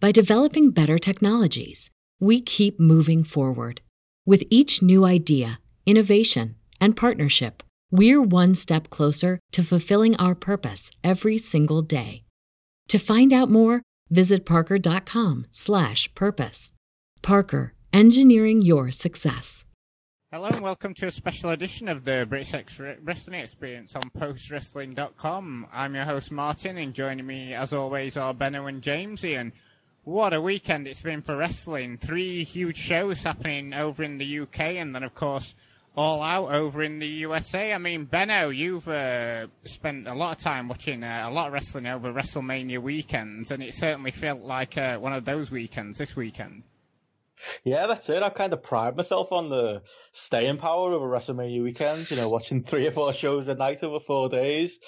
by developing better technologies. We keep moving forward. With each new idea, innovation, and partnership, we're one step closer to fulfilling our purpose every single day. To find out more, visit parker.com/purpose. Parker, engineering your success. Hello and welcome to a special edition of the British X Wrestling Experience on postwrestling.com. I'm your host Martin and joining me as always are Benno and Jamesy and what a weekend it's been for wrestling. Three huge shows happening over in the UK and then, of course, all out over in the USA. I mean, Benno, you've uh, spent a lot of time watching uh, a lot of wrestling over WrestleMania weekends, and it certainly felt like uh, one of those weekends this weekend. Yeah, that's it. I kind of pride myself on the staying power of a WrestleMania weekend, you know, watching three or four shows a night over four days.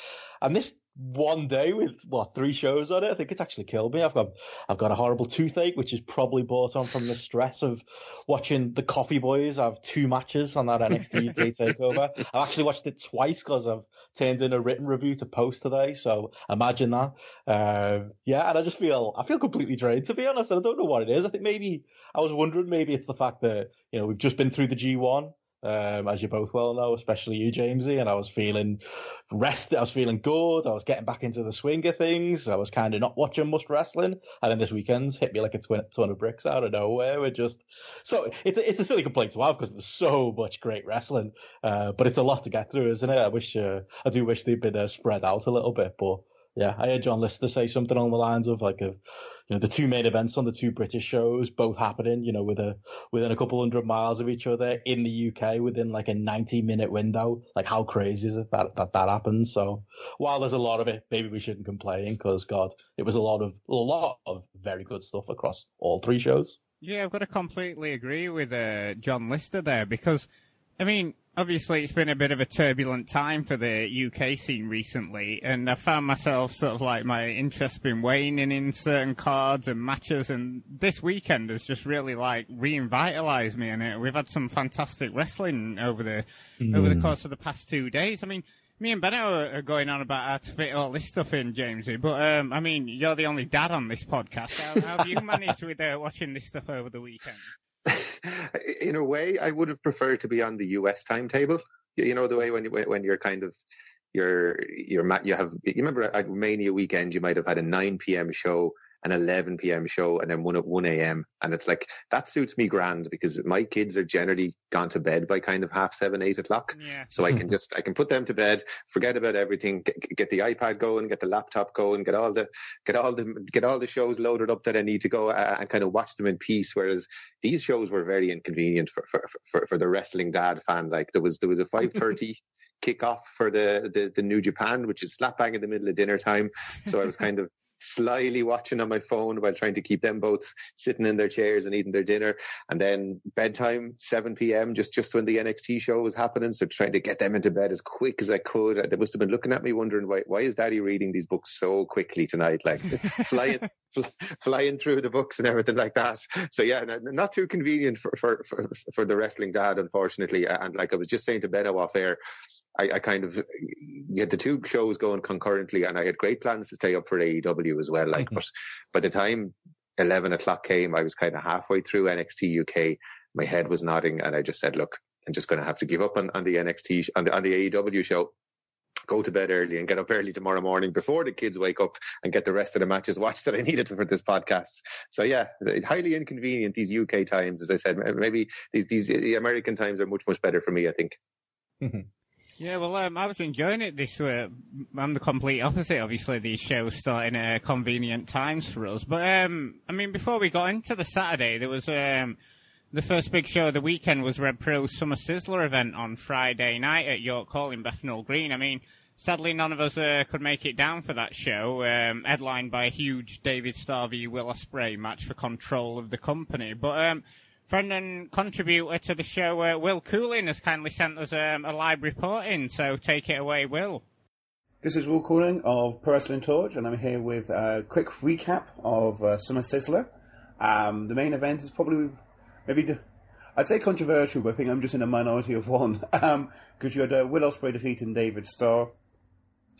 And this one day with what three shows on it. I think it's actually killed me. I've got I've got a horrible toothache, which is probably brought on from the stress of watching the Coffey Boys have two matches on that NXT UK takeover. I've actually watched it twice because I've turned in a written review to post today. So imagine that. Uh, yeah, and I just feel I feel completely drained to be honest. And I don't know what it is. I think maybe I was wondering maybe it's the fact that you know we've just been through the G1 um, as you both well know, especially you, Jamesy. And I was feeling rested. I was feeling good. I was getting back into the swing of things. I was kind of not watching much wrestling. And then this weekend's hit me like a twin, ton of bricks out of nowhere. We're just so it's a, it's a silly complaint to have because there's so much great wrestling, uh, but it's a lot to get through, isn't it? I wish uh, I do wish they'd been uh, spread out a little bit, but yeah, I heard John Lister say something along the lines of like a, you know, the two main events on the two British shows both happening, you know, with a within a couple hundred miles of each other in the UK within like a 90 minute window. Like how crazy is it that that, that happens? So while there's a lot of it, maybe we shouldn't complain because God, it was a lot of a lot of very good stuff across all three shows. Yeah, I've got to completely agree with uh, John Lister there because, I mean, obviously it's been a bit of a turbulent time for the UK scene recently, and I found myself sort of like my interest been waning in certain cards and matches, and this weekend has just really like revitalized me, and we've had some fantastic wrestling over the mm. over the mm. course of the past two days. I mean. Me and Benno are going on about how to fit all this stuff in, Jamesy. But um, I mean, you're the only dad on this podcast. How, how have you managed with uh, watching this stuff over the weekend? in a way, I would have preferred to be on the US timetable. You know the way when you, when you're kind of you're you're you have you remember at Mania weekend you might have had a 9 p.m. show an 11 p.m. show and then one at 1 a.m. And it's like, that suits me grand because my kids are generally gone to bed by kind of half seven, eight o'clock. Yeah. So I can just, I can put them to bed, forget about everything, get, get, the iPad going, get the laptop going, get all the, get all the, get all the shows loaded up that I need to go uh, and kind of watch them in peace. Whereas these shows were very inconvenient for, for, for, for the wrestling dad fan. Like there was, there was a 530 kickoff for the, the, the New Japan, which is slap bang in the middle of dinner time. So I was kind of slyly watching on my phone while trying to keep them both sitting in their chairs and eating their dinner. And then bedtime, 7 p.m., just, just when the NXT show was happening. So trying to get them into bed as quick as I could. They must have been looking at me wondering why, why is daddy reading these books so quickly tonight? Like flying, flying through the books and everything like that. So yeah, not too convenient for, for, for, for the wrestling dad, unfortunately. And like I was just saying to Benno off air, I, I, kind of you had the two shows going concurrently, and I had great plans to stay up for AEW as well. Like, mm-hmm. but by the time eleven o'clock came, I was kind of halfway through NXT UK. My head was nodding, and I just said, "Look, I'm just going to have to give up on, on the NXT on the on the AEW show." go to bed early and get up early tomorrow morning before the kids wake up and get the rest of the matches watched that I needed for this podcast. So yeah, highly inconvenient these UK times. As I said, maybe these these the American times are much much better for me. I think. Yeah, well, um, I was enjoying it this way. I'm the complete opposite. Obviously, these shows starting at convenient times for us. But um, I mean, before we got into the Saturday, there was um, the first big show of the weekend was Rev Pro's Summer Sizzler event on Friday night at York Hall in Bethnal Green. I mean, sadly, none of us uh, could make it down for that show, um, headlined by a huge David Starr v Will Ospreay match for control of the company. But um, friend and contributor to the show, uh, Will Cooling, has kindly sent us um, a live report in, so take it away, Will. This is Will Cooling of Pro Wrestling Torch, and I'm here with a quick recap of uh, Summer Sizzler. Um, the main event is probably maybe the, I'd say controversial, but I think I'm just in a minority of one because um, you had uh, Will Ospreay defeating David Starr,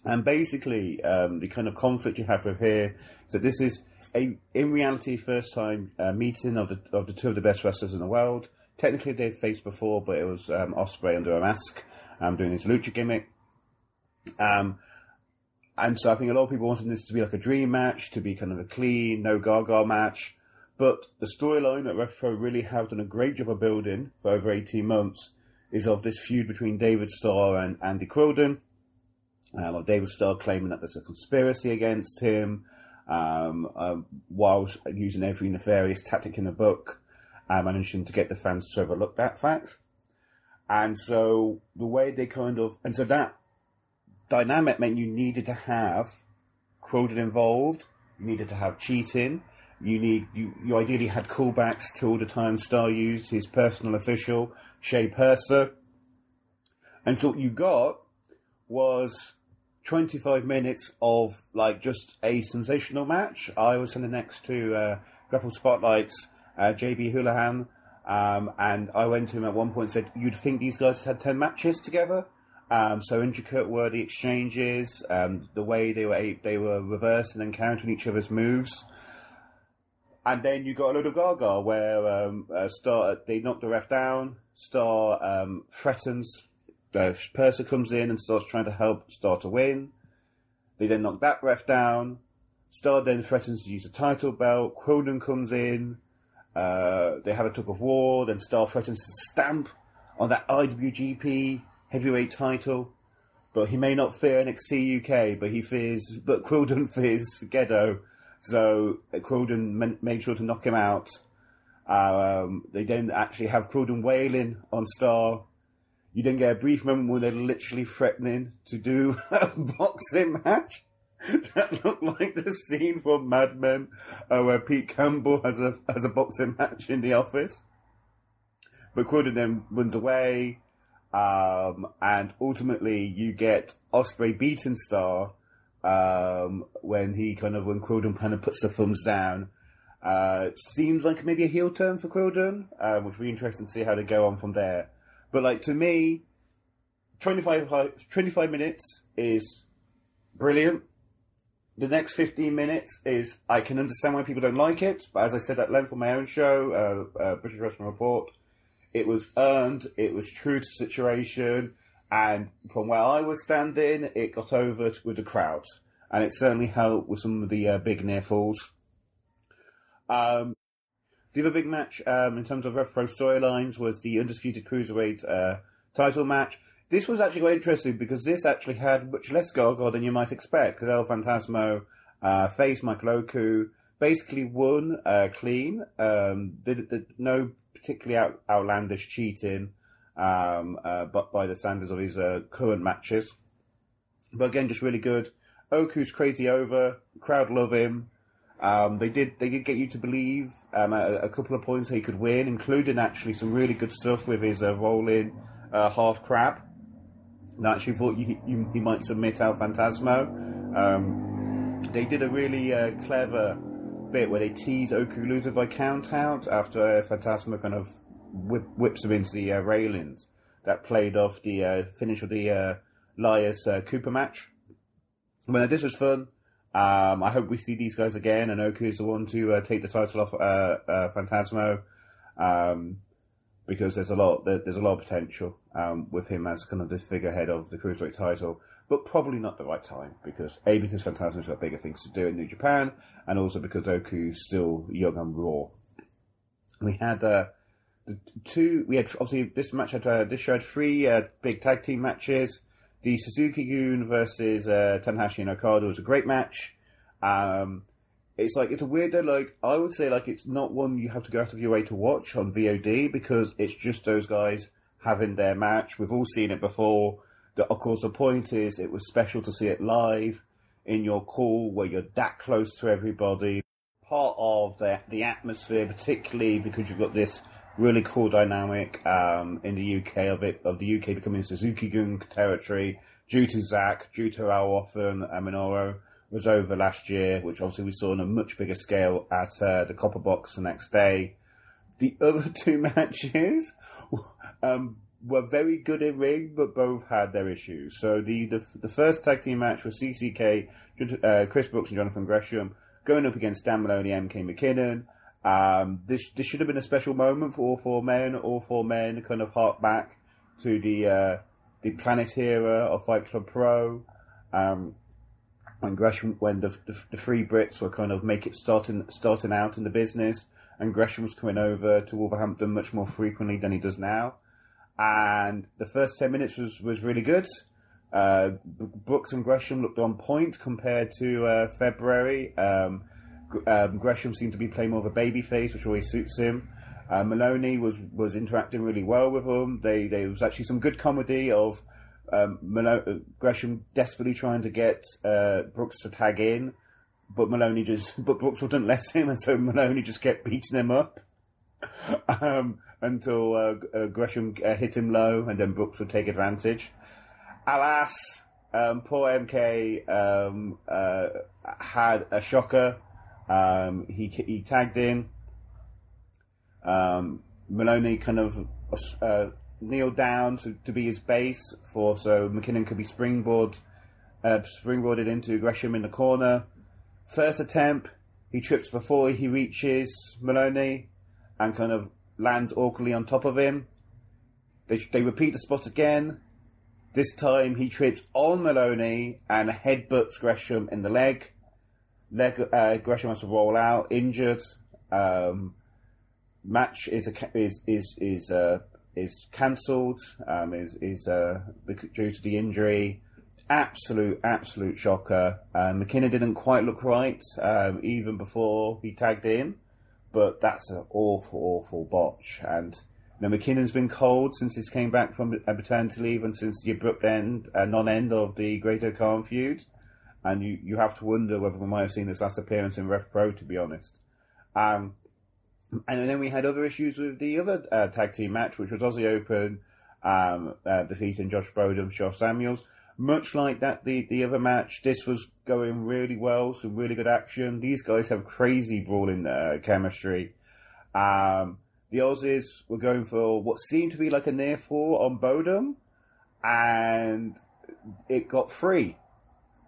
and basically um, the kind of conflict you have with here. So this is a in reality first time uh, meeting of the of the two of the best wrestlers in the world. Technically they've faced before, but it was um, Ospreay under a mask, um, doing his lucha gimmick. Um, and so I think a lot of people wanted this to be like a dream match, to be kind of a clean, no gaga match. But the storyline that Rev Pro really have done a great job of building for over 18 months is of this feud between David Starr and Andy Quinlan. Um, David Starr claiming that there's a conspiracy against him, um, um, whilst using every nefarious tactic in the book, uh, managing to get the fans to overlook that fact. And so the way they kind of, and so that dynamic meant you needed to have Quinlan involved, you needed to have cheating, you need you, you ideally had callbacks to all the time Starr used his personal official Shay Purser, and so what you got was 25 minutes of like just a sensational match. I was standing next to uh, Grapple Spotlights, uh, JB Houlihan, um, and I went to him at one point and said, "You'd think these guys had 10 matches together." Um, so intricate were the exchanges, um, the way they were they were reversing and countering each other's moves. And then you got a little gaga where um, uh, Starr they knocked the ref down. Starr um, threatens. Uh, Purser comes in and starts trying to help Starr to win. They then knock that ref down. Starr then threatens to use the title belt. Quinlan comes in. Uh, they have a tug of war. Then Starr threatens to stamp on that IWGP heavyweight title. But he may not fear NXT UK, but he fears, but Quinlan fears Gedo. So Quinlan made sure to knock him out. Um, they then actually have Quinlan wailing on Starr. You then get a brief moment where they're literally threatening to do a boxing match. that looked like the scene from Mad Men, uh, where Pete Campbell has a has a boxing match in the office. But Quinlan then runs away, um, and ultimately you get Ospreay beating Starr um, when he kind of when Quinlan kind of puts the thumbs down. Uh, seems like maybe a heel turn for Quinlan, um, which will be interesting to see how they go on from there. But like to me, 25, 25 minutes is brilliant. The next 15 minutes is, I can understand why people don't like it, but as I said at length on my own show, uh, uh, British Wrestling Report, it was earned, it was true to situation, and from where I was standing, it got over to, with the crowd, and it certainly helped with some of the uh, big near falls. Um, the other big match um, in terms of Rev Pro storylines was the Undisputed Cruiserweight uh, title match. This was actually quite interesting because this actually had much less gaga than you might expect. Because El Phantasmo uh, faced Michael Oku, basically won uh, clean. Um, did, did, no particularly out, outlandish cheating um, uh, but by the standards of his uh, current matches. But again, just really good. Oku's crazy over. Crowd love him. Um, they did they did get you to believe um, a, a, couple of points he could win, including actually some really good stuff with his uh, rolling uh, half crab. And I actually thought you, you, might submit El Phantasmo. Um, they did a really uh, clever bit where they tease Oku losing by count out after Phantasmo kind of whip, whips him into the uh, railings. That played off the uh, finish of the uh, Lias uh, Cooper match. Well, this was fun. Um, I hope we see these guys again, and Oku is the one to uh, take the title off uh, uh, Phantasmo. Um, because there's a lot there's a lot of potential um, with him as kind of the figurehead of the cruiserweight title, but probably not the right time because a because Phantasmo's got bigger things to do in New Japan, and also because Oku's still young and raw. We had uh, the two. We had obviously this match had uh, this show had three uh, big tag team matches. The Suzuki-gun versus uh, Tanahashi and Okada was a great match. Um, it's like it's a weird like I would say like it's not one you have to go out of your way to watch on VOD because it's just those guys having their match. We've all seen it before. The, of course, the point is it was special to see it live in York Hall where you're that close to everybody. Part of the the atmosphere, particularly because you've got this really cool dynamic um, in the UK of it of the UK becoming Suzuki-gun territory due to Zack, due to how often Minoru was over last year, which obviously we saw on a much bigger scale at uh, the Copper Box the next day. The other two matches um, were very good in ring, but both had their issues. So the the, the first tag team match was CCK, uh, Chris Brooks and Jonathan Gresham going up against Dan Moloney, MK McKinnon. Um, this this should have been a special moment for all four men. All four men kind of hark back to the uh, the Planet era of Fight Club Pro. Um, when Gresham, when the, the, the three Brits were kind of make it starting starting out in the business, and Gresham was coming over to Wolverhampton much more frequently than he does now. And the first ten minutes was was really good. Uh, Brooks and Gresham looked on point compared to uh, February. Um, um, Gresham seemed to be playing more of a baby face, which always suits him. Uh, Moloney was was interacting really well with him. They there was actually some good comedy of um, uh, Gresham desperately trying to get uh, Brooks to tag in, but Moloney just but Brooks wouldn't let him, and so Moloney just kept beating him up um, until uh, uh, Gresham uh, hit him low, and then Brooks would take advantage. Alas, um, poor MK um, had a shocker. Um, he he tagged in. Um, Moloney kind of kneeled down to, to be his base for so McKinnon could be springboard uh, springboarded into Gresham in the corner. First attempt, he trips before he reaches Moloney and kind of lands awkwardly on top of him. They, they repeat the spot again. This time he trips on Moloney and headbutts Gresham in the leg. Leg uh, Gresham has to roll out, injured. Um, match is a, is is is uh, is cancelled, um, is is uh, due to the injury. Absolute, absolute shocker. McKinnon didn't quite look right um, even before he tagged in, but that's an awful, awful botch. And you know, McKinnon's been cold since he came back from a paternity leave and since the abrupt end, uh, non-end of the Great-O-Khan feud. And you, you have to wonder whether we might have seen this last appearance in Rev Pro, to be honest. Um, and then we had other issues with the other uh, tag team match, which was Aussie Open um, uh, defeating Josh Bodom, Josh Samuels. Much like that, the, the other match, this was going really well, some really good action. These guys have crazy brawling uh, chemistry. Um, the Aussies were going for what seemed to be like a near fall on Bodom, and it got free.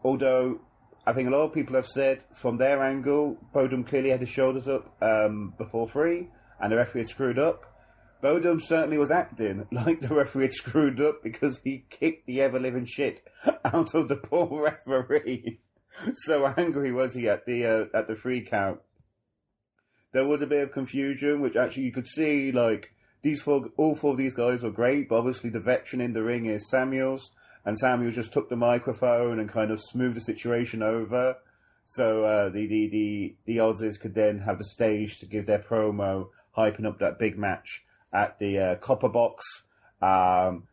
Although I think a lot of people have said from their angle, Bodom clearly had his shoulders up um, before three, and the referee had screwed up. Bodom certainly was acting like the referee had screwed up because he kicked the ever living shit out of the poor referee. so angry was he at the uh, at the free count. There was a bit of confusion, which actually you could see. Like these four, all four of these guys were great, but obviously the veteran in the ring is Samuels and Samuel just took the microphone and kind of smoothed the situation over. So uh, the, the the the Aussies could then have the stage to give their promo, hyping up that big match at the uh, Copper Box. Um,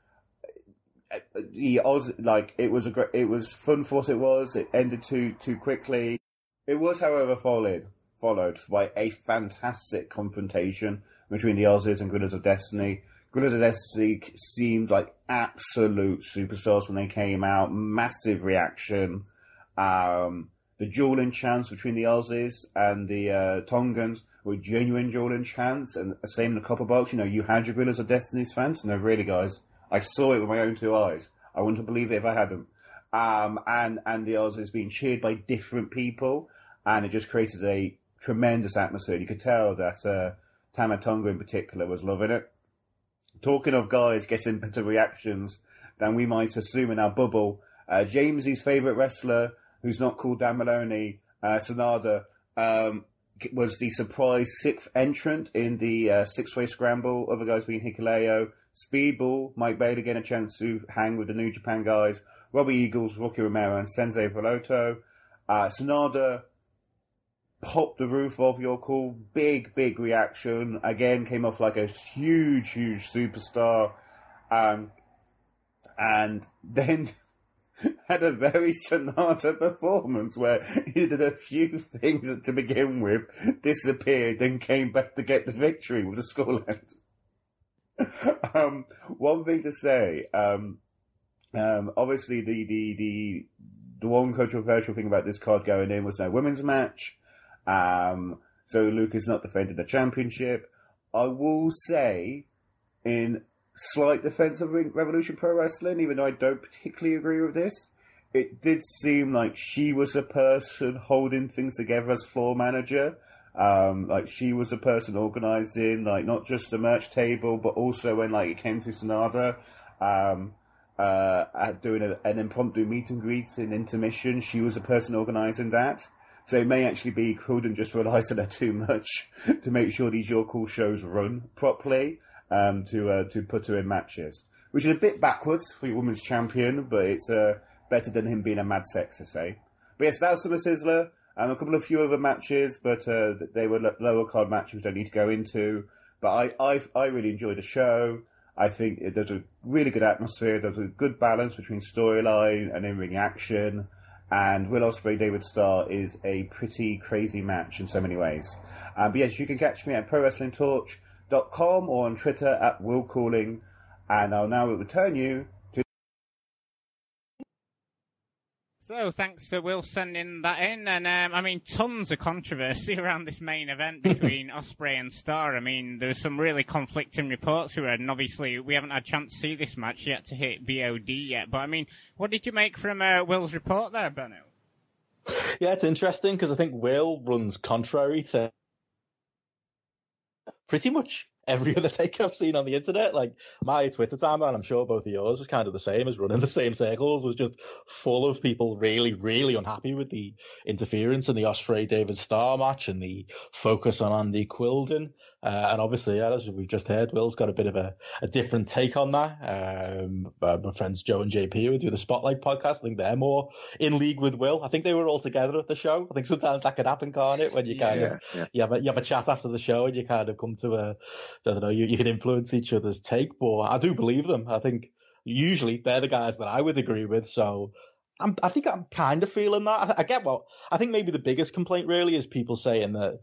the Oz like it was a great, it was fun for what it was. It ended too too quickly. It was, however, followed followed by a fantastic confrontation between the Aussies and Guerrillas of Destiny. Guerrillas of Destiny seemed like absolute superstars when they came out. Massive reaction. Um, the dueling chants between the Aussies and the uh, Tongans were genuine dueling chants, and the same in the Copper Box. You know, you had your Guerrillas of Destiny's fans, and they're really, guys. I saw it with my own two eyes. I wouldn't believe it if I hadn't. Um, and and the Aussies being cheered by different people, and it just created a tremendous atmosphere. You could tell that uh, Tama Tonga in particular was loving it. Talking of guys getting better reactions than we might assume in our bubble, uh, Jamesy's favourite wrestler, who's not called Dan Moloney, uh, Sanada, um, was the surprise sixth entrant in the uh, six-way scramble. Other guys being Hikuleo, Speedball, Mike Bailey getting a chance to hang with the New Japan guys, Robbie Eagles, Rocky Romero, and Senza Volto. Uh, Sanada popped the roof off York Hall. Big, big reaction. Again, came off like a huge, huge superstar. Um, and then had a very Sanada performance where he did a few things to begin with, disappeared, then came back to get the victory with the Skull End. um, one thing to say, um, um, obviously the, the, the, the one controversial thing about this card going in was no women's match. Um, so Lucas not defended the championship. I will say, in slight defense of Revolution Pro Wrestling, even though I don't particularly agree with this, it did seem like she was a person holding things together as floor manager. Um, like she was a person organizing, like not just the merch table, but also when like it came to Sanada, um, uh, at doing a, an impromptu meet and greet in intermission, she was a person organizing that. So it may actually be couldn't just rely on her too much to make sure these York Hall shows run properly um, to uh, to put her in matches, which is a bit backwards for your women's champion, but it's uh, better than him being a mad sex, I say. But yes, that was Summer Sizzler. Um, a couple of few other matches, but uh, they were lower card matches we don't need to go into. But I, I, I really enjoyed the show. I think there's a really good atmosphere. There's a good balance between storyline and in-ring action. And Will Ospreay David Starr is a pretty crazy match in so many ways. Um, but yes, you can catch me at Pro Wrestling Torch or on Twitter at Will Cooling. And I'll now return you to. So thanks to Will sending that in, and um, I mean tons of controversy around this main event between Ospreay and Starr. I mean there was some really conflicting reports we read, and obviously we haven't had a chance to see this match yet to hit VOD yet. But I mean, what did you make from uh, Will's report there, Benno? Yeah, it's interesting because I think Will runs contrary to pretty much every other take I've seen on the internet. Like my Twitter timeline, I'm sure both of yours was kind of the same as running the same circles, was just full of people really, really unhappy with the interference in the Ospreay David Starr match and the focus on Andy Quinlan. Uh, and obviously, yeah, as we've just heard, Will's got a bit of a, a different take on that. Um, uh, my friends Joe and JP who do the Spotlight podcast, I think they're more in league with Will. I think they were all together at the show. I think sometimes that can happen, can't it? When you kind yeah, of yeah. you have a, you have a chat after the show and you kind of come to a I don't know you, you can influence each other's take. But I do believe them. I think usually they're the guys that I would agree with. So I'm, i think I'm kind of feeling that. I, I, get what I think. Maybe the biggest complaint really is people saying that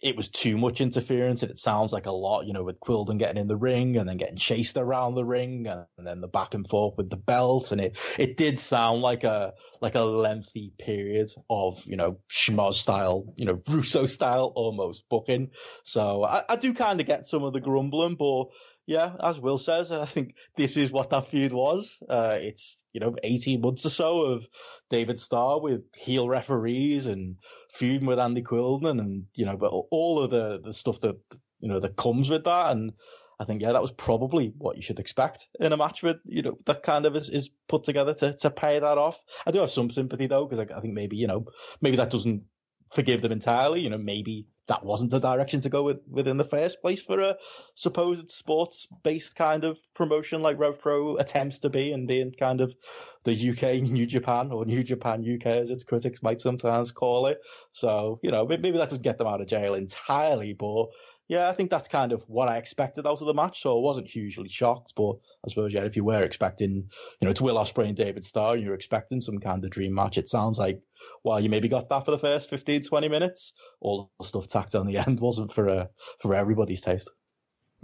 it was too much interference and it sounds like a lot, you know, with Quinlan getting in the ring and then getting chased around the ring and, and, then the back and forth with the belt. And it, it did sound like a, like a lengthy period of, you know, schmoz style, you know, Russo style almost booking. So I, I do kind of get some of the grumbling, but yeah, as Will says, I think this is what that feud was. Uh, it's, you know, 18 months or so of David Starr with heel referees and feuding with Andy Quinlan and, you know, but all of the, the stuff that, you know, that comes with that. And I think, yeah, that was probably what you should expect in a match with, you know, that kind of is, is put together to, to pay that off. I do have some sympathy though, because I, I think maybe, you know, maybe that doesn't forgive them entirely. You know, maybe that wasn't the direction to go with within the first place for a supposed sports based kind of promotion like Rev Pro attempts to be and being kind of the UK New Japan or New Japan UK as its critics might sometimes call it. So, you know, maybe that doesn't get them out of jail entirely, but yeah, I think that's kind of what I expected out of the match. So I wasn't hugely shocked, but I suppose yeah, if you were expecting, you know, it's Will Ospreay and David Starr, and you're expecting some kind of dream match. It sounds like well, you maybe got that for the first 15, 20 minutes. All the stuff tacked on the end wasn't for uh, for everybody's taste.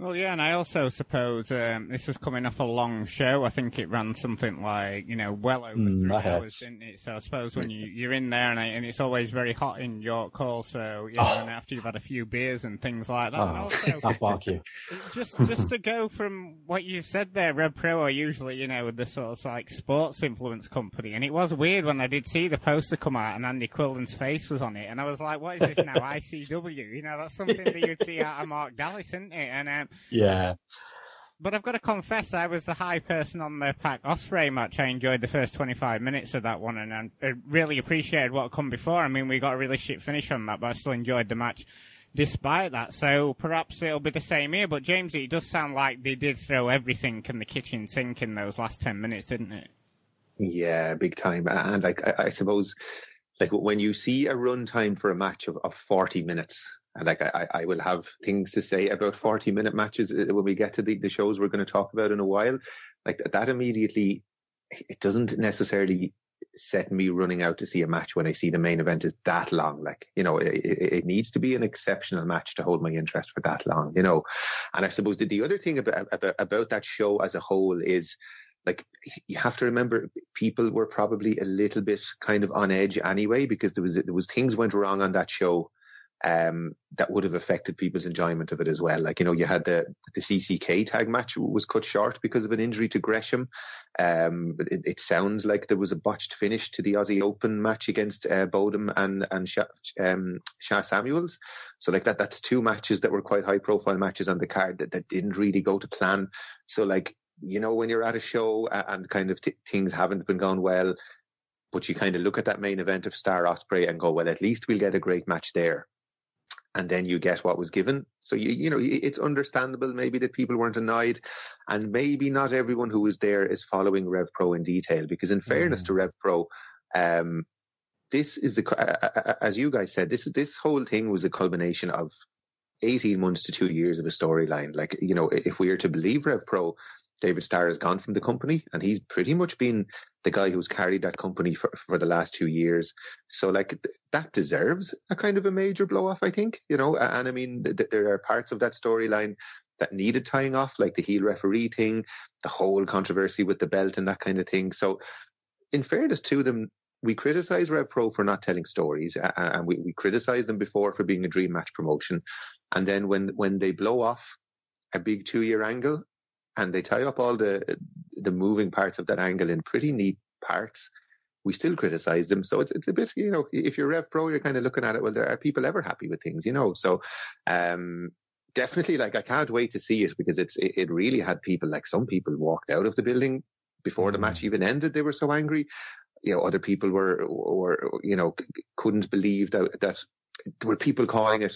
Well, yeah, and I also suppose um, this is coming off a long show. I think it ran something like you know well over mm, three hours, didn't it? So I suppose when you you're in there and, I, and it's always very hot in York Hall, so you know, oh. and after you've had a few beers and things like that, oh, also bark you. just just to go from what you said there, Rev Pro are usually you know with the sort of like sports influence company, and it was weird when I did see the poster come out and Andy Quinlan's face was on it, and I was like, what is this now? ICW? You know, that's something that you'd see out of Mark Dallas, isn't it? And um, yeah. but I've got to confess, I was the high person on the Pac Ospreay match. I enjoyed the first 25 minutes of that one, and I really appreciated what come before. I mean, we got a really shit finish on that, but I still enjoyed the match despite that. So perhaps it'll be the same here. But James, it does sound like they did throw everything in the kitchen sink in those last 10 minutes, didn't it? Yeah, big time. And like, I, I suppose, like when you see a run time for a match of, of 40 minutes, and like I, I will have things to say about 40 minute matches uh, when we get to the, the shows we're going to talk about in a while. Like that immediately, it doesn't necessarily set me running out to see a match when I see the main event is that long. Like, you know, it, it, needs to be an exceptional match to hold my interest for that long, you know. And I suppose that the other thing about, about, about that show as a whole is like you have to remember people were probably a little bit kind of on edge anyway because there was there was things went wrong on that show um, that would have affected people's enjoyment of it as well. Like, you know, you had the, the CCK tag match was cut short because of an injury to Gresham. Um, it, it, sounds like there was a botched finish to the Aussie Open match against uh, Bodom and, and Sha, um, Samuels. So like that, that's two matches that were quite high profile matches on the card that, that didn't really go to plan. So like, you know, when you're at a show and kind of t- things haven't been going well, but you kind of look at that main event of Starr Ospreay and go, well, at least we'll get a great match there and then you get what was given. So you you know it's understandable maybe that people weren't annoyed, and maybe not everyone who was there is following Rev Pro in detail. Because in fairness mm. to Rev Pro, um, this is the as you guys said, this this whole thing was a culmination of 18 months to two years of a storyline. Like, you know, if we are to believe Rev Pro, David Starr has gone from the company and he's pretty much been the guy who's carried that company for, for the last two years. So like th- that deserves a kind of a major blow off, I think, you know, and I mean, th- there are parts of that storyline that needed tying off, like the heel referee thing, the whole controversy with the belt and that kind of thing. So in fairness to them, we criticize Rev Pro for not telling stories, and we, we criticize them before for being a dream match promotion. And then when, when they blow off a big two year angle and they tie up all the the moving parts of that angle in pretty neat parts. We still criticize them, so it's it's a bit you know if you're Rev Pro, you're kind of looking at it. Well, there are people ever happy with things, you know? So, um, definitely, like I can't wait to see it because it's it, it really had people like some people walked out of the building before the match mm. even ended. They were so angry. You know, other people were were you know couldn't believe that that there were people calling it.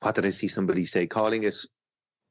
What did I see somebody say? Calling it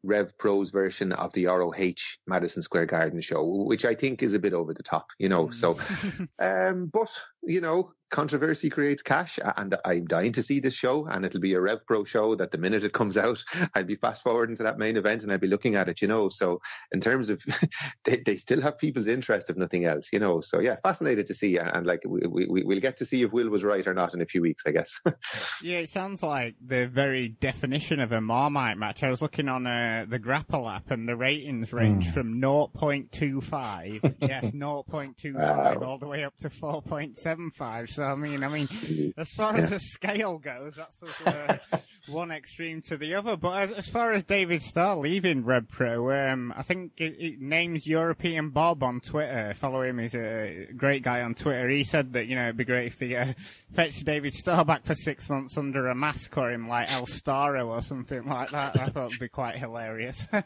Rev Pro's version of the ROH Madison Square Garden show, which I think is a bit over the top, you know. So, mm. um, but you know, controversy creates cash, and I'm dying to see this show, and it'll be a Rev Pro show that the minute it comes out, I'll be fast forwarding to that main event and I'll be looking at it, you know. So in terms of, they, they still have people's interest if nothing else, you know. So yeah, fascinated to see, and like we, we we'll get to see if Will was right or not in a few weeks, I guess. yeah, it sounds like the very definition of a Marmite match. I was looking on uh, the Grapple app, and the ratings range mm. from 0.25, yes, 0.25, wow. all the way up to 4.75. So I mean, I mean, as far as the scale goes, that's uh, one extreme to the other. But as, as, far as David Starr leaving Rev Pro, um, I think it, it, names European Bob on Twitter. Follow him; he's a great guy on Twitter. He said that you know it'd be great if they uh, fetch David Starr back for six months under a mask or him like El Starro or something like that. I thought it'd be quite hilarious.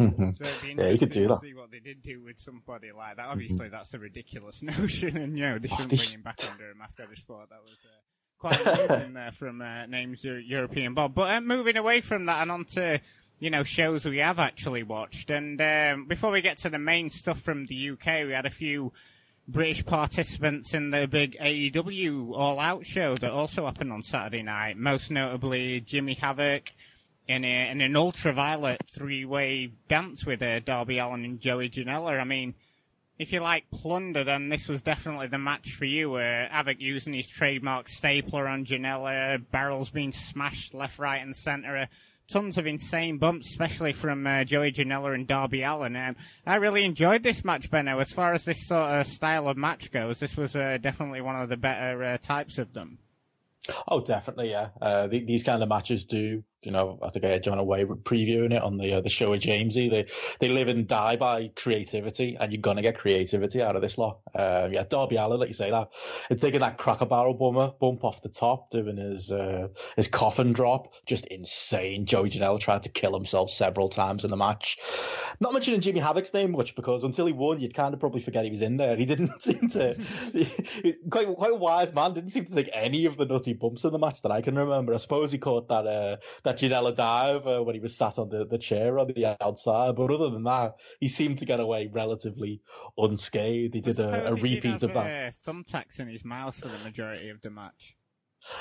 Mm-hmm. So it'd be interesting yeah, you could do to that. see what they did do with somebody like that. Obviously, mm-hmm. that's a ridiculous notion, and you know they shouldn't bring him back under a mask. I just thought that was uh, quite amazing there from uh, names European Bob. But uh, moving away from that and on to you know shows we have actually watched. And um, before we get to the main stuff from the UK, we had a few. British participants in the big AEW All Out show that also happened on Saturday night, most notably Jimmy Havoc, in, a, in an ultraviolet three-way dance with uh, Darby Allin and Joey Janela. I mean, if you like plunder, then this was definitely the match for you. Uh, Havoc using his trademark stapler on Janela, barrels being smashed left, right, and centre. Uh, tons of insane bumps, especially from uh, Joey Janela and Darby Allin. Um, I really enjoyed this match, Benno. As far as this sort of style of match goes, this was uh, definitely one of the better uh, types of them. Oh, definitely, yeah. Uh, the, these kind of matches do you know, I think I had John Away previewing it on the uh, the show with Jamesy. They they live and die by creativity, and you're gonna get creativity out of this lot. Uh, yeah, Darby Allin, like you say that, and taking that cracker barrel bummer bump off the top, doing his uh, his coffin drop, just insane. Joey Janela tried to kill himself several times in the match. Not mentioning Jimmy Havoc's name much because until he won, you'd kind of probably forget he was in there. He didn't seem to quite quite a wise man. Didn't seem to take any of the nutty bumps in the match that I can remember. I suppose he caught that uh, that Janela dive uh, when he was sat on the, the chair on the outside, but other than that, he seemed to get away relatively unscathed. He did a, a repeat of that. Uh, thumbtacks in his mouth for the majority of the match.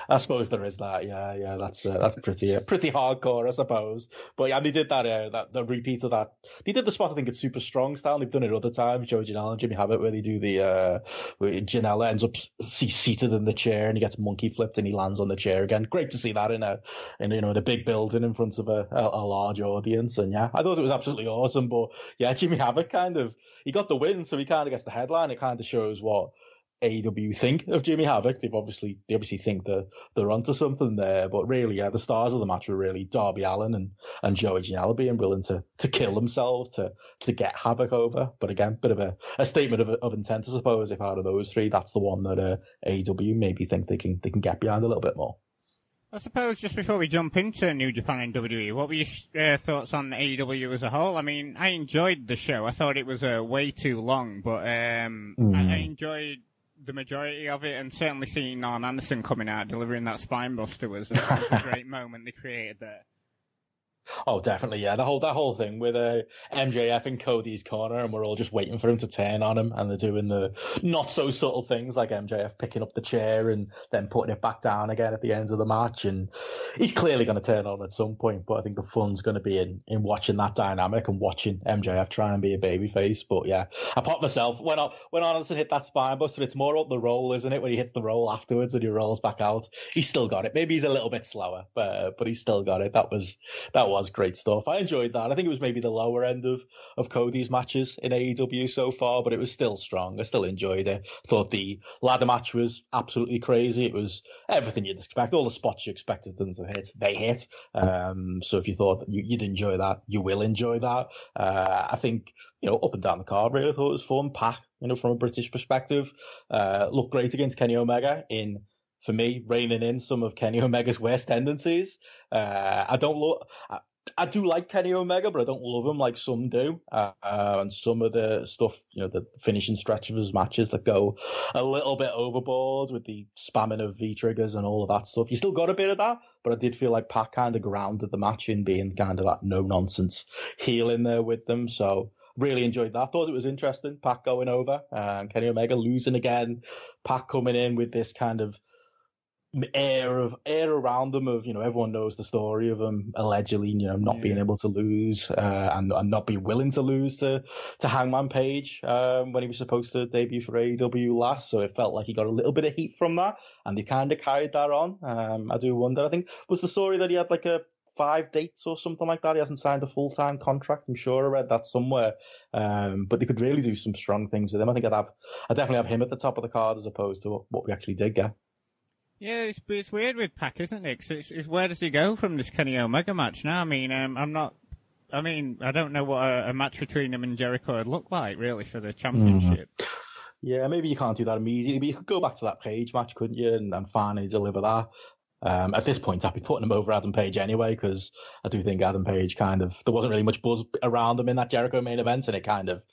I suppose there is that. Yeah, yeah, that's uh, that's pretty uh, pretty hardcore, I suppose. But yeah, they did that. Uh, that the repeat of that. They did the spot. I think it's super strong style. They've done it other times. Joe Janela and Jimmy Havoc, where they do the uh, where Janela ends up seated in the chair and he gets monkey flipped and he lands on the chair again. Great to see that in a in you know in a big building in front of a, a, a large audience. And yeah, I thought it was absolutely awesome. But yeah, Jimmy Havoc kind of he got the win, so he kind of gets the headline. It kind of shows what AEW think of Jimmy Havoc. They've obviously they obviously think that they're onto something there, but really, yeah, the stars of the match were really Darby Allin and, and Joey Janela being willing to to kill themselves to to get Havoc over. But again, bit of a, a statement of, of intent, I suppose. If out of those three, that's the one that uh, AEW maybe think they can they can get behind a little bit more. I suppose just before we jump into New Japan and WWE, what were your uh, thoughts on AEW as a whole? I mean, I enjoyed the show. I thought it was uh, way too long, but um, mm. I, I enjoyed the majority of it, and certainly seeing Arn Anderson coming out delivering that spine buster was, was a great moment they created there. Oh, definitely, yeah. The whole that whole thing with uh, MJF in Cody's corner, and we're all just waiting for him to turn on him, and they're doing the not so subtle things like MJF picking up the chair and then putting it back down again at the end of the match. And he's clearly going to turn on at some point, but I think the fun's going to be in in watching that dynamic and watching MJF try and be a babyface. But yeah, I popped myself when I, when Anderson hit that spine buster. It's more up the roll, isn't it? When he hits the roll afterwards and he rolls back out, he's still got it. Maybe he's a little bit slower, but but he's still got it. That was that was was great stuff. I enjoyed that. I think it was maybe the lower end of, of Cody's matches in AEW so far, but it was still strong. I still enjoyed it. Thought the ladder match was absolutely crazy. It was everything you'd expect. All the spots you expected them to hit, they hit. Um, so if you thought you, would enjoy that, you will enjoy that. Uh, I think, you know, up and down the card, really, I thought it was fun. Pac, you know, from a British perspective, uh, looked great against Kenny Omega in for me, reining in some of Kenny Omega's worst tendencies. Uh, I don't look. I do like Kenny Omega, but I don't love him like some do. Uh, and some of the stuff, you know, the finishing stretch of his matches that go a little bit overboard with the spamming of V triggers and all of that stuff. You still got a bit of that, but I did feel like Pac kind of grounded the match in being kind of that no nonsense heel in there with them. So really enjoyed that. I thought it was interesting. Pac going over and Kenny Omega losing again. Pac coming in with this kind of air of air around them of you know everyone knows the story of them allegedly you know not yeah. being able to lose uh, and, and not be willing to lose to to Hangman Page um, when he was supposed to debut for AEW last so it felt like he got a little bit of heat from that and they kind of carried that on um, I do wonder I think was the story that he had like a five dates or something like that. He hasn't signed a full time contract. I'm sure I read that somewhere. Um, but they could really do some strong things with him. I think I'd have, I definitely have him at the top of the card as opposed to what we actually did get. Yeah, it's, it's weird with Pac, isn't it? It's, it's, where does he go from this Kenny Omega match now? I mean, um, I'm not. I mean, I don't know what a, a, match between him and Jericho would look like really for the championship. Mm. Yeah, maybe you can't do that immediately, but you could go back to that Page match, couldn't you, and, and finally deliver that. Um, at this point, I'd be putting him over Adam Page anyway, because I do think Adam Page kind of there wasn't really much buzz around him in that Jericho main event, and it kind of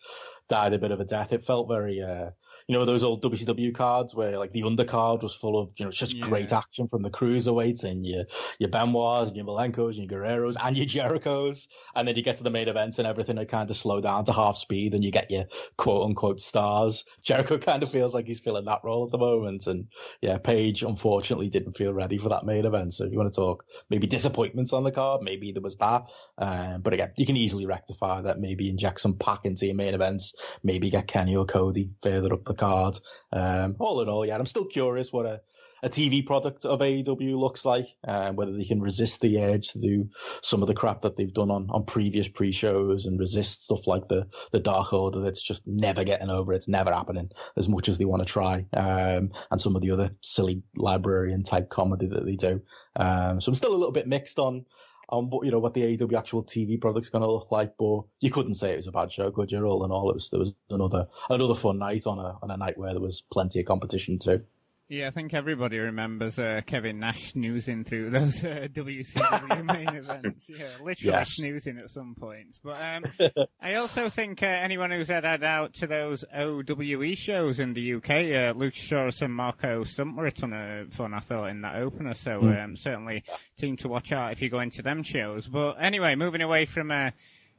died a bit of a death. It felt very uh, you know those old WCW cards where like the undercard was full of you know such yeah. great action from the cruiserweights and your your Benoits and your Malenkos and your Guerreros and your Jerichos, and then you get to the main event and everything had kind of slow down to half speed and you get your quote unquote stars. Jericho kind of feels like he's filling that role at the moment, and yeah, Page unfortunately didn't feel ready for that main event. So if you want to talk maybe disappointments on the card, maybe there was that. Um, but again, you can easily rectify that. Maybe inject some Pac into your main events. Maybe get Kenny or Cody further up the card. Um, all in all, yeah, I'm still curious what a, a TV product of AEW looks like, uh, whether they can resist the urge to do some of the crap that they've done on, on previous pre-shows and resist stuff like the, the Dark Order that's just never getting over. It's never happening as much as they want to try. Um, and some of the other silly librarian type comedy that they do. Um, so I'm still a little bit mixed on, on what you know what the AEW actual TV product's going to look like. But you couldn't say it was a bad show, could you? All in all, it was there was another another fun night on a on a night where there was plenty of competition too. Yeah, I think everybody remembers uh, Kevin Nash snoozing through those uh, WCW main events. Yeah, literally yes. snoozing at some points. But um, I also think uh, anyone who's headed out to those OWE shows in the UK, uh, Luchasaurus and Marko Stunt were a ton of fun, I thought, in that opener. So mm. um, certainly team to watch out if you go into them shows. But anyway, moving away from uh,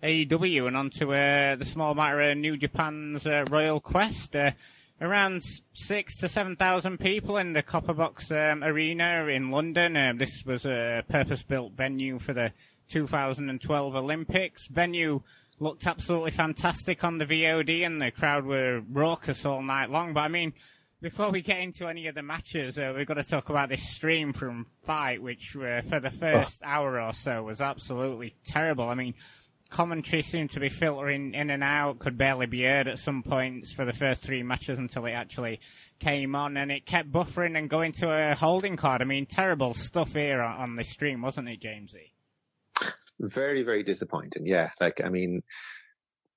AEW and onto uh, the small matter of New Japan's uh, Royal Quest. Uh, around six to seven thousand people in the Copperbox um, Arena in London. Um, this was a purpose-built venue for the 2012 Olympics. Venue looked absolutely fantastic on the VOD, and the crowd were raucous all night long. But I mean, before we get into any of the matches, uh, we've got to talk about this stream from FITE, which uh, for the first oh. hour or so was absolutely terrible. I mean, commentary seemed to be filtering in and out, could barely be heard at some points for the first three matches until it actually came on, and it kept buffering and going to a holding card. I mean, terrible stuff here on, on the stream, wasn't it, Jamesy? Very, very disappointing. Yeah, like I mean,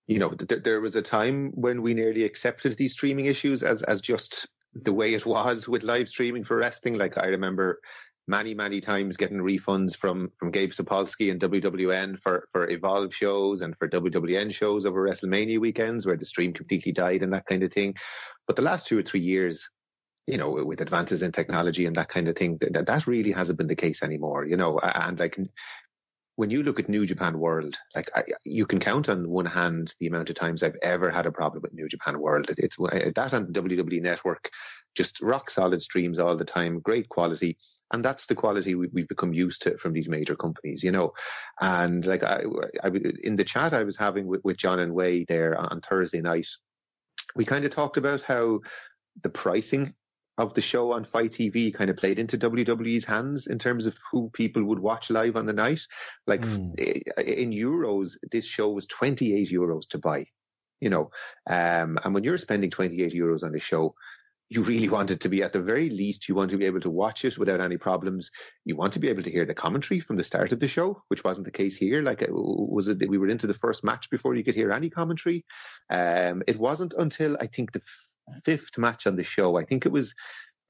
you know, th- there was a time when we nearly accepted these streaming issues as as just the way it was with live streaming for wrestling. Like I remember many, many times getting refunds from, from Gabe Sapolsky and WWN for, for Evolve shows and for WWN shows over WrestleMania weekends where the stream completely died and that kind of thing. But the last two or three years, you know, with advances in technology and that kind of thing, that, that really hasn't been the case anymore, you know, and like, when you look at New Japan World, like I, you can count on one hand the amount of times I've ever had a problem with New Japan World. It, it's that on WWE Network, just rock solid streams all the time, great quality and that's the quality we, have become used to from these major companies, you know. And like I, I in the chat I was having with, with John and Wai there on Thursday night, we kind of talked about how the pricing of the show on FITE TV kind of played into WWE's hands in terms of who people would watch live on the night. Like mm. in euros, this show was 28 euros to buy, you know. Um, and when you're spending 28 euros on a show, you really want it to be. At the very least you want to be able to watch it without any problems. You want to be able to hear the commentary from the start of the show which wasn't the case here. Like was it that we were into the first match before you could hear any commentary? Um, it wasn't until i think the fifth match on the show. I think it was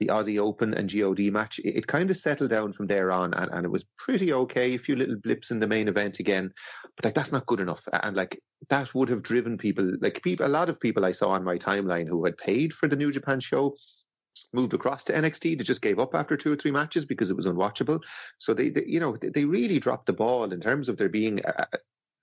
the Aussie Open and God match, it, it kind of settled down from there on, and, and, it was pretty okay. A few little blips in the main event again, but like that's not good enough. And like that would have driven people, like people, a lot of people I saw on my timeline who had paid for the New Japan show moved across to NXT. They just gave up after two or three matches because it was unwatchable. So they, they you know, they really dropped the ball in terms of there being a,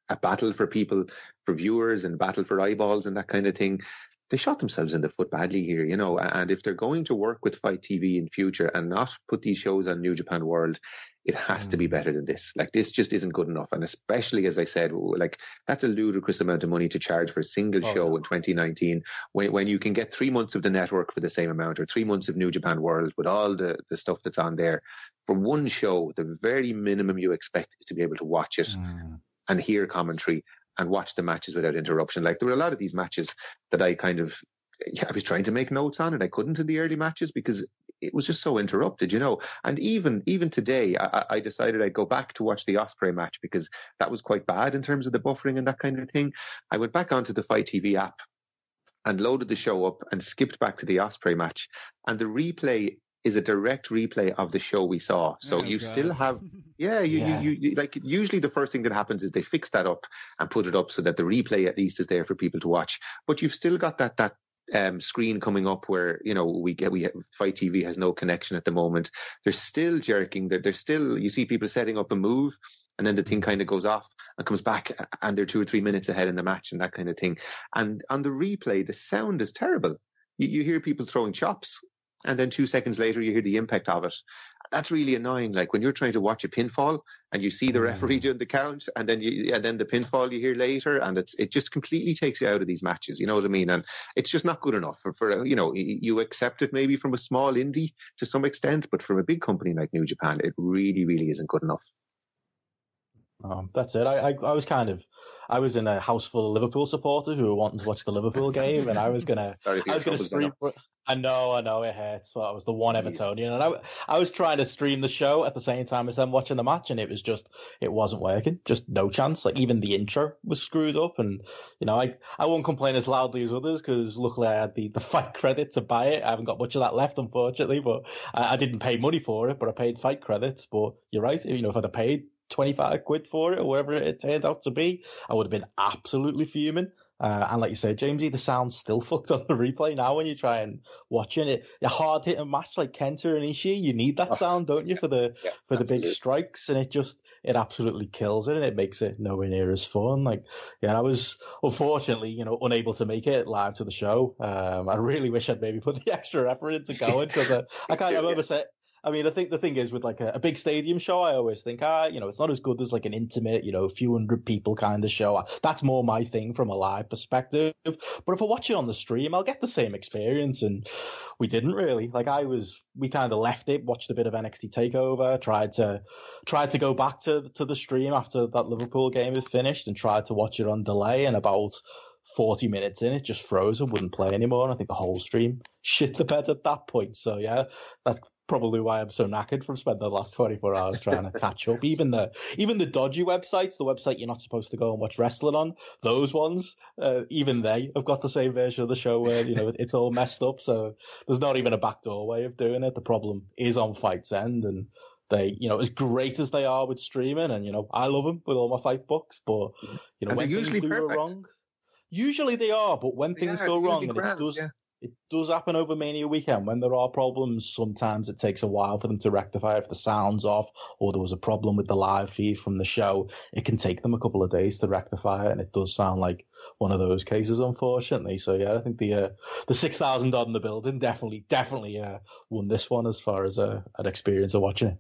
a battle for people, for viewers, and battle for eyeballs and that kind of thing they shot themselves in the foot badly here, you know. And if they're going to work with FITE TV in future and not put these shows on New Japan World, it has mm. to be mm. better than this. Like this just isn't good enough. And especially as I said, like that's a ludicrous amount of money to charge for a single oh, show in 2019 when, when you can get three months of the network for the same amount or three months of New Japan World with all the, the stuff that's on there for one show. The very minimum you expect is to be able to watch it. Mm. And hear commentary and watch the matches without interruption. Like there were a lot of these matches that I kind of I was trying to make notes on and I couldn't in the early matches because it was just so interrupted, you know. And even even today, I, I, decided I'd go back to watch the Ospreay match because that was quite bad in terms of the buffering and that kind of thing. I went back onto the FITE TV app and loaded the show up and skipped back to the Ospreay match, and the replay is a direct replay of the show we saw. So oh, you God. still have, yeah, you, yeah. You, you, like usually the first thing that happens is they fix that up and put it up so that the replay at least is there for people to watch. But you've still got that that um, screen coming up where you know we get we FITE TV has no connection at the moment. They're still jerking. They're, they're still you see people setting up a move and then the thing kind of goes off and comes back and they're two or three minutes ahead in the match and that kind of thing. And on the replay, the sound is terrible. You, you hear people throwing chops and then two seconds later you hear the impact of it. That's really annoying. Like when you're trying to watch a pinfall and you see the referee mm. doing the count, and then you and then the pinfall you hear later, and it's it just completely takes you out of these matches. You know what I mean? And it's just not good enough for, for you know you accept it maybe from a small indie to some extent, but from a big company like New Japan, it really really isn't good enough. Um, that's it. I, I, I was kind of, I was in a house full of Liverpool supporters who were wanting to watch the Liverpool game, and I was gonna, Sorry I was gonna stream. I know, I know, it hurts. But I was the one Evertonian, and I, I was trying to stream the show at the same time as them watching the match, and it was just, it wasn't working. Just no chance. Like even the intro was screwed up, and you know, I, I won't complain as loudly as others because luckily I had the the fight credit to buy it. I haven't got much of that left, unfortunately, but I, I didn't pay money for it, but I paid fight credits. But you're right. You know, if I'd have paid 25 quid for it or whatever it turned out to be, I would have been absolutely fuming. Uh, and like you said, Jamesy, the sound's still fucked on the replay now when you try and watch it. A hard hitting match like Kenta and Ishii, you need that Oh, sound, don't you, for the yeah, for the big strikes, and it just it absolutely kills it, and it makes it nowhere near as fun. Like, yeah, I was unfortunately, you know, unable to make it live to the show. Um, I really wish I'd maybe put the extra effort into going because I, I can't remember yeah. say, I mean, I think the thing is with like a, a big stadium show, I always think, ah, you know, it's not as good as like an intimate, you know, a few hundred people kind of show. That's more my thing from a live perspective. But if I watch it on the stream, I'll get the same experience. And we didn't really. Like I was, we kind of left it, watched a bit of NXT Takeover, tried to, tried to go back to to the stream after that Liverpool game was finished, and tried to watch it on delay. And about 40 minutes in, it just froze and wouldn't play anymore. And I think the whole stream shit the bed at that point. So yeah, that's probably why I'm so knackered from spending the last 24 hours trying to catch up. Even the even the dodgy websites, the website you're not supposed to go and watch wrestling on, those ones, uh, even they have got the same version of the show where you know it's all messed up. So there's not even a backdoor way of doing it. The problem is on FITE's End and. They, you know, as great as they are with streaming, and you know, I love them with all my fight books. But you know, And when things usually do go wrong, usually they are. But when They things are, go wrong, usually and it does, yeah. It does happen over Mania weekend when there are problems. Sometimes it takes a while for them to rectify if the sound's off or there was a problem with the live feed from the show. It can take them a couple of days to rectify it, and it does sound like one of those cases, unfortunately. So yeah, I think the uh, the six thousand odd in the building definitely definitely uh, won this one as far as uh, an experience of watching it.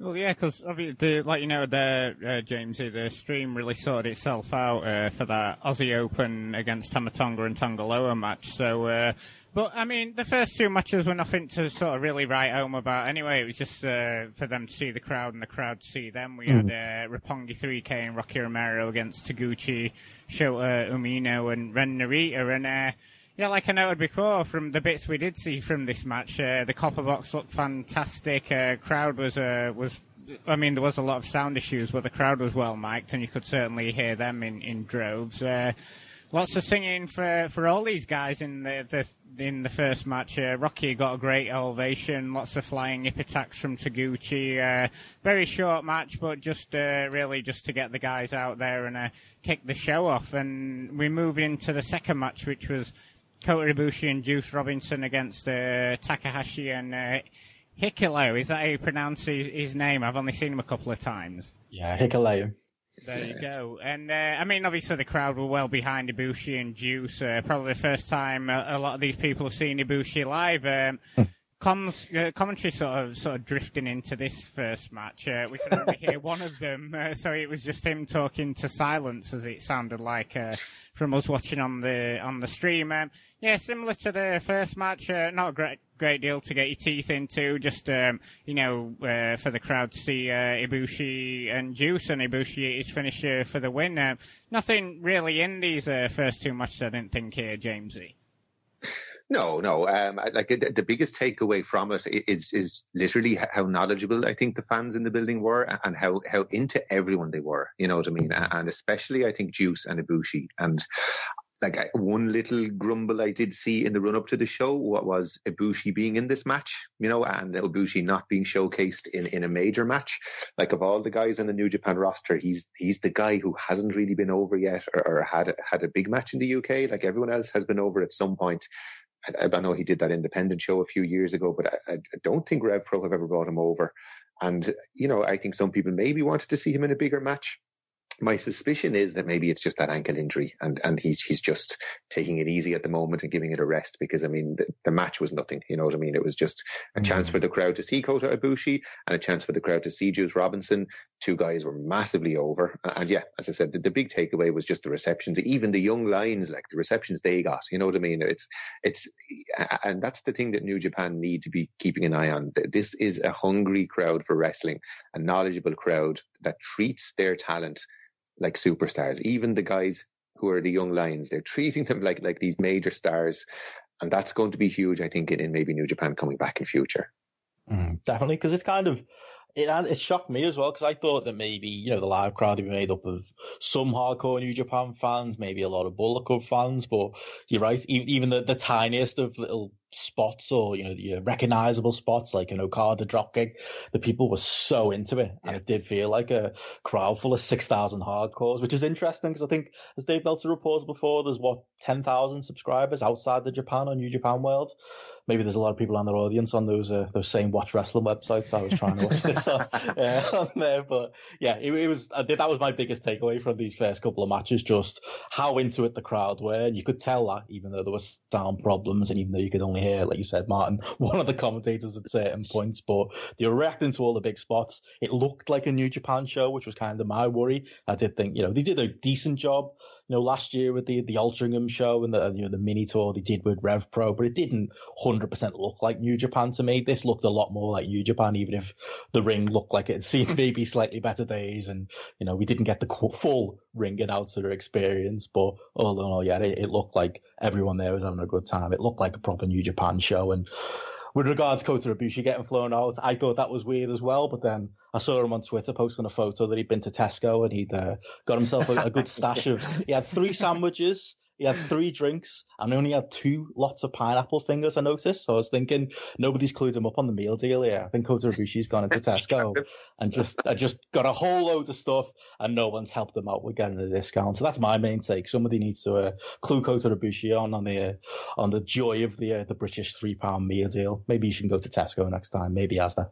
Well, yeah, because the like you know the uh, Jamesy, the stream really sorted itself out uh, for that Aussie Open against Tama Tonga and Tanga Loa match. So, uh, but I mean, the first two matches were nothing to sort of really write home about. Anyway, it was just uh, for them to see the crowd and the crowd to see them. We had uh, Roppongi 3K and Rocky Romero against Taguchi, Shota Umino, and Ren Narita, and. Yeah, like I noted before, from the bits we did see from this match, uh, the copper box looked fantastic. Uh, crowd was uh, was, I mean, there was a lot of sound issues, but the crowd was well mic'd, and you could certainly hear them in in droves. Uh, lots of singing for for all these guys in the, the in the first match. Uh, Rocky got a great elevation, lots of flying hip attacks from Taguchi. Uh, very short match, but just really just to get the guys out there and kick the show off. And we move into the second match, which was Kota Ibushi and Juice Robinson against uh, Takahashi and uh, Hikilo. Is that how you pronounce his, his name? I've only seen him a couple of times. Yeah, Hikuleo. There you go. And uh, I mean, obviously the crowd were well behind Ibushi and Juice. Uh, probably the first time a, a lot of these people have seen Ibushi live. Um, Comms, uh, commentary sort of sort of drifting into this first match. Uh, we could only hear one of them, uh, so it was just him talking to silence, as it sounded like uh, from us watching on the on the stream. Um, yeah, similar to the first match. Uh, not a great great deal to get your teeth into. Just um, you know, uh, for the crowd to see Ibushi and Juice, and Ibushi is finisher for the win. Uh, nothing really in these first two matches. I didn't think here, Jamesy. No, no. Um, like the, the biggest takeaway from it is is literally how knowledgeable I think the fans in the building were, and how how into everyone they were. You know what I mean? And especially I think Juice and Ibushi. And like I, one little grumble I did see in the run up to the show what was Ibushi being in this match, you know, and Ibushi not being showcased in, in a major match. Like of all the guys in the New Japan roster, he's he's the guy who hasn't really been over yet or, or had had a big match in the UK. Like everyone else has been over at some point. I, I know he did that independent show a few years ago, but I, I don't think Rev Pro have ever brought him over. And, you know, I think some people maybe wanted to see him in a bigger match. My suspicion is that maybe it's just that ankle injury and, and he's, he's just taking it easy at the moment and giving it a rest because, I mean, the, the match was nothing. You know what I mean? It was just a mm. chance for the crowd to see Kota Ibushi and a chance for the crowd to see Juice Robinson. Two guys were massively over. And yeah, as I said, the, the big takeaway was just the receptions, even the young lions, like the receptions they got. You know what I mean? It's, it's, and that's the thing that New Japan need to be keeping an eye on. This is a hungry crowd for wrestling, a knowledgeable crowd that treats their talent like superstars. Even the guys who are the young lions, they're treating them like like these major stars, and that's going to be huge. I think in, in maybe New Japan coming back in future. Mm, definitely, because it's kind of it it shocked me as well because I thought that maybe you know the live crowd would be made up of some hardcore New Japan fans, maybe a lot of Bullet Club fans, but you're right, even the, the tiniest of little spots or you know the uh, recognizable spots like an Okada dropkick, the people were so into it, and it did feel like a crowd full of six thousand hardcores, which is interesting because I think as Dave Meltzer reported before, there's what ten thousand subscribers outside the Japan on New Japan World. Maybe there's a lot of people on their audience on those uh, those same Watch Wrestling websites. I was trying to watch this on, uh, on there, but yeah, it, it was did, that was my biggest takeaway from these first couple of matches, just how into it the crowd were, and you could tell that even though there were sound problems, and even though you could only hear, like you said, Martin, one of the commentators at certain points, but they were reacting to all the big spots. It looked like a New Japan show, which was kind of my worry. I did think, you know, they did a decent job, you know, last year with the the Altrincham show and the you know the mini tour they did with Rev Pro, but it didn't 100% look like New Japan to me. This looked a lot more like New Japan, even if the ring looked like it had seen maybe slightly better days, and you know we didn't get the full ring announcer experience. But all in all, yeah, it, it looked like everyone there was having a good time. It looked like a proper New Japan show, and with regards to Kota Ibushi getting flown out, I thought that was weird as well. But then I saw him on Twitter posting a photo that he'd been to Tesco and he'd uh, got himself a, a good stash of. He had three sandwiches he had three drinks and only had two lots of pineapple fingers, I noticed. So I was thinking nobody's clued him up on the meal deal here. I think Kota Ibushi's gone into Tesco and just I just got a whole load of stuff and no one's helped them out with getting a discount. So that's my main take. Somebody needs to uh, clue Kota Ibushi on on the uh, on the joy of the uh, the British three pound meal deal. Maybe you should go to Tesco next time. Maybe Asda.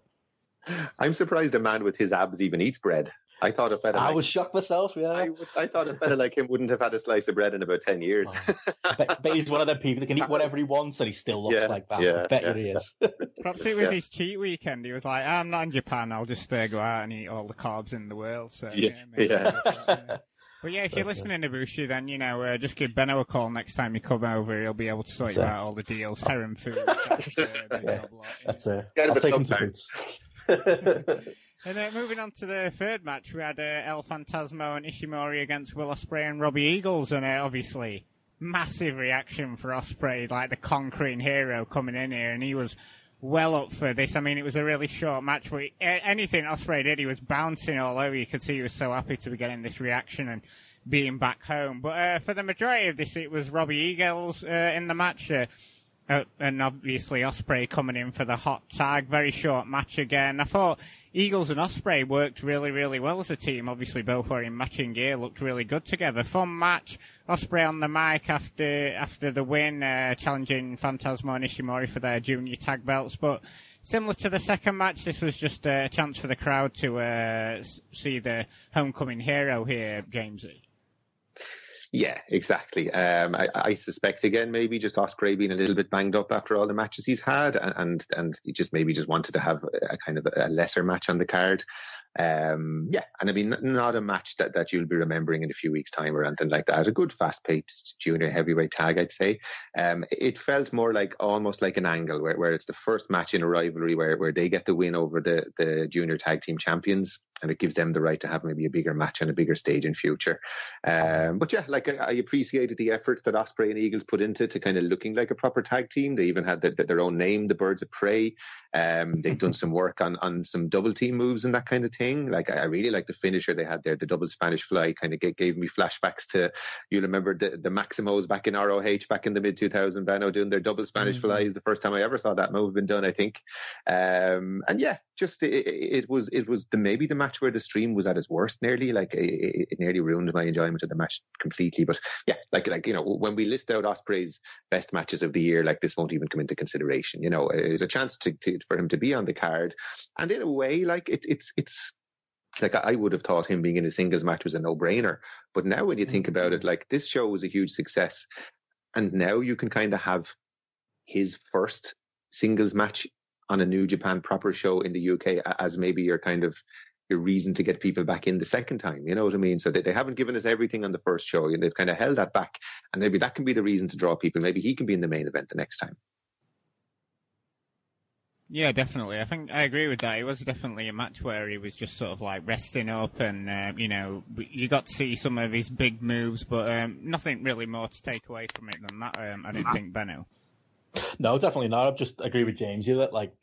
I'm surprised a man with his abs even eats bread. I thought a fella. I like, was shocked myself. Yeah, I, I, thought a fella like him wouldn't have had a slice of bread in about ten years. Oh. but, but, he's one of the people that can eat whatever he wants, and he still looks yeah, like that. Yeah, I bet yeah. you he is. Perhaps it was his cheat weekend. He was like, "I'm not in Japan. I'll just uh, go out and eat all the carbs in the world." So yeah, yeah. But yeah, if you're That's listening it. to Bushi, then you know uh, just give Benno a call next time you come over. He'll be able to sort That's you it. out all the deals, heron food. That's, uh, yeah. That's it. I'll take him to boots. And uh, moving on to the third match, we had uh, El Phantasmo and Ishimori against Will Ospreay and Robbie Eagles, and uh, obviously massive reaction for Ospreay, like the conquering hero coming in here, and he was well up for this. I mean, it was a really short match. Anything Ospreay did, he was bouncing all over. You could see he was so happy to be getting this reaction and being back home. But uh, for the majority of this, it was Robbie Eagles uh, in the match. Uh, and obviously Ospreay coming in for the hot tag. Very short match again. I thought Eagles and Ospreay worked really, really well as a team. Obviously, both wearing matching gear, looked really good together. Fun match. Ospreay on the mic after after the win, uh, challenging Phantasmo and Ishimori for their junior tag belts. But similar to the second match, this was just a chance for the crowd to uh, see the homecoming hero here, Jamesy. Yeah, exactly. Um, I, I, suspect again maybe just Ospreay being a little bit banged up after all the matches he's had, and and he just maybe just wanted to have a kind of a lesser match on the card. Um, yeah, and I mean not a match that, that you'll be remembering in a few weeks' time or anything like that. A good fast-paced junior heavyweight tag, I'd say. Um, it felt more like almost like an angle where, where it's the first match in a rivalry where where they get the win over the the junior tag team champions and it gives them the right to have maybe a bigger match on a bigger stage in future. Um, but yeah, like I, I, appreciated the effort that Ospreay and Eagles put into to kind of looking like a proper tag team. They even had the, the, their own name, the Birds of Prey. Um, they've done some work on on some double team moves and that kind of thing. Like I really like the finisher they had there, the double Spanish fly. Kind of gave me flashbacks to you remember the the Maximos back in ROH back in the mid 2000 Bano doing their double Spanish mm-hmm. flies. The first time I ever saw that move been done, I think. Um, and yeah, just it, it was it was the maybe the match where the stream was at its worst nearly like it, it, nearly ruined my enjoyment of the match completely but yeah like like you know when we list out Ospreay's best matches of the year like this won't even come into consideration you know it's a chance to, to for him to be on the card and in a way like it, it's it's like I would have thought him being in a singles match was a no brainer. But now when you think mm-hmm. about it, like this show was a huge success. And now you can kind of have his first singles match on a New Japan proper show in the UK as maybe your kind of your reason to get people back in the second time. You know what I mean? So they, they haven't given us everything on the first show and they've kind of held that back. And maybe that can be the reason to draw people. Maybe he can be in the main event the next time. Yeah, definitely. I think I agree with that. It was definitely a match where he was just sort of like resting up, and um, you know, you got to see some of his big moves, but um, nothing really more to take away from it than that. Um, I didn't think, Benno. No, definitely not. I just agree with James that like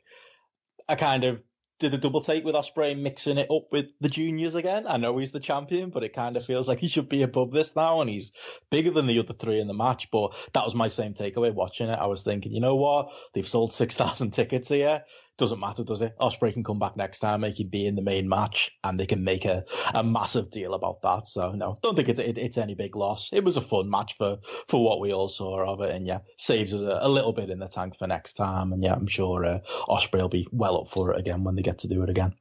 I kind of did a double take with Ospreay mixing it up with the juniors again. I know he's the champion, but it kind of feels like he should be above this now, and he's bigger than the other three in the match. But that was my same takeaway watching it. I was thinking, you know what? They've sold six thousand tickets here. Doesn't matter, does it? Ospreay can come back next time, make him be in the main match, and they can make a, a massive deal about that. So no, don't think it's it, it's any big loss. It was a fun match for for what we all saw of it, and yeah, saves us a, a little bit in the tank for next time. And yeah, I'm sure uh, Ospreay will be well up for it again when they get to do it again.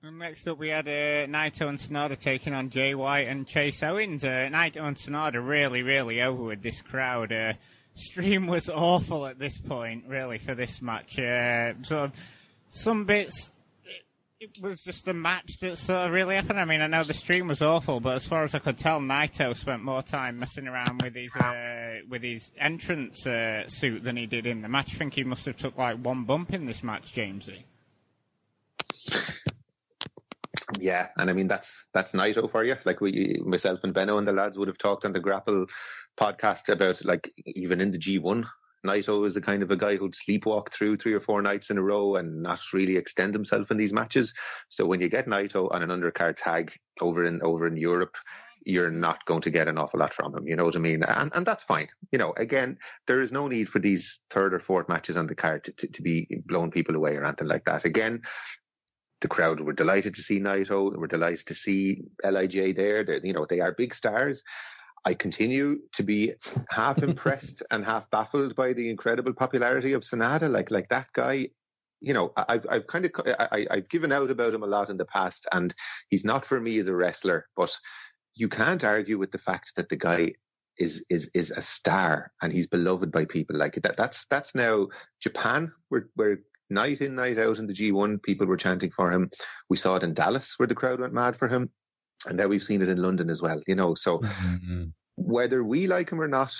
Next up, we had uh, Naito and Sanada taking on Jay White and Chase Owens. Uh, Naito and Sanada really, really over with this crowd. Uh, stream was awful at this point, really, for this match. Uh, sort of some bits. It, was just a match that sort of really happened. I mean, I know the stream was awful, but as far as I could tell, Naito spent more time messing around with his uh, with his entrance uh, suit than he did in the match. I think he must have took like one bump in this match, Jamesy. Yeah, and I mean that's that's Naito for you. Like we, myself and Benno and the lads would have talked on the Grapple podcast about like even in the G1 Naito is the kind of a guy who'd sleepwalk through three or four nights in a row and not really extend himself in these matches. So when you get Naito on an undercard tag over in over in Europe, you're not going to get an awful lot from him. You know what I mean? And and that's fine. You know, again, there is no need for these third or fourth matches on the card to, to, to be blowing people away or anything like that. Again, the crowd were delighted to see Naito. Were delighted to see Lij there. They're, you know, they are big stars. I continue to be half impressed and half baffled by the incredible popularity of Sanada. Like, like that guy, you know, I've, I've kind of, I, I've given out about him a lot in the past, and he's not for me as a wrestler. But you can't argue with the fact that the guy is is is a star and he's beloved by people. Like that, that's that's now Japan, where where night in night out in the G1, people were chanting for him. We saw it in Dallas, where the crowd went mad for him and now we've seen it in London as well. You know, so mm-hmm. whether we like him or not,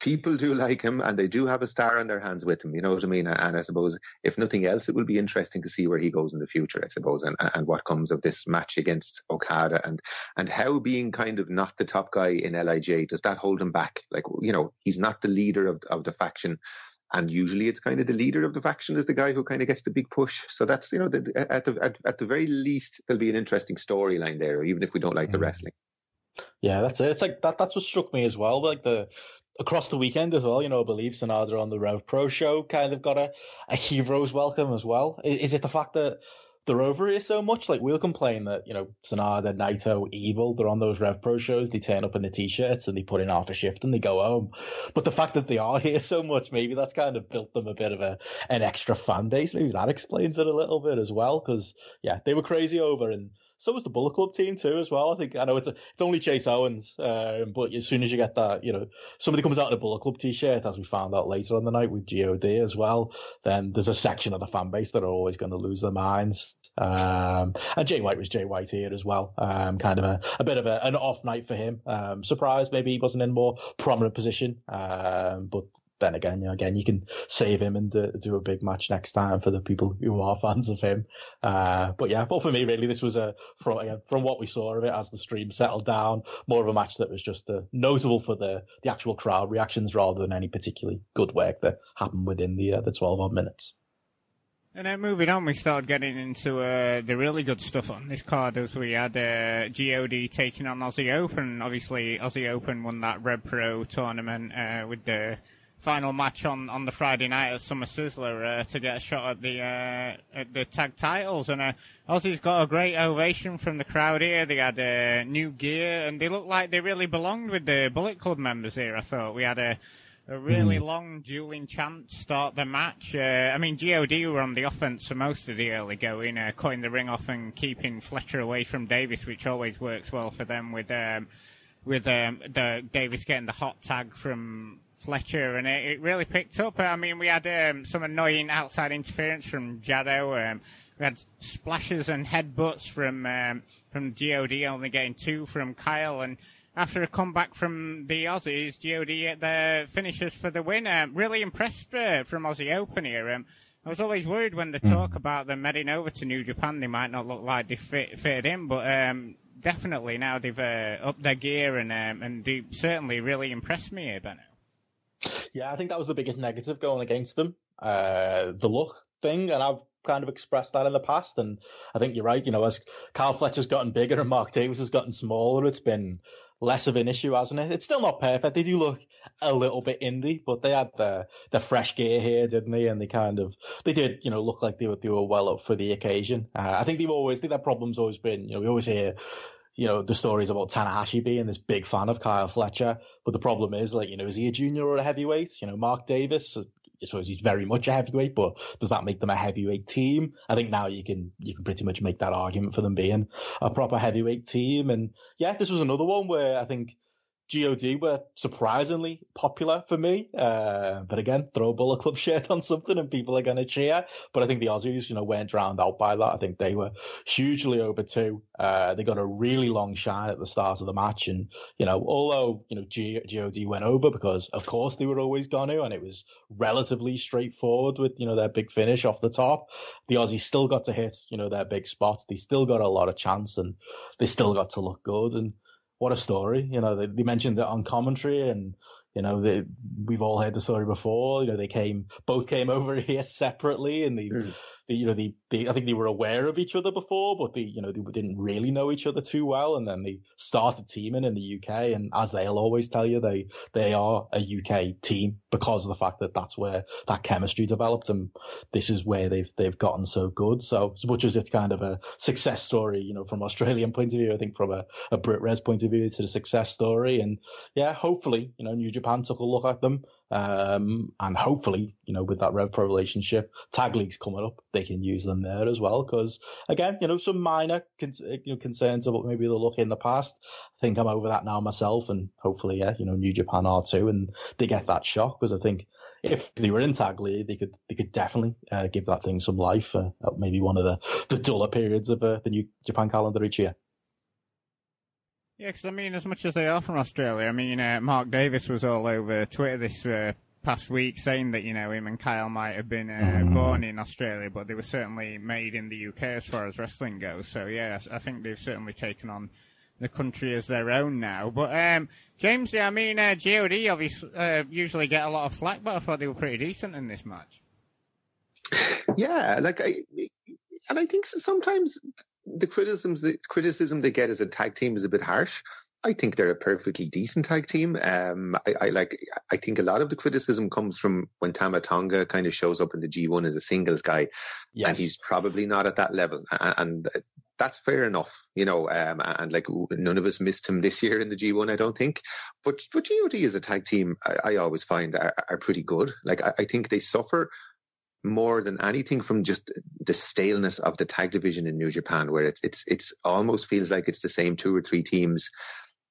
people do like him, and they do have a star on their hands with him. You know what I mean? And I suppose if nothing else, it will be interesting to see where he goes in the future. I suppose, and and what comes of this match against Okada, and and how being kind of not the top guy in Lij does that hold him back? Like you know, he's not the leader of of the faction. And usually, it's kind of the leader of the faction is the guy who kind of gets the big push. So that's you know, the, at the at, at, the very least, there'll be an interesting storyline there, even if we don't like mm. the wrestling. Yeah, that's it. It's like that. That's what struck me as well. Like the across the weekend as well. You know, I believe Sanada on the Rev Pro show kind of got a, a hero's welcome as well. Is, is it the fact that they're over here so much. Like we'll complain that you know Sanada, Naito, Evil, they're on those Rev Pro shows. They turn up in the t-shirts and they put in half a shift and they go home. But the fact that they are here so much, maybe that's kind of built them a bit of a an extra fan base. Maybe that explains it a little bit as well. Because yeah, they were crazy over and so was the Bullet Club team too, as well. I think I know it's a, it's only Chase Owens, um, but as soon as you get that, you know, somebody comes out in a Bullet Club t-shirt, as we found out later on the night with God as well, then there's a section of the fan base that are always going to lose their minds. Um, and Jay White was Jay White here as well. Um, kind of a, a bit of a, an off night for him. Um, surprised maybe he wasn't in more prominent position. Um, but then again, you know, again, you can save him and do, do, a big match next time for the people who are fans of him. Uh, but yeah, but for me, really, this was a from again, from what we saw of it as the stream settled down, more of a match that was just uh, notable for the the actual crowd reactions rather than any particularly good work that happened within the uh, the twelve odd minutes. And then moving on, we started getting into uh, the really good stuff on this card as we had uh, God taking on Aussie Open. Obviously, Aussie Open won that Rev Pro tournament uh, with the final match on, on the Friday night at Summer Sizzler uh, to get a shot at the uh, at the tag titles. And uh, Aussie's got a great ovation from the crowd here. They had uh, new gear and they looked like they really belonged with the Bullet Club members here. I thought we had a a really mm. long dueling chant start the match. Uh, I mean, God were on the offense for most of the early going, uh, cutting the ring off and keeping Fletcher away from Davis, which always works well for them. With um, with um, the Davis getting the hot tag from Fletcher, and it, it really picked up. I mean, we had um, some annoying outside interference from Jado. Um, we had splashes and headbutts from um, from God, only getting two from Kyle, and after a comeback from the Aussies, GOD at the finishers for the win. Um, really impressed uh, from Aussie Open here. Um, I was always worried when they talk mm. about them heading over to New Japan, they might not look like they fit, fit in, but um, definitely now they've uh, upped their gear and um, and they certainly really impressed me here, Benno. Yeah, I think that was the biggest negative going against them, uh, the look thing, and I've kind of expressed that in the past, and I think you're right. You know, as Kyle Fletcher's gotten bigger and Mark Davis has gotten smaller, it's been less of an issue, hasn't it? It's still not perfect. They do look a little bit indie, but they had the the fresh gear here, didn't they? And they kind of they did, you know, look like they were they were well up for the occasion. Uh, I think they've always I think that problem's always been, you know, we always hear. You know, the stories about Tanahashi being this big fan of Kyle Fletcher. But the problem is, like, you know, is he a junior or a heavyweight? You know, Mark Davis I suppose he's very much a heavyweight, but does that make them a heavyweight team? I think now you can you can pretty much make that argument for them being a proper heavyweight team. And yeah, this was another one where I think God were surprisingly popular for me. Uh, but again, throw a Bullet Club shirt on something and people are going to cheer. But I think the Aussies, you know, weren't drowned out by that. I think they were hugely over too. Uh, they got a really long shine at the start of the match. And, you know, although, you know, G- God went over because of course they were always going to, and it was relatively straightforward with, you know, their big finish off the top, the Aussies still got to hit, you know, their big spots. They still got a lot of chance and they still got to look good. And, what a story. You know, they, they mentioned it on commentary and you know, they, we've all heard the story before. You know, they came, both came over here separately, and they, mm. they you know, they, they, I think they were aware of each other before, but they, you know, they didn't really know each other too well. And then they started teaming in the UK, and as they'll always tell you, they, they are a UK team because of the fact that that's where that chemistry developed, and this is where they've, they've gotten so good. So, as much as it's kind of a success story, you know, from Australian point of view, I think from a, a BritWres point of view, it's a success story, and yeah, hopefully, you know, New Japan Japan took a look at them. Um, and hopefully, you know, with that Rev Pro relationship, tag leagues coming up, they can use them there as well. Because again, you know, some minor con- you know, concerns about maybe the look in the past. I think I'm over that now myself, and hopefully, yeah, you know, New Japan are too, and they get that shot because I think if they were in tag league, they could they could definitely uh, give that thing some life. Uh, maybe one of the the duller periods of uh, the New Japan calendar each year. Yeah, because I mean, as much as they are from Australia, I mean, uh, Mark Davis was all over Twitter this uh, past week saying that you know him and Kyle might have been uh, mm. born in Australia, but they were certainly made in the UK as far as wrestling goes. So yeah, I think they've certainly taken on the country as their own now. But um, James, yeah, I mean, uh, God obviously uh, usually get a lot of flack, but I thought they were pretty decent in this match. Yeah, like I, and I think sometimes the criticisms the criticism they get as a tag team is a bit harsh. I think they're a perfectly decent tag team. Um, I, I, like. I think a lot of the criticism comes from when Tama Tonga kind of shows up in the G1 as a singles guy, yes. and he's probably not at that level. And that's fair enough, you know. Um, and like none of us missed him this year in the G1, I don't think. But but God as a tag team, I, I always find are, are, pretty good. Like I, I think they suffer more than anything from just the staleness of the tag division in New Japan, where it's it's it's almost feels like it's the same two or three teams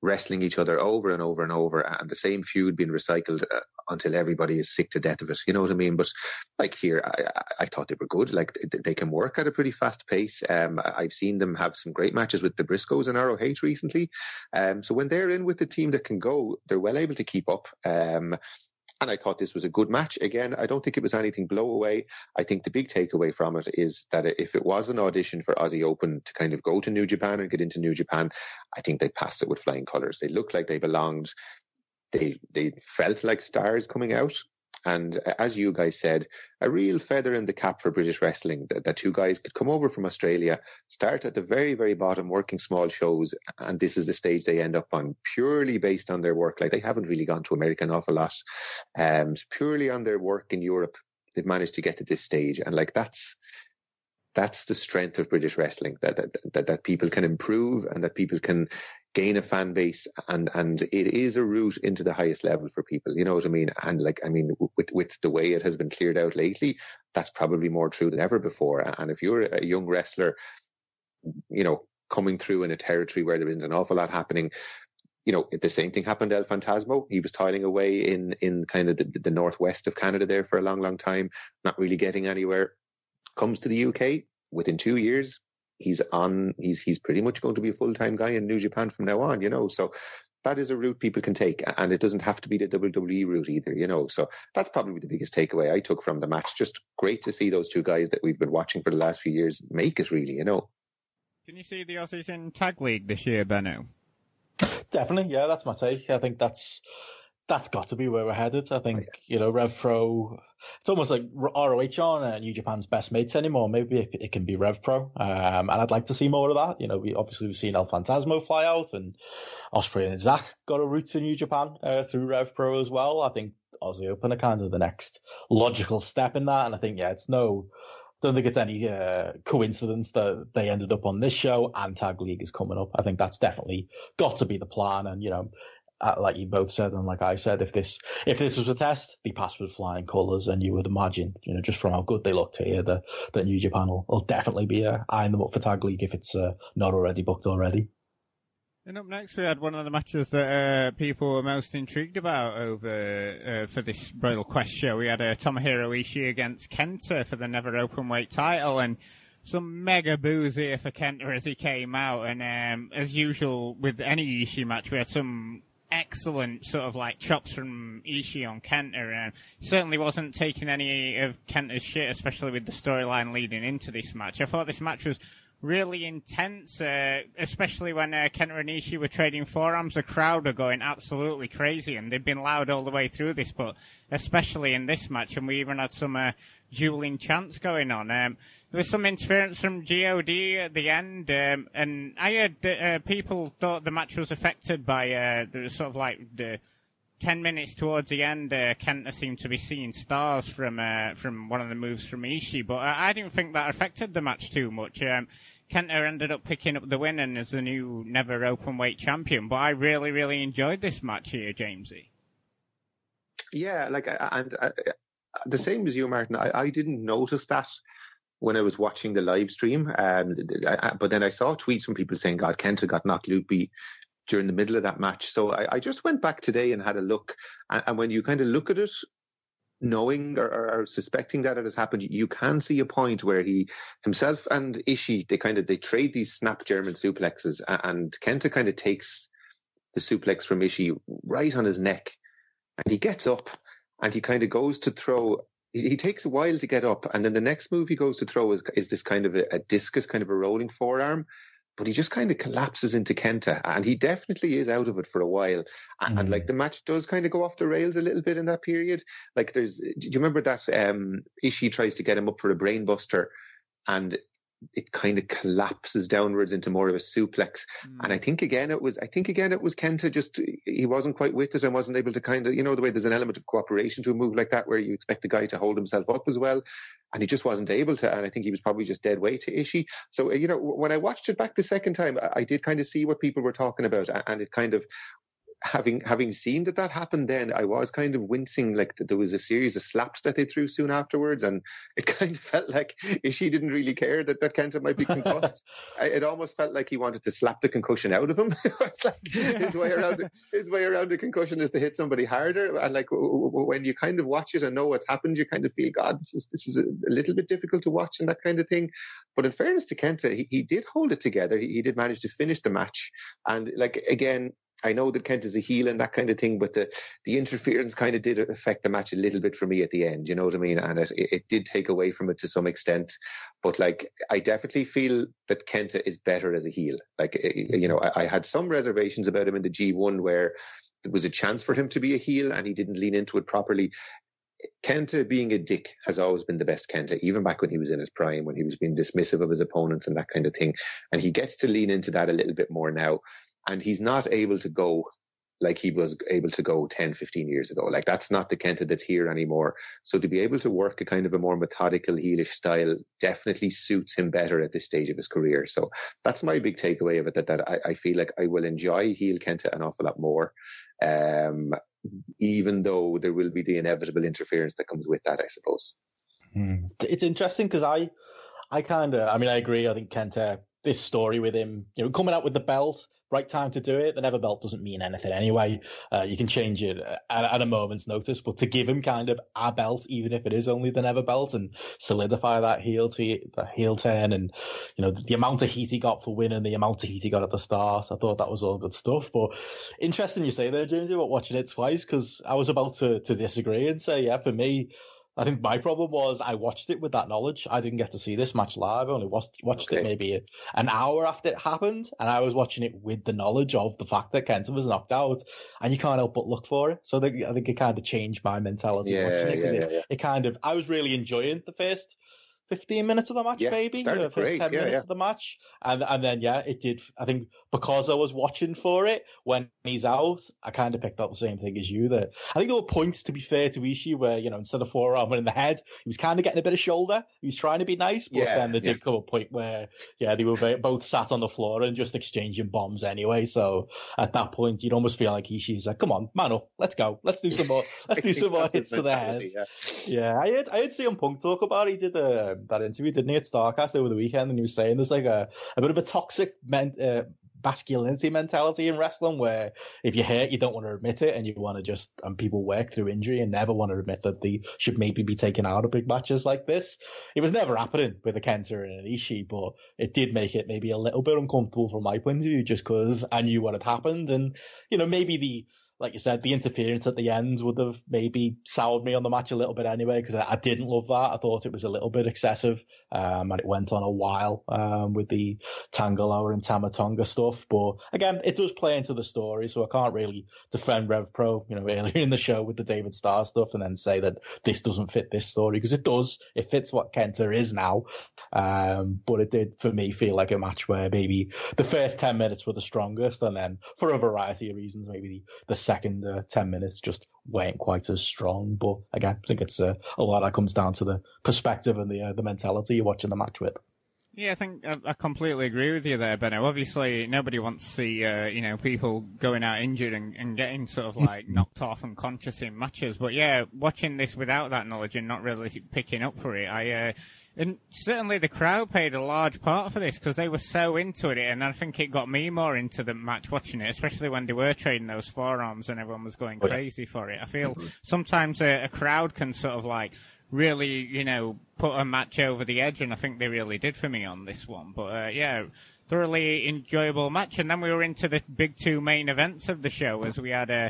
wrestling each other over and over and over, and the same feud being recycled uh, until everybody is sick to death of it. You know what I mean? But like here, I, I thought they were good. Like they, can work at a pretty fast pace. Um, I've seen them have some great matches with the Briscoes and ROH recently. Um, so when they're in with the team that can go, they're well able to keep up. Um, and I thought this was a good match. Again, I don't think it was anything blow away. I think the big takeaway from it is that if it was an audition for Aussie Open to kind of go to New Japan and get into New Japan, I think they passed it with flying colours. They looked like they belonged. They they felt like stars coming out. And as you guys said, a real feather in the cap for British wrestling that, that two guys could come over from Australia, start at the very, very bottom, working small shows, and this is the stage they end up on, purely based on their work. Like they haven't really gone to America an awful lot. Um, purely on their work in Europe, they've managed to get to this stage. And like that's, that's the strength of British wrestling that, that, that, that people can improve and that people can gain a fan base and and it is a route into the highest level for people you know what i mean and like i mean with with the way it has been cleared out lately that's probably more true than ever before and if you're a young wrestler you know coming through in a territory where there isn't an awful lot happening you know, the same thing happened to El Phantasmo. He was tiling away in in kind of the, the northwest of Canada there for a long, long time, not really getting anywhere. Comes to the UK within two years, he's on. He's he's pretty much going to be a full time guy in New Japan from now on. You know, so that is a route people can take, and it doesn't have to be the WWE route either. You know, so that's probably the biggest takeaway I took from the match. Just great to see those two guys that we've been watching for the last few years make it. Really, you know. Can you see the Aussies in tag league this year, Benno? Definitely, yeah, that's my take. I think that's that's got to be where we're headed. I think you know Rev Pro. It's almost like ROH on uh, New Japan's best mates anymore. Maybe it, it can be Rev Pro, um, and I'd like to see more of that. You know, we obviously we've seen El Phantasmo fly out, and Ospreay and Zach got a route to New Japan uh, through Rev Pro as well. I think Aussie Open are kind of the next logical step in that, and I think yeah, it's no don't think it's any uh, coincidence that they ended up on this show and Tag League is coming up. I think that's definitely got to be the plan. And you know, like you both said, and like I said, if this if this was a test, be passed with flying colours, and you would imagine, you know, just from how good they looked here, that that New Japan will, will definitely be uh, eyeing them up for Tag League if it's uh, not already booked already. And up next, we had one of the matches that uh, people were most intrigued about over uh, for this Royal Quest show. We had uh, Tomohiro Ishii against Kenta for the Never Openweight title, and some mega boos here for Kenta as he came out. And um, as usual with any Ishii match, we had some excellent sort of like chops from Ishii on Kenta, and certainly wasn't taking any of Kenta's shit, especially with the storyline leading into this match. I thought this match was really intense, uh, especially when uh, Kenta and Ishii were trading forearms. The crowd are going absolutely crazy, and they've been loud all the way through this, but especially in this match, and we even had some uh, dueling chants going on. Um, there was some interference from God at the end, um, and I heard uh, people thought the match was affected by uh, the sort of like the ten minutes towards the end, uh, Kenta seemed to be seeing stars from uh, from one of the moves from Ishii, but I, I didn't think that affected the match too much. Um, Kenta ended up picking up the win and as the new never open weight champion. But I really, really enjoyed this match here, Jamesy. Yeah, like and uh, the same as you, Martin. I, I didn't notice that when I was watching the live stream. Um, but then I saw tweets from people saying, "God, Kenta got knocked loopy during the middle of that match." So I, I just went back today and had a look. And, and when you kind of look at it, knowing or, or, suspecting that it has happened, you can see a point where he himself and Ishii they kind of they trade these snap German suplexes, and Kenta kind of takes the suplex from Ishii right on his neck, and he gets up and he kind of goes to throw. He, takes a while to get up, and then the next move he goes to throw is, is this kind of a, a discus, kind of a rolling forearm but he just kind of collapses into Kenta, and he definitely is out of it for a while. And, mm. and, like the match does kind of go off the rails a little bit in that period. Like there's, do you remember that um, Ishii tries to get him up for a brainbuster, and it kind of collapses downwards into more of a suplex. Mm. And I think again it was I think again it was Kenta just he wasn't quite with it and wasn't able to kind of you know the way there's an element of cooperation to a move like that where you expect the guy to hold himself up as well. And he just wasn't able to, and I think he was probably just dead weight to Ishii. So you know, when I watched it back the second time, I did kind of see what people were talking about, and it kind of having having seen that that happened then i was kind of wincing like there was a series of slaps that they threw soon afterwards and it kind of felt like she didn't really care that that Kenta might be concussed. It almost felt like he wanted to slap the concussion out of him. It's like his way around his way around a concussion is to hit somebody harder and like when you kind of watch it and know what's happened you kind of feel god this is this is a, little bit difficult to watch and that kind of thing. But in fairness to Kenta he, he did hold it together. He, he did manage to finish the match. And like again I know that Kent is a heel and that kind of thing, but the, the interference kind of did affect the match a little bit for me at the end. You know what I mean? And it, it did take away from it to some extent. But like, I definitely feel that Kenta is better as a heel. Like, eh, eh, you know, I, I had some reservations about him in the G1 where there was a chance for him to be a heel and he didn't lean into it properly. Kenta being a dick has always been the best Kenta, even back when he was in his prime, when he was being dismissive of his opponents and that kind of thing. And he gets to lean into that a little bit more now and he's not able to go like he was able to go 10, 15 years ago. Like that's not the Kenta that's here anymore. So to be able to work a kind of a more methodical heelish style definitely suits him better at this stage of his career. So that's my big takeaway of it that, that I, I feel like I will enjoy heel Kenta an awful lot more. Um, even though there will be the inevitable interference that comes with that, I suppose. Hmm. It's interesting because I, I kind of, I mean, I agree. I think Kenta, this story with him, you know, coming out with the belt, right time to do it. The never belt doesn't mean anything anyway. Uh, you can change it at, at, a moment's notice, but to give him kind of a belt, even if it is only the never belt, and solidify that heel to the heel turn, and you know the amount of heat he got for winning, the amount of heat he got at the start, I thought that was all good stuff. But interesting you say there, James, about watching it twice because I was about to to disagree and say, yeah, for me. I think my problem was I watched it with that knowledge. I didn't get to see this match live. I only watched watched okay. it maybe an hour after it happened, and I was watching it with the knowledge of the fact that Kenta was knocked out, and you can't help but look for it. So I think, I think it kind of changed my mentality yeah, watching it because yeah, it, yeah. it kind of I was really enjoying the first 15 minutes of the match, Yeah, maybe, you know, first 10 yeah, minutes yeah. of the match. And and then, yeah, it did. I think because I was watching for it when he's out, I kind of picked up the same thing as you. That I think there were points, to be fair to Ishii, where, you know, instead of forearm in the head, he was kind of getting a bit of shoulder. He was trying to be nice, but Yeah, then there did come a point where, yeah, they were both sat on the floor and just exchanging bombs anyway. So at that point, you'd almost feel like Ishii's like, come on, man up, let's go. Let's do some more, let's do some more hits to the head. yeah. I heard I heard CM Punk talk about it. He did uh, uh, that interview, didn't he, over the weekend, and he was saying there's like a, a bit of a toxic men, uh, masculinity mentality in wrestling where if you hurt, you don't want to admit it, and you want to just and people work through injury and never want to admit that they should maybe be taken out of big matches like this. It was never happening with a Kenta and an Ishii, but it did make it maybe a little bit uncomfortable from my point of view, just because I knew what had happened, and you know maybe the like you said, the interference at the end would have maybe soured me on the match a little bit anyway, because I, I didn't love that. I thought it was a little bit excessive, um, and it went on a while um, with the Tanga Loa and Tama Tonga stuff. But again, it does play into the story, so I can't really defend Rev Pro, you know, earlier in the show with the David Starr stuff, and then say that this doesn't fit this story because it does. It fits what Kenta is now, um, but it did for me feel like a match where maybe the first ten minutes were the strongest, and then for a variety of reasons, maybe the, the second uh, 10 minutes just weren't quite as strong. But again, I think it's uh, a lot that comes down to the perspective and the uh, the mentality you're watching the match with. Yeah, I think I, I completely agree with you there, Benno. Obviously, nobody wants to see uh, you know people going out injured and, and getting sort of like knocked off and unconscious in matches. But yeah, watching this without that knowledge and not really picking up for it, I uh, and certainly the crowd played a large part for this because they were so into it, and I think it got me more into the match watching it, especially when they were trading those forearms and everyone was going Oh, yeah. crazy for it. I feel sometimes a, a crowd can sort of like really, you know, put a match over the edge, and I think they really did for me on this one. But uh, yeah, thoroughly enjoyable match, and then we were into the big two main events of the show as we had uh,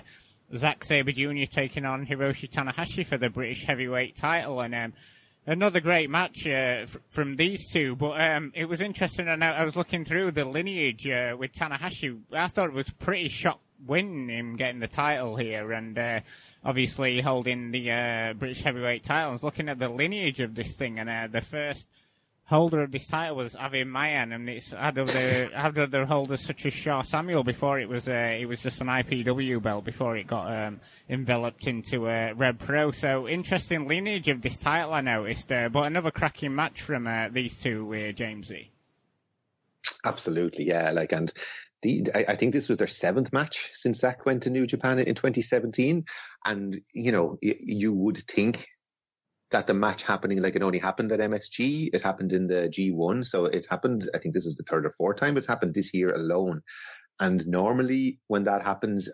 Zack Sabre Jr. taking on Hiroshi Tanahashi for the British Heavyweight title, and um, another great match uh, f- from these two. But um, it was interesting, and I, I was looking through the lineage uh, with Tanahashi. I thought it was pretty shock win him getting the title here, and uh, obviously holding the uh, British Heavyweight title. I was looking at the lineage of this thing, and uh, the first holder of this title was Avi Mayan, and it's had other had other holders such as Sha Samuel before it was uh, it was just an IPW belt before it got um, enveloped into uh, Rev Pro. So interesting lineage of this title I noticed, uh, but another cracking match from uh, these two, uh, Jamesy. Absolutely, yeah. Like, and the I, I think this was their seventh match since Zack went to New Japan in 2017, and you know y- you would think that the match happening like it only happened at MSG, it happened in the G1, so it happened. I think this is the third or fourth time it's happened this year alone. And normally when that happens,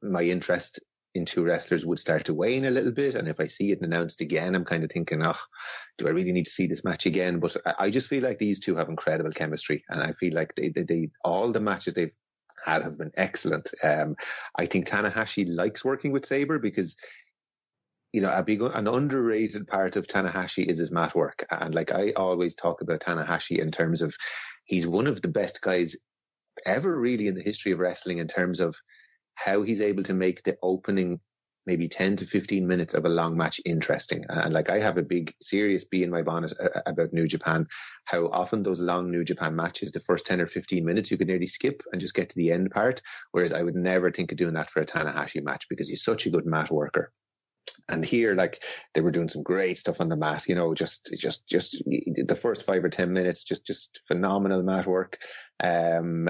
my interest in two wrestlers would start to wane a little bit. And if I see it announced again, I'm kind of thinking, oh, do I really need to see this match again? But I, just feel like these two have incredible chemistry. And I feel like they, they, they all the matches they've had have been excellent. Um, I think Tanahashi likes working with Sabre because you know, a big, an underrated part of Tanahashi is his mat work. And like I always talk about Tanahashi in terms of he's one of the best guys ever really in the history of wrestling in terms of how he's able to make the opening maybe 10 to 15 minutes of a long match interesting. And like I have a big serious bee in my bonnet uh, about New Japan, how often those long New Japan matches, the first 10 or 15 minutes, you could nearly skip and just get to the end part. Whereas I would never think of doing that for a Tanahashi match because he's such a good mat worker. And here, like they were doing some great stuff on the mat, you know, just, just, just the first five or 10 minutes, just, just phenomenal mat work. Um,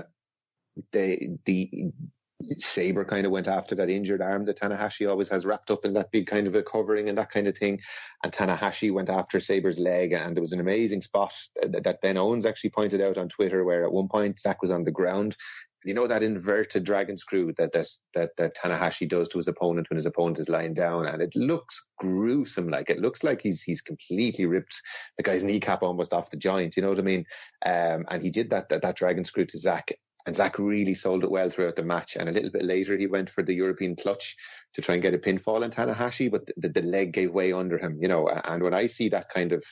they, the, Sabre kind of went after that injured arm that Tanahashi always has wrapped up in that big kind of a covering and that kind of thing. And Tanahashi went after Sabre's leg, and there was an amazing spot that Ben Owens actually pointed out on Twitter where at one point Zack was on the ground. You know that inverted dragon screw that that that, that Tanahashi does to his opponent when his opponent is lying down, and it looks gruesome. Like it looks like he's he's completely ripped the guy's kneecap almost off the joint. You know what I mean? Um, and he did that, that that dragon screw to Zack, and Zack really sold it well throughout the match. And a little bit later, he went for the European clutch to try and get a pinfall on Tanahashi, but the, the leg gave way under him, you know. And when I see that kind of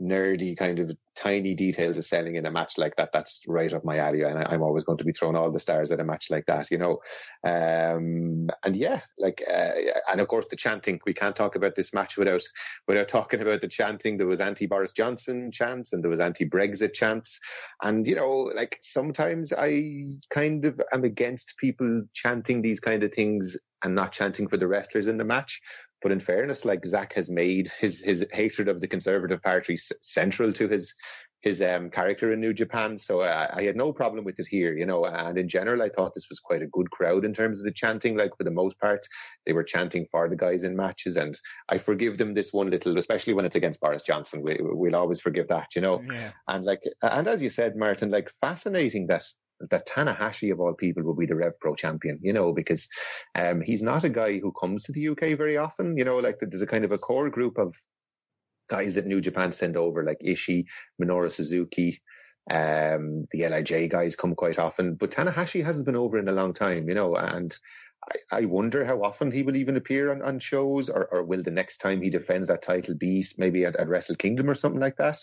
nerdy kind of tiny details of selling in a match like that, that's right up my alley. And I, am always going to be throwing all the stars at a match like that, you know. Um, and yeah, like, uh, and of course the chanting. We can't talk about this match without without talking about the chanting. There was anti Boris Johnson chants and there was anti Brexit chants. And you know, like sometimes I kind of am against people chanting these kind of things and not chanting for the wrestlers in the match. But in fairness, like Zack has made his his hatred of the Conservative Party s- central to his his um, character in New Japan. So uh, I had no problem with it here, you know. And in general, I thought this was quite a good crowd in terms of the chanting. Like for the most part, they were chanting for the guys in matches, and I forgive them this one little, especially when it's against Boris Johnson. We, we'll always forgive that, you know. Yeah. And like, and as you said, Martin, like fascinating that that Tanahashi of all people will be the Rev Pro champion, you know, because um, he's not a guy who comes to the UK very often, you know, like there's a kind of a core group of guys that New Japan send over, like Ishii, Minoru Suzuki, um, the LIJ guys come quite often, but Tanahashi hasn't been over in a long time, you know, and I, I wonder how often he will even appear on, on shows, or, or will the next time he defends that title be maybe at, at Wrestle Kingdom or something like that?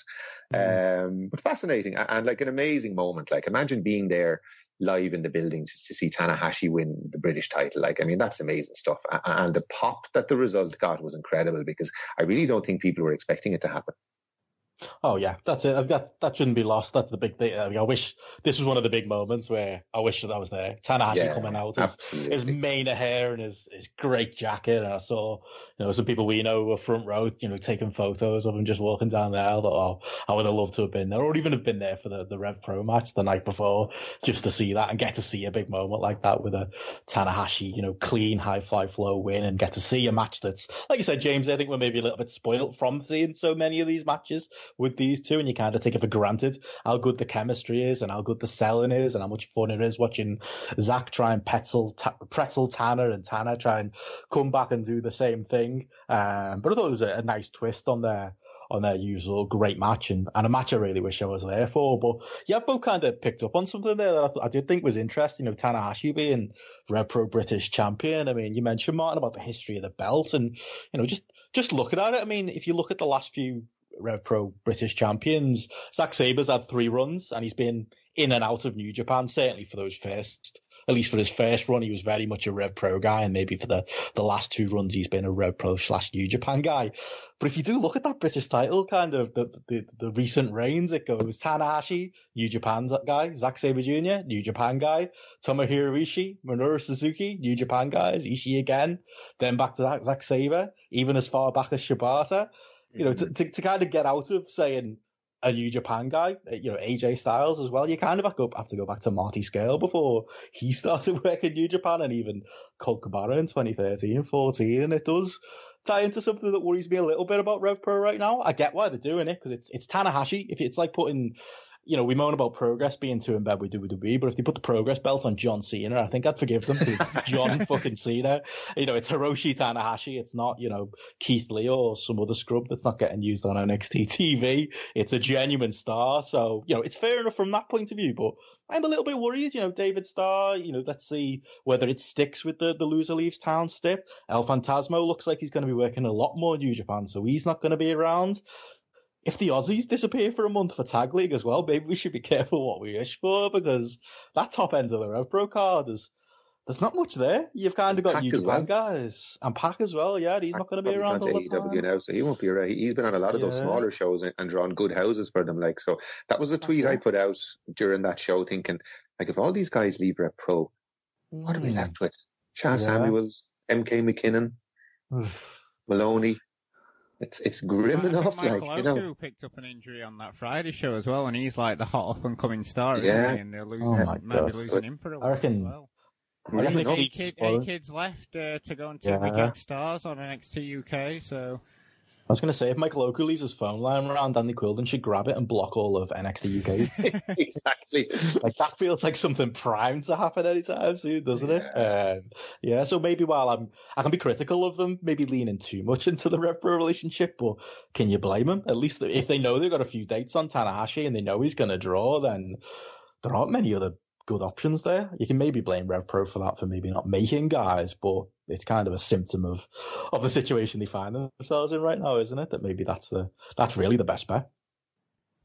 Mm. Um, but fascinating and, and, like an amazing moment. Like imagine being there live in the building to, to see Tanahashi win the British title. Like I mean, that's amazing stuff. And the pop that the result got was incredible because I really don't think people were expecting it to happen. Oh yeah, that's it. That that shouldn't be lost. That's the big thing. I, mean, I wish this was one of the big moments where I wish that I was there. Tanahashi yeah, coming out, his, his mane of hair and his, his great jacket, and I saw you know some people we know were front row, you know, taking photos of him just walking down there. I thought, oh, I would have loved to have been there, or even have been there for the the Rev Pro match the night before, just to see that and get to see a big moment like that with a Tanahashi, you know, clean high fly flow win, and get to see a match that's like you said, James. I think we're maybe a little bit spoiled from seeing so many of these matches with these two, and you kind of take it for granted how good the chemistry is and how good the selling is and how much fun it is watching Zack try and pretzel, pretzel Tanner and Tanner try and come back and do the same thing. Um, but I thought it was a, a nice twist on their on their usual great match and, and a match I really wish I was there for. But yeah, both kind of picked up on something there that I, th- I did think was interesting. You know, Tanahashi being Rev Pro British champion. I mean, you mentioned Martin about the history of the belt, and you know, just just looking at it. I mean, if you look at the last few Rev Pro British champions. Zack Sabre's had three runs and he's been in and out of New Japan, certainly for those first, at least for his first run, he was very much a Rev Pro guy. And maybe for the, the last two runs, he's been a Rev Pro slash New Japan guy. But if you do look at that British title, kind of the, the, the recent reigns, it goes Tanahashi, New Japan guy, Zack Sabre Jr., New Japan guy, Tomohiro Ishii, Minoru Suzuki, New Japan guys, Ishii again, then back to Zack, Sabre, even as far back as Shibata you know, to, to, to, kind of get out of saying a New Japan guy, uh, you know, AJ Styles as well, you kind of have, to go back to Marty Scurll before he started working New Japan and even Colt Cabana in 2013 14. And it does tie into something that worries me a little bit about Rev Pro right now. I get why they're doing it because it's, it's Tanahashi. If it's like putting you know, we moan about progress being too in bed with WWE, but if they put the progress belt on John Cena, I think I'd forgive them. John fucking Cena. You know, it's Hiroshi Tanahashi. It's not, you know, Keith Lee or some other scrub that's not getting used on NXT TV. It's a genuine star. So, you know, it's fair enough from that point of view, but I'm a little bit worried. You know, David Starr, you know, let's see whether it sticks with the, the loser leaves town stip. El Phantasmo looks like he's going to be working a lot more New Japan, so he's not going to be around if the Aussies disappear for a month for Tag League as well, maybe we should be careful what we wish for because that top end of the Rev Pro card is there's not much there. You've kind of got Japan well. guys and Pac as well. Yeah, he's Pac not going to be around all the time. now, so he won't be around. He's been on a lot of yeah. those smaller shows and, and, drawn good houses for them. Like so, that was a tweet okay. I put out during that show, thinking like if all these guys leave Rev Pro, mm. what are we hmm. left with? Chad yeah. Samuels, MK McKinnon, Moloney. It's it's grim well, enough. Michael like you know, picked up an injury on that Friday show as well, and he's like the hot up and coming star. Yeah, and they're losing, oh might be losing him for a while I reckon, as well. Really? Eight, kid, eight kids left uh, to go and take yeah. the Jack Stars on NXT UK, so. I was going to say, if Michael Oku leaves his phone lying around, Danny Quildan should grab it and block all of NXT UK. exactly. Like, that feels like something primed to happen anytime soon, doesn't yeah. it? Um, yeah, so maybe while I'm, I can be critical of them, maybe leaning too much into the Rev Pro relationship, but can you blame them? At least if they know they've got a few dates on Tanahashi and they know he's going to draw, then there aren't many other good options there. You can maybe blame Rev Pro for that for maybe not making guys, but it's kind of a symptom of of the situation they find themselves in right now, isn't it? That maybe that's the that's really the best bet.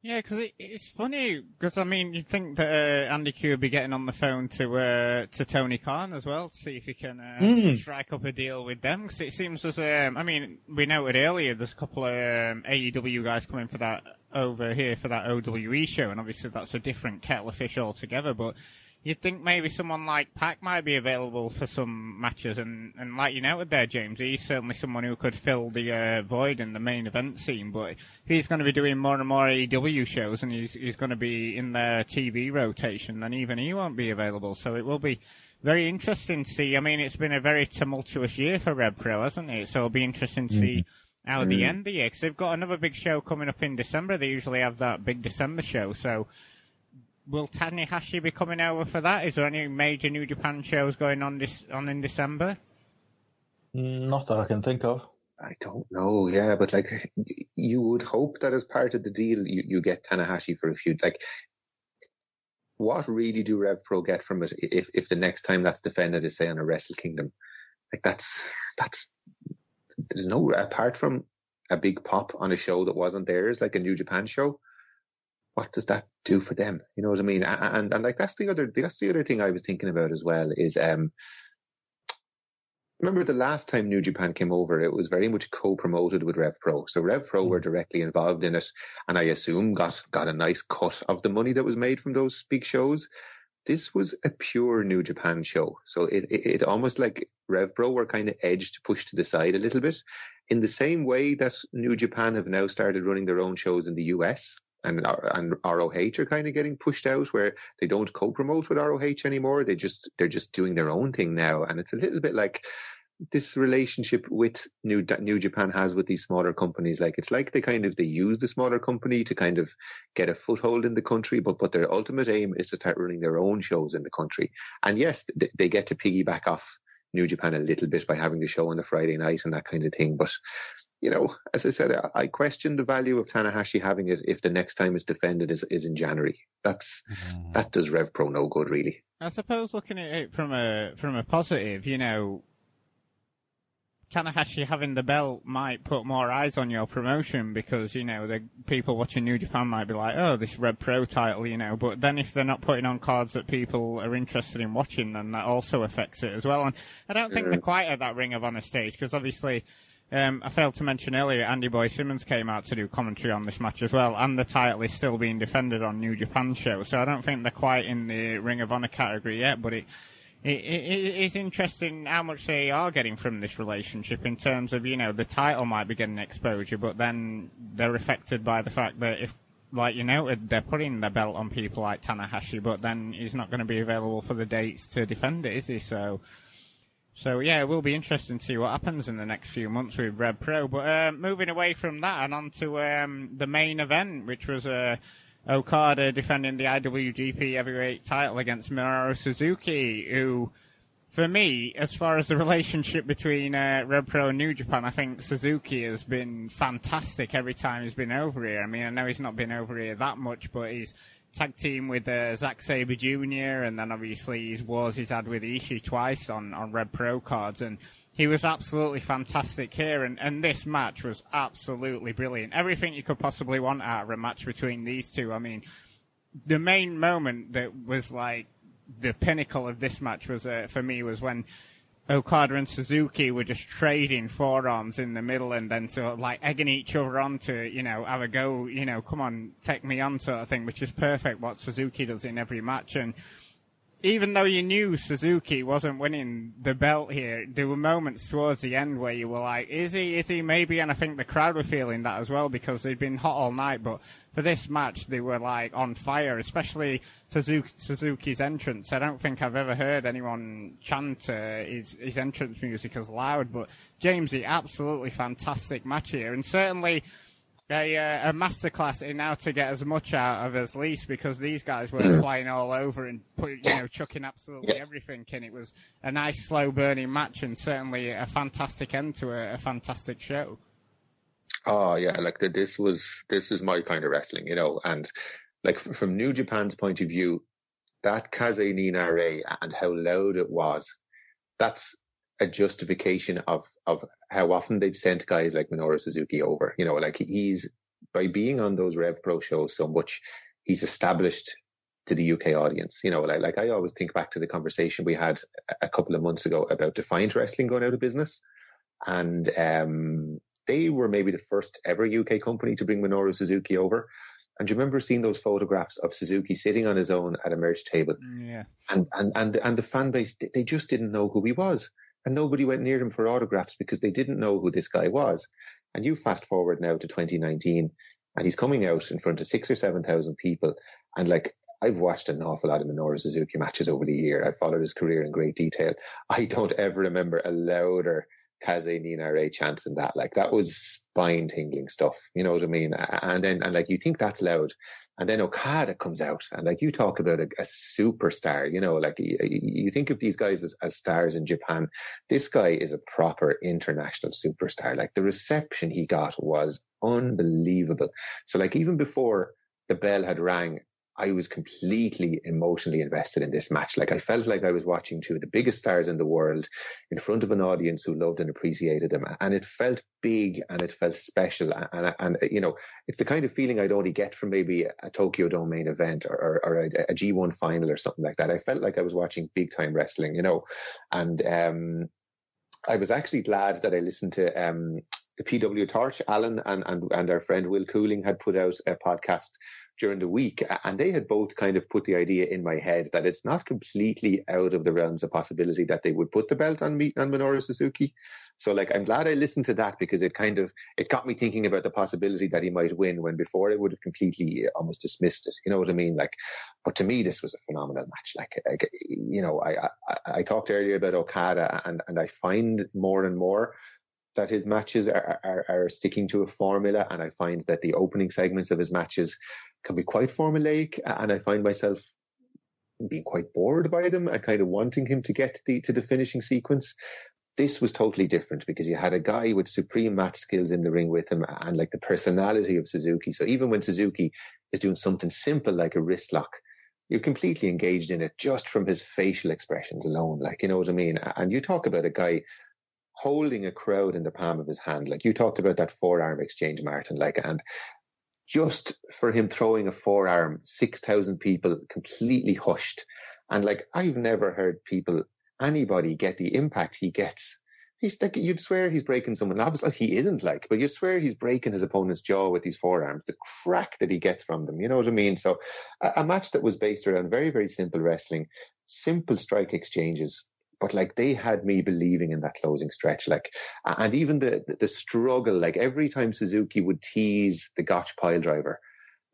Yeah, because it, it's funny because I mean you'd think that uh, Andy Q would be getting on the phone to uh, to Tony Khan as well to see if he can uh, mm. strike up a deal with them because it seems as um, I mean we noted earlier there's a couple of um, AEW guys coming for that over here for that OWE show and obviously that's a different kettle of fish altogether but you'd think maybe someone like Pac might be available for some matches, and, and like you noted there, James, he's certainly someone who could fill the uh, void in the main event scene. But he's going to be doing more and more AEW shows, and he's he's going to be in their TV rotation, then even he won't be available. So it will be very interesting to see. I mean, it's been a very tumultuous year for Rev Pro, hasn't it? So it'll be interesting to mm-hmm. see how mm-hmm. the end of the year, because they've got another big show coming up in December. They usually have that big December show, so will Tanahashi be coming over for that? Is there any major New Japan shows going on this on in December? Not that I can think of. I don't know. Yeah, but like you would hope that as part of the deal, you, you get Tanahashi for a few. Like, what really do Rev Pro get from it if if the next time that's defended is say on a Wrestle Kingdom? Like that's that's there's no apart from a big pop on a show that wasn't theirs, like a New Japan show what does that do for them? You know what I mean? And, and, and like that's the other that's the other thing I was thinking about as well is um remember the last time New Japan came over, it was very much co-promoted with Rev Pro. So Rev Pro were mm. directly involved in it, and I assume got got a nice cut of the money that was made from those big shows. This was a pure New Japan show, so it it, it almost like Rev Pro were kind of edged, pushed to the side a little bit, in the same way that New Japan have now started running their own shows in the US and and ROH are kind of getting pushed out where they don't co-promote with ROH anymore. They just they're just doing their own thing now, and it's a little bit like this relationship with New New Japan has with these smaller companies. Like it's like they kind of they use the smaller company to kind of get a foothold in the country, but but their ultimate aim is to start running their own shows in the country. And yes, they, they get to piggyback off New Japan a little bit by having the show on a Friday night and that kind of thing, but you know, as I said, I question the value of Tanahashi having it if the next time it's defended is, is in January. That's mm. that does Rev Pro no good, really. I suppose looking at it from a from a positive, you know, Tanahashi having the belt might put more eyes on your promotion because you know the people watching New Japan might be like, oh, this Rev Pro title, you know. But then if they're not putting on cards that people are interested in watching, then that also affects it as well. And I don't think they're quite at that Ring of Honor stage because obviously um, I failed to mention earlier, Andy Boy Simmons came out to do commentary on this match as well, and the title is still being defended on New Japan show. So I don't think they're quite in the Ring of Honor category yet, but it, it, it is interesting how much they are getting from this relationship in terms of, you know, the title might be getting exposure, but then they're affected by the fact that if, like you noted, they're putting the belt on people like Tanahashi, but then he's not going to be available for the dates to defend it, is he? So so yeah, it will be interesting to see what happens in the next few months with Rev Pro. But uh, moving away from that and on to um, the main event, which was uh, Okada defending the IWGP Heavyweight title against Minoru Suzuki, who, for me, as far as the relationship between uh, Rev Pro and New Japan, I think Suzuki has been fantastic every time he's been over here. I mean, I know he's not been over here that much, but he's tag team with uh, Zack Sabre Jr. and then obviously his wars he's had with Ishii twice on, on Rev Pro cards and he was absolutely fantastic here and, and this match was absolutely brilliant. Everything you could possibly want out of a match between these two. I mean, the main moment that was like the pinnacle of this match was uh, for me was when Okada and Suzuki were just trading forearms in the middle and then sort of like egging each other on to, you know, have a go, you know, come on, take me on sort of thing, which is perfect what Suzuki does in every match. And even though you knew Suzuki wasn't winning the belt here, there were moments towards the end where you were like, is he, is he maybe? And I think the crowd were feeling that as well because they'd been hot all night. But for this match, they were like on fire, especially Suzuki's entrance. I don't think I've ever heard anyone chant uh, his, his entrance music as loud. But James, the absolutely fantastic match here. And certainly, a, uh, a masterclass in how to get as much out of as least because these guys were mm. flying all over and put, you know chucking absolutely yeah. everything and it was a nice slow burning match and certainly a fantastic end to a, a fantastic show. Oh yeah, like the, this was this is my kind of wrestling, you know, and like from New Japan's point of view, that Kaze ni Nare and how loud it was, that's a justification of of how often they've sent guys like Minoru Suzuki over. You know, like he's by being on those Rev Pro shows so much, he's established to the UK audience. You know, like like I always think back to the conversation we had a couple of months ago about Defiant Wrestling going out of business, and um, they were maybe the first ever UK company to bring Minoru Suzuki over. And do you remember seeing those photographs of Suzuki sitting on his own at a merch table? Yeah. And and and and the fan base they just didn't know who he was and nobody went near him for autographs because they didn't know who this guy was. And you fast forward now to 2019, and he's coming out in front of six or seven thousand people, and like I've watched an awful lot of Minoru Suzuki matches over the year. I've followed his career in great detail. I don't ever remember a louder Kaze ni Nare chant than that. Like that was spine tingling stuff. You know what I mean? And then, and like you think that's loud. And then Okada comes out and like you talk about a, a superstar, you know, like you, you, think of these guys as, as stars in Japan. This guy is a proper international superstar. Like the reception he got was unbelievable. So like even before the bell had rang, I was completely emotionally invested in this match. Like I felt like I was watching two of the biggest stars in the world in front of an audience who loved and appreciated them. And it felt big and it felt special. And, and, and you know, it's the kind of feeling I'd only get from maybe a Tokyo Dome main event or, or, or a a G1 final or something like that. I felt like I was watching big time wrestling, you know, and, um, I was actually glad that I listened to, um, the PW Torch, Alan and, and, and our friend Will Cooling had put out a podcast during the week, and they had both kind of put the idea in my head that it's not completely out of the realms of possibility that they would put the belt on me on Minoru Suzuki. So like I'm glad I listened to that because it kind of it got me thinking about the possibility that he might win when before I would have completely uh, almost dismissed it. You know what I mean? Like, but to me this was a phenomenal match. Like, like you know, I, I I talked earlier about Okada and and I find more and more that his matches are, are, are, sticking to a formula, and I find that the opening segments of his matches can be quite formulaic, and I find myself being quite bored by them and kind of wanting him to get to the to the finishing sequence. This was totally different because you had a guy with supreme match skills in the ring with him and like the personality of Suzuki. So even when Suzuki is doing something simple like a wrist lock, you're completely engaged in it just from his facial expressions alone. Like, you know what I mean? And you talk about a guy holding a crowd in the palm of his hand. Like you talked about that forearm exchange, Martin, like, and just for him throwing a forearm, 6,000 people completely hushed. And like, I've never heard people, anybody get the impact he gets. He's like, you'd swear he's breaking someone. Obviously, he isn't like, but you'd swear he's breaking his opponent's jaw with these forearms, the crack that he gets from them. You know what I mean? So a, a match that was based around very, very simple wrestling, simple strike exchanges, but like they had me believing in that closing stretch. Like, and even the, the struggle, like every time Suzuki would tease the Gotch pile driver,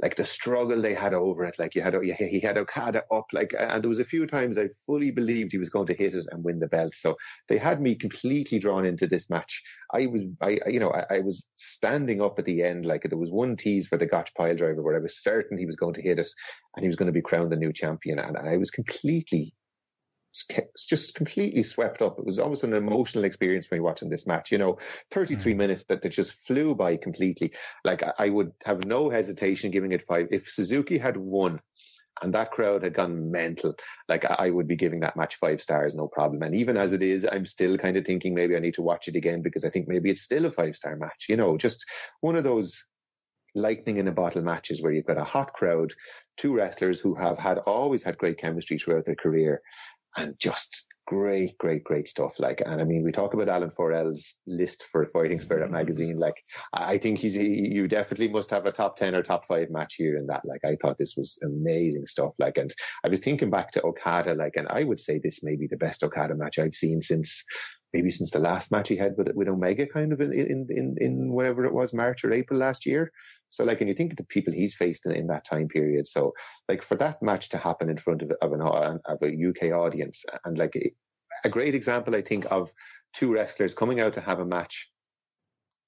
like the struggle they had over it, like you had, he had Okada up, like, and there was a few times I fully believed he was going to hit it and win the belt. So they had me completely drawn into this match. I was, I, you know, I, I was standing up at the end, like there was one tease for the Gotch pile driver where I was certain he was going to hit it and he was going to be crowned the new champion. And I was completely just completely swept up. It was almost an emotional experience for me watching this match. You know, 33 mm. minutes that, that just flew by completely. Like I would have no hesitation giving it five. If Suzuki had won and that crowd had gone mental, like I would be giving that match five stars, no problem. And even as it is, I'm still kind of thinking maybe I need to watch it again because I think maybe it's still a five star match. You know, just one of those lightning in a bottle matches where you've got a hot crowd, two wrestlers who have had always had great chemistry throughout their career, and just great, great, great stuff. Like, and I mean, we talk about Alan Forel's list for Fighting Spirit mm-hmm. magazine. Like, I think he's, he, you definitely must have a top 10 or top five match here in that. Like, I thought this was amazing stuff. Like, and I was thinking back to Okada, like, and I would say this may be the best Okada match I've seen since maybe since the last match he had with, with Omega kind of in, in, in, whatever it was, March or April last year. So like, and you think of the people he's faced in, in that time period. So like for that match to happen in front of, of an, of a UK audience and like a great example, I think, of two wrestlers coming out to have a match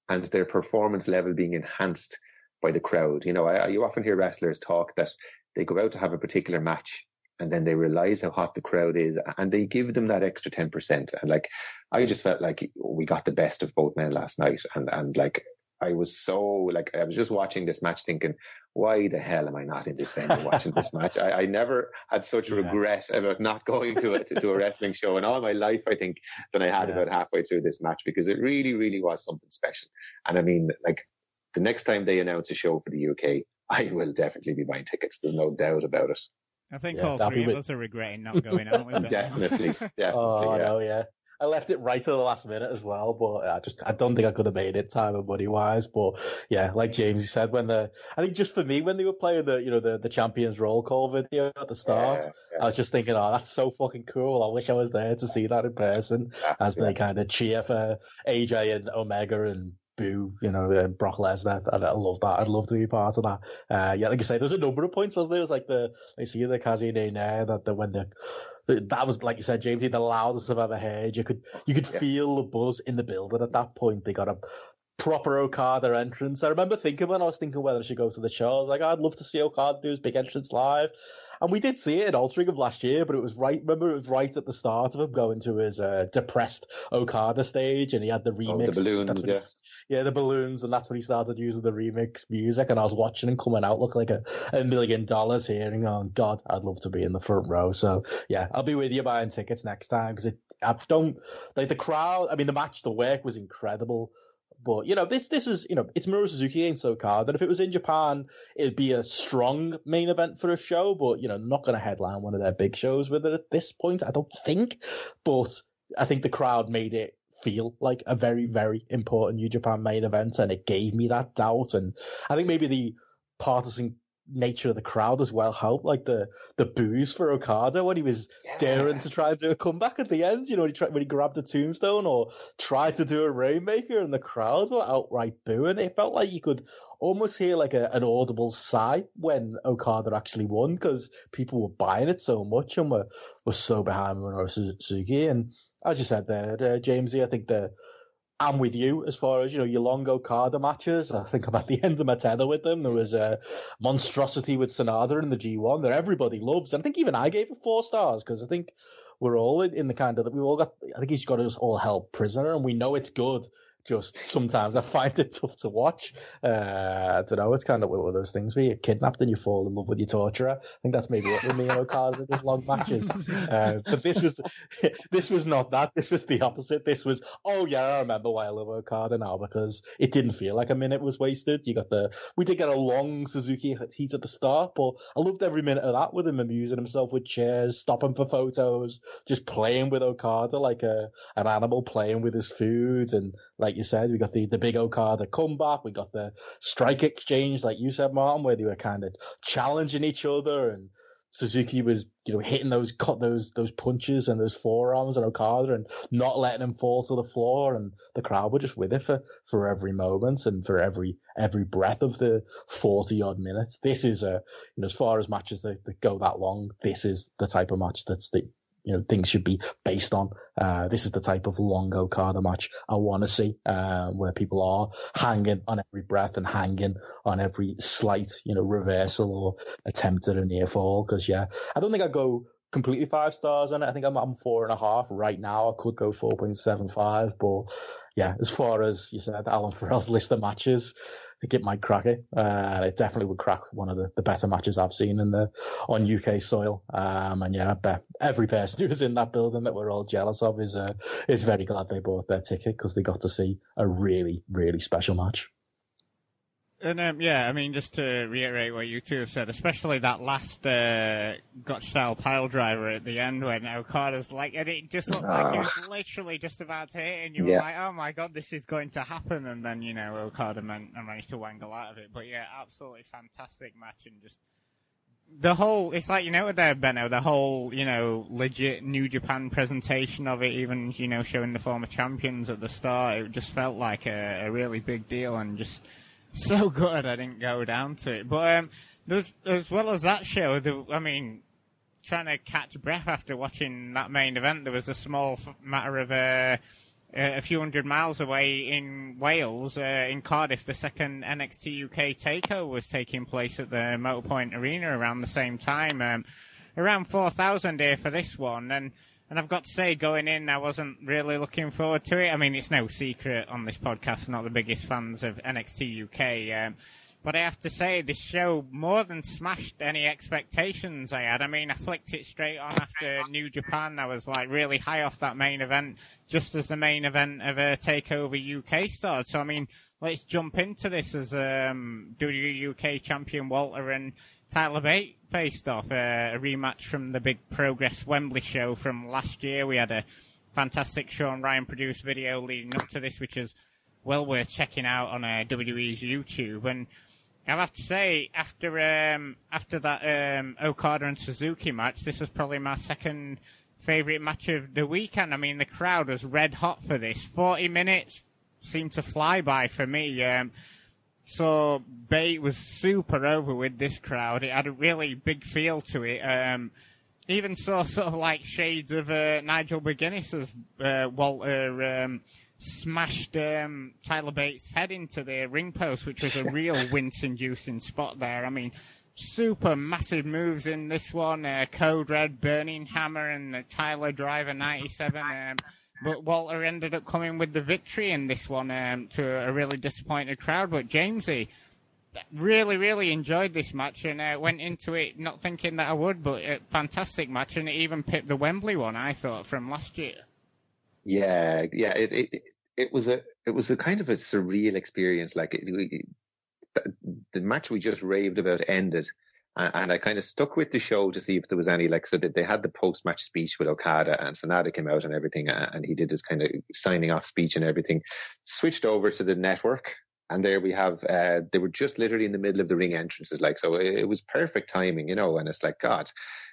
and their performance level being enhanced by the crowd. You know, I, you often hear wrestlers talk that they go out to have a particular match and then they realize how hot the crowd is and they give them that extra 10%. And like, I just felt like we got the best of both men last night. And, and like, I was so like I was just watching this match thinking, why the hell am I not in this venue watching this match? I, I never had such yeah. regret about not going to a, to, a wrestling show in all my life. I think than I had yeah. about halfway through this match because it really, really was something special. And I mean, like the next time they announce a show for the UK, I will definitely be buying tickets. There's no doubt about it. I think yeah, all three of us are regretting not going, aren't we? definitely, definitely. Oh, yeah. yeah. I left it right to the last minute as well, but I just I don't think I could have made it time and money wise. But yeah, like James said, when the I think just for me when they were playing the you know the the champions roll call video at the start, yeah, yeah. I was just thinking, oh, that's so fucking cool. I wish I was there to see that in person as they kind of cheer for AJ and Omega and boo, you know, uh, Brock Lesnar. I, I, love that. I'd love to be part of that. Uh, yeah, like I say, there's a number of points, wasn't there? It was like the, I see the Kaze ni Nare, that the, when the, the, that was, like you said, James, the loudest I've ever heard. You could, you could yeah. feel the buzz in the building at that point. They got a proper Okada entrance. I remember thinking when I was thinking whether I should go to the show, I was like, I'd love to see Okada do his big entrance live. And we did see it in Altering of last year, but it was right. Remember, it was right at the start of him going to his uh, depressed Okada stage, and he had the remix. Oh, the balloons, yeah yeah, the balloons, and that's when he started using the remix music. And I was watching him coming out, look like a, a million dollars here, and going, God, I'd love to be in the front row. So yeah, I'll be with you buying tickets next time because it, I don't like the crowd. I mean, the match, the work was incredible. But you know, this this is you know, it's Minoru Suzuki card. That if it was in Japan, it'd be a strong main event for a show. But you know, not going to headline one of their big shows with it at this point. I don't think. But I think the crowd made it feel like a very, very important New Japan main event, and it gave me that doubt. And I think maybe the partisan nature of the crowd as well helped, like the the booze for Okada when he was yeah. daring to try and do a comeback at the end. You know, when he tried when he grabbed a tombstone or tried to do a rainmaker, and the crowds were outright booing. It felt like you could almost hear like a, an audible sigh when Okada actually won because people were buying it so much and were were so behind Minoru Suzuki. And as you said there, uh, Jamesy, I think the I'm with you as far as you know your long Okada matches. I think I'm at the end of my tether with them. There was a monstrosity with Sanada in the G1 that everybody loves. And I think even I gave it four stars because I think we're all in the kind of that we've all got. I think he's got us all held prisoner, and we know it's good just sometimes I find it tough to watch. Uh, I don't know. It's kind of one of those things where you're kidnapped and you fall in love with your torturer. I think that's maybe what with me and Okada in his long matches. Uh, but this was this was not that. This was the opposite. This was oh yeah, I remember why I love Okada now because it didn't feel like a minute was wasted. You got the we did get a long Suzuki heat at the start, but I loved every minute of that with him amusing himself with chairs, stopping for photos, just playing with Okada like a an animal playing with his food and like you said, we got the, the big Okada comeback. We got the strike exchange, like you said, Martin, where they were kind of challenging each other and Suzuki was, you know, hitting those cut those those punches and those forearms and Okada and not letting him fall to the floor, and the crowd were just with it for, for every moment and for every every breath of the forty odd minutes. This is a, you know, as far as matches that, that go that long, this is the type of match that's the you know things should be based on. Uh, this is the type of long Okada match I want to see, uh, where people are hanging on every breath and hanging on every slight, you know, reversal or attempt at a near fall. Because yeah, I don't think I'd go completely five stars on it. I think I'm, I'm four and a half right now. I could go 4.75, but yeah, as far as you said, Alan Forel's list of matches, I think it might crack it. Uh, it definitely would crack one of the, the better matches I've seen in the on UK soil. Um, and yeah, I bet every person who was in that building that we're all jealous of is uh, is very glad they bought their ticket because they got to see a really really special match. And um, yeah, I mean, just to reiterate what you two have said, especially that last uh, Gotch style pile driver at the end when Okada's like, and it just looked like he was ah. literally just about to hit, and you were like, oh my god, this is going to happen, and then you know Okada managed to wangle out of it. But yeah, absolutely fantastic match, and just the whole it's like you know there Benno the whole you know legit New Japan presentation of it even you know showing the former champions at the start it just felt like a, a really big deal and just so good I didn't go down to it but um there's as well as that show I mean trying to catch breath after watching that main event there was a small matter of uh uh, a few hundred miles away in Wales, uh, in Cardiff, the second NXT UK takeover was taking place at the Motorpoint Arena around the same time. Um, around 4,000 here for this one, and and I've got to say, going in, I wasn't really looking forward to it. I mean, it's no secret on this podcast, not the biggest fans of NXT UK. Um, but I have to say, this show more than smashed any expectations I had. I mean, I flicked it straight on after New Japan. I was like really high off that main event, just as the main event of a Takeover UK started. So I mean, let's jump into this as um, WWE UK champion Walter and Tyler Bate faced off uh, a rematch from the big Progress Wembley show from last year. We had a fantastic Sean Ryan produced video leading up to this, which is well worth checking out on uh, WWE's YouTube. And I have to say, after um, after that um, Okada and Suzuki match, this was probably my second favorite match of the weekend. I mean, the crowd was red hot for this. Forty minutes seemed to fly by for me. Um, so Bate was super over with this crowd. It had a really big feel to it. Um, even saw sort of like shades of uh, Nigel McGuinness as uh, Walter um, smashed um, Tyler Bate's head into the ring post, which was a real wince-inducing spot there. I mean, super massive moves in this one. Uh, Code Red, Burning Hammer, and the Tyler Driver 97. Um, but Walter ended up coming with the victory in this one um, to a really disappointed crowd. But Jamesy really, really enjoyed this match and uh, went into it not thinking that I would, but a fantastic match. And it even picked the Wembley one, I thought, from last year. Yeah, yeah. It, it it was a it was a kind of a surreal experience. Like it, the match we just raved about ended, and I kind of stuck with the show to see if there was any like so that they had the post match speech with Okada and Sanada came out and everything, and he did his kind of signing off speech and everything. Switched over to the network, and there we have uh, they were just literally in the middle of the ring entrances, like so it, it was perfect timing, you know. And it's like God,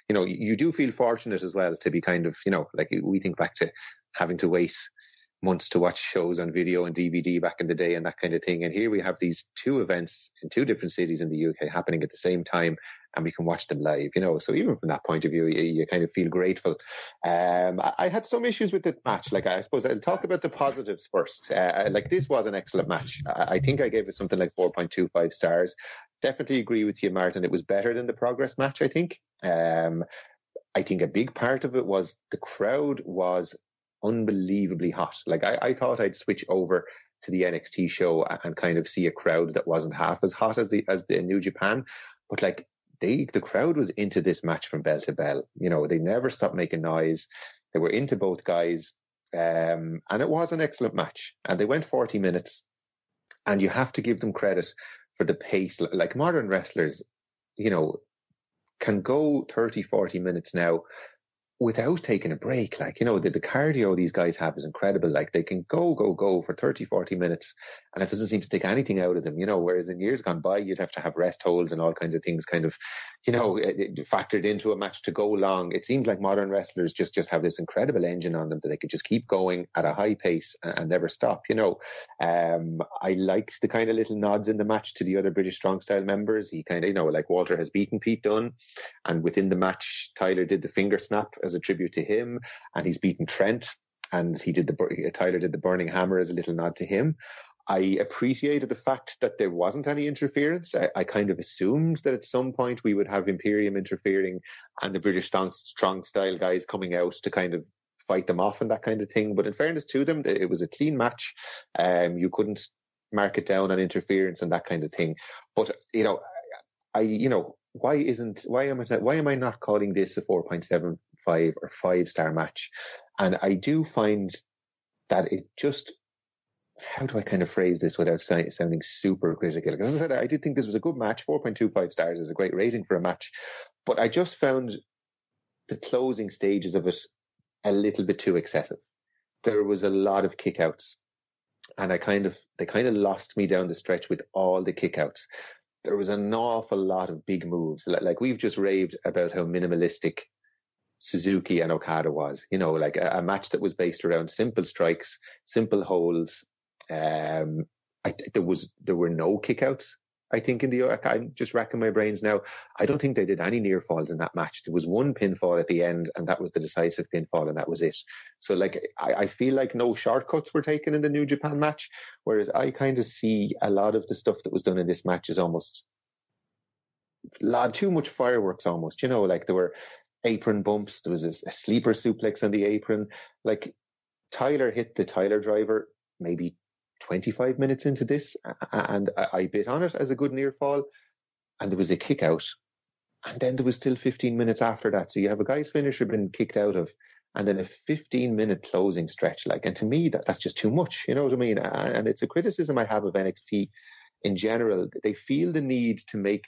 you know, you do feel fortunate as well to be kind of you know like we think back to having to wait months to watch shows on video and DVD back in the day and that kind of thing. And here we have these two events in two different cities in the UK happening at the same time and we can watch them live, you know. So even from that point of view, you, you kind of feel grateful. Um, I, I, had some issues with the match. Like I suppose I'll talk about the positives first. Uh, like this was an excellent match. I, I think I gave it something like 4.25 stars. Definitely agree with you, Martin. It was better than the progress match, I think. Um, I think a big part of it was the crowd was unbelievably hot. Like I, I thought I'd switch over to the NXT show and kind of see a crowd that wasn't half as hot as the as the New Japan, but like they the crowd was into this match from bell to bell. You know, they never stopped making noise. They were into both guys, um, and it was an excellent match. And they went forty minutes, and you have to give them credit for the pace. Like modern wrestlers, you know, can go 30, 40 minutes now without taking a break. Like, you know, the, the cardio these guys have is incredible. Like they can go, go, go for 30, 40 minutes and it doesn't seem to take anything out of them, you know, whereas in years gone by, you'd have to have rest holds and all kinds of things kind of, you know, factored into a match to go long. It seems like modern wrestlers just, just have this incredible engine on them that they could just keep going at a high pace and, and never stop, you know. Um, I liked the kind of little nods in the match to the other British strong style members. He kind of, you know, like Walter has beaten Pete Dunne and within the match, Tyler did the finger snap as a tribute to him, and he's beaten Trent, and he did the Tyler did the Burning Hammer as a little nod to him. I appreciated the fact that there wasn't any interference. I, I, kind of assumed that at some point we would have Imperium interfering and the British strong, strong style guys coming out to kind of fight them off and that kind of thing. But in fairness to them, it was a clean match. Um, you couldn't mark it down on interference and that kind of thing. But you know, I you know why isn't why am I why am I not calling this a 4.75 or five star match? And I do find that it just how do I kind of phrase this without sounding super critical? Because as I said, I did think this was a good match. 4.25 stars is a great rating for a match. But I just found the closing stages of it a little bit too excessive. There was a lot of kickouts. And I kind of, they kind of lost me down the stretch with all the kickouts. There was an awful lot of big moves. Like we've just raved about how minimalistic Suzuki and Okada was. You know, like a, a match that was based around simple strikes, simple holds. Um, I, there was there were no kickouts. I think in the I'm just racking my brains now. I don't think they did any near falls in that match. There was one pinfall at the end, and that was the decisive pinfall, and that was it. So like I, I feel like no shortcuts were taken in the New Japan match, whereas I kind of see a lot of the stuff that was done in this match is almost lot too much fireworks almost. You know, like there were apron bumps. There was a, a sleeper suplex on the apron. Like Tyler hit the Tyler driver maybe 25 minutes into this, and I bit on it as a good near fall, and there was a kick out, and then there was still 15 minutes after that. So you have a guy's finisher been kicked out of, and then a 15 minute closing stretch. Like, and to me, that, that's just too much. You know what I mean? And it's a criticism I have of NXT in general. They feel the need to make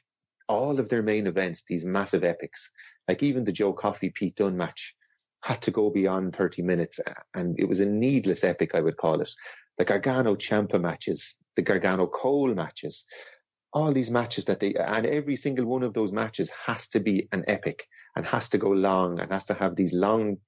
all of their main events these massive epics. Like even the Joe Coffey Pete Dunne match had to go beyond 30 minutes, and it was a needless epic, I would call it. The Gargano Ciampa matches, the Gargano Cole matches, all these matches that they, and every single one of those matches has to be an epic and has to go long and has to have these long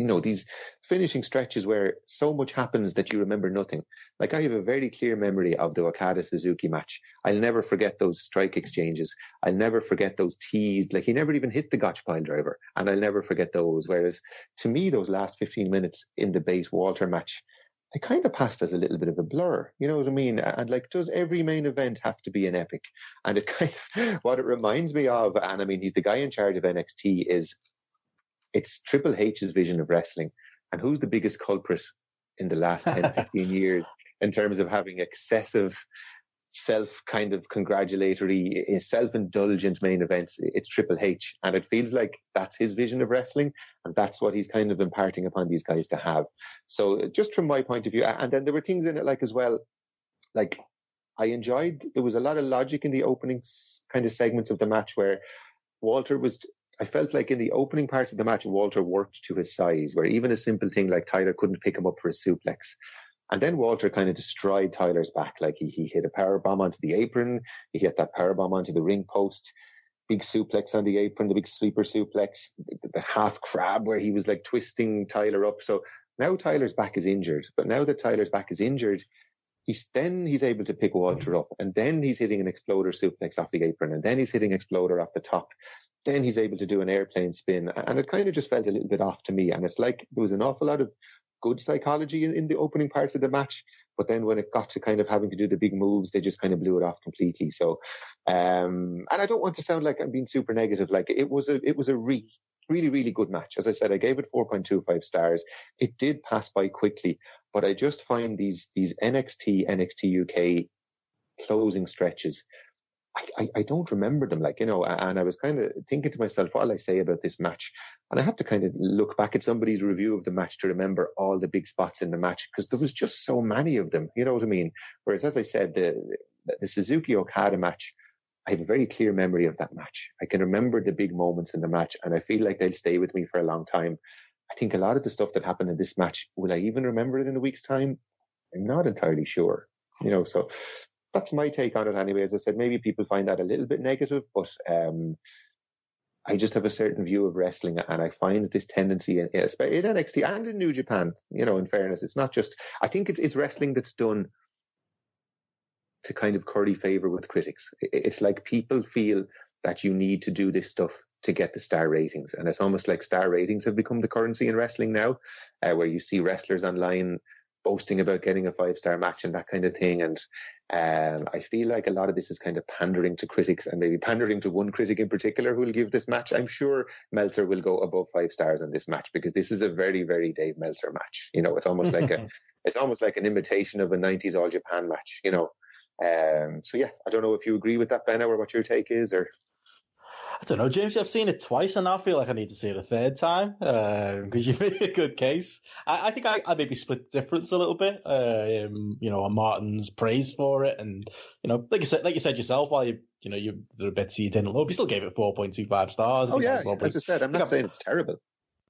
you know, these finishing stretches where so much happens that you remember nothing. Like I have a very clear memory of the Okada Suzuki match. I'll never forget those strike exchanges. I'll never forget those teased, like he never even hit the gotch pile driver. And I'll never forget those. Whereas to me, those last 15 minutes in the Bate Walter match, they kind of passed as a little bit of a blur. You know what I mean? And like, does every main event have to be an epic? And it kind of, what it reminds me of, and I mean, he's the guy in charge of NXT, is it's Triple H's vision of wrestling. And who's the biggest culprit in the last 10, 15 years in terms of having excessive self kind of congratulatory, eh, self indulgent main events? It's Triple H. And it feels like that's his vision of wrestling. And that's what he's kind of imparting upon these guys to have. So just from my point of view, and then there were things in it like as well, like I enjoyed, there was a lot of logic in the opening kind of segments of the match where Walter was I felt like in the opening parts of the match, Walter worked to his size, where even a simple thing like Tyler couldn't pick him up for a suplex. And then Walter kind of destroyed Tyler's back. Like he, he hit a power bomb onto the apron. He hit that power bomb onto the ring post. Big suplex on the apron, the big sleeper suplex, the, the half crab where he was like twisting Tyler up. So now Tyler's back is injured. But now that Tyler's back is injured, he's then he's able to pick Walter up, and then he's hitting an exploder suplex off the apron, and then he's hitting exploder off the top. Then he's able to do an airplane spin, and it kind of just felt a little bit off to me. And it's like there was an awful lot of good psychology in, in the opening parts of the match, but then when it got to kind of having to do the big moves, they just kind of blew it off completely. So, um, and I don't want to sound like I'm being super negative. Like it was a it was a re really, really good match. As I said, I gave it 4.25 stars. It did pass by quickly, but I just find these these NXT, NXT UK closing stretches. I, I, I don't remember them, like, you know, and I was kind of thinking to myself, what will I say about this match? And I had to kind of look back at somebody's review of the match to remember all the big spots in the match because there was just so many of them, you know what I mean? Whereas, as I said, the, the Suzuki Okada match, I have a very clear memory of that match. I can remember the big moments in the match, and I feel like they'll stay with me for a long time. I think a lot of the stuff that happened in this match, will I even remember it in a week's time? I'm not entirely sure. You know, so that's my take on it anyway. As I said, maybe people find that a little bit negative, but um, I just have a certain view of wrestling, and I find this tendency in, in NXT and in New Japan. You know, in fairness, it's not just. I think it's it's wrestling that's done to kind of curry favor with critics. It's like people feel that you need to do this stuff to get the star ratings. And it's almost like star ratings have become the currency in wrestling now, uh, where you see wrestlers online boasting about getting a five star match and that kind of thing. And um, I feel like a lot of this is kind of pandering to critics and maybe pandering to one critic in particular who will give this match. I'm sure Meltzer will go above five stars on this match because this is a very, very Dave Meltzer match. You know, it's almost like a, it's almost like an imitation of a 90s All Japan match, you know. Um, so yeah, I don't know if you agree with that, Ben, or what your take is, or. I don't know, James. I've seen it twice, and I feel like I need to see it a third time because uh, you made a good case. I, I think I, I, maybe split the difference a little bit. Uh, um, you know, on Martin's praise for it, and you know, like you said, like you said yourself, while you you know you there are a bit you didn't love, you still gave it four point two five stars. oh yeah, probably, as I said, I'm not saying it's terrible.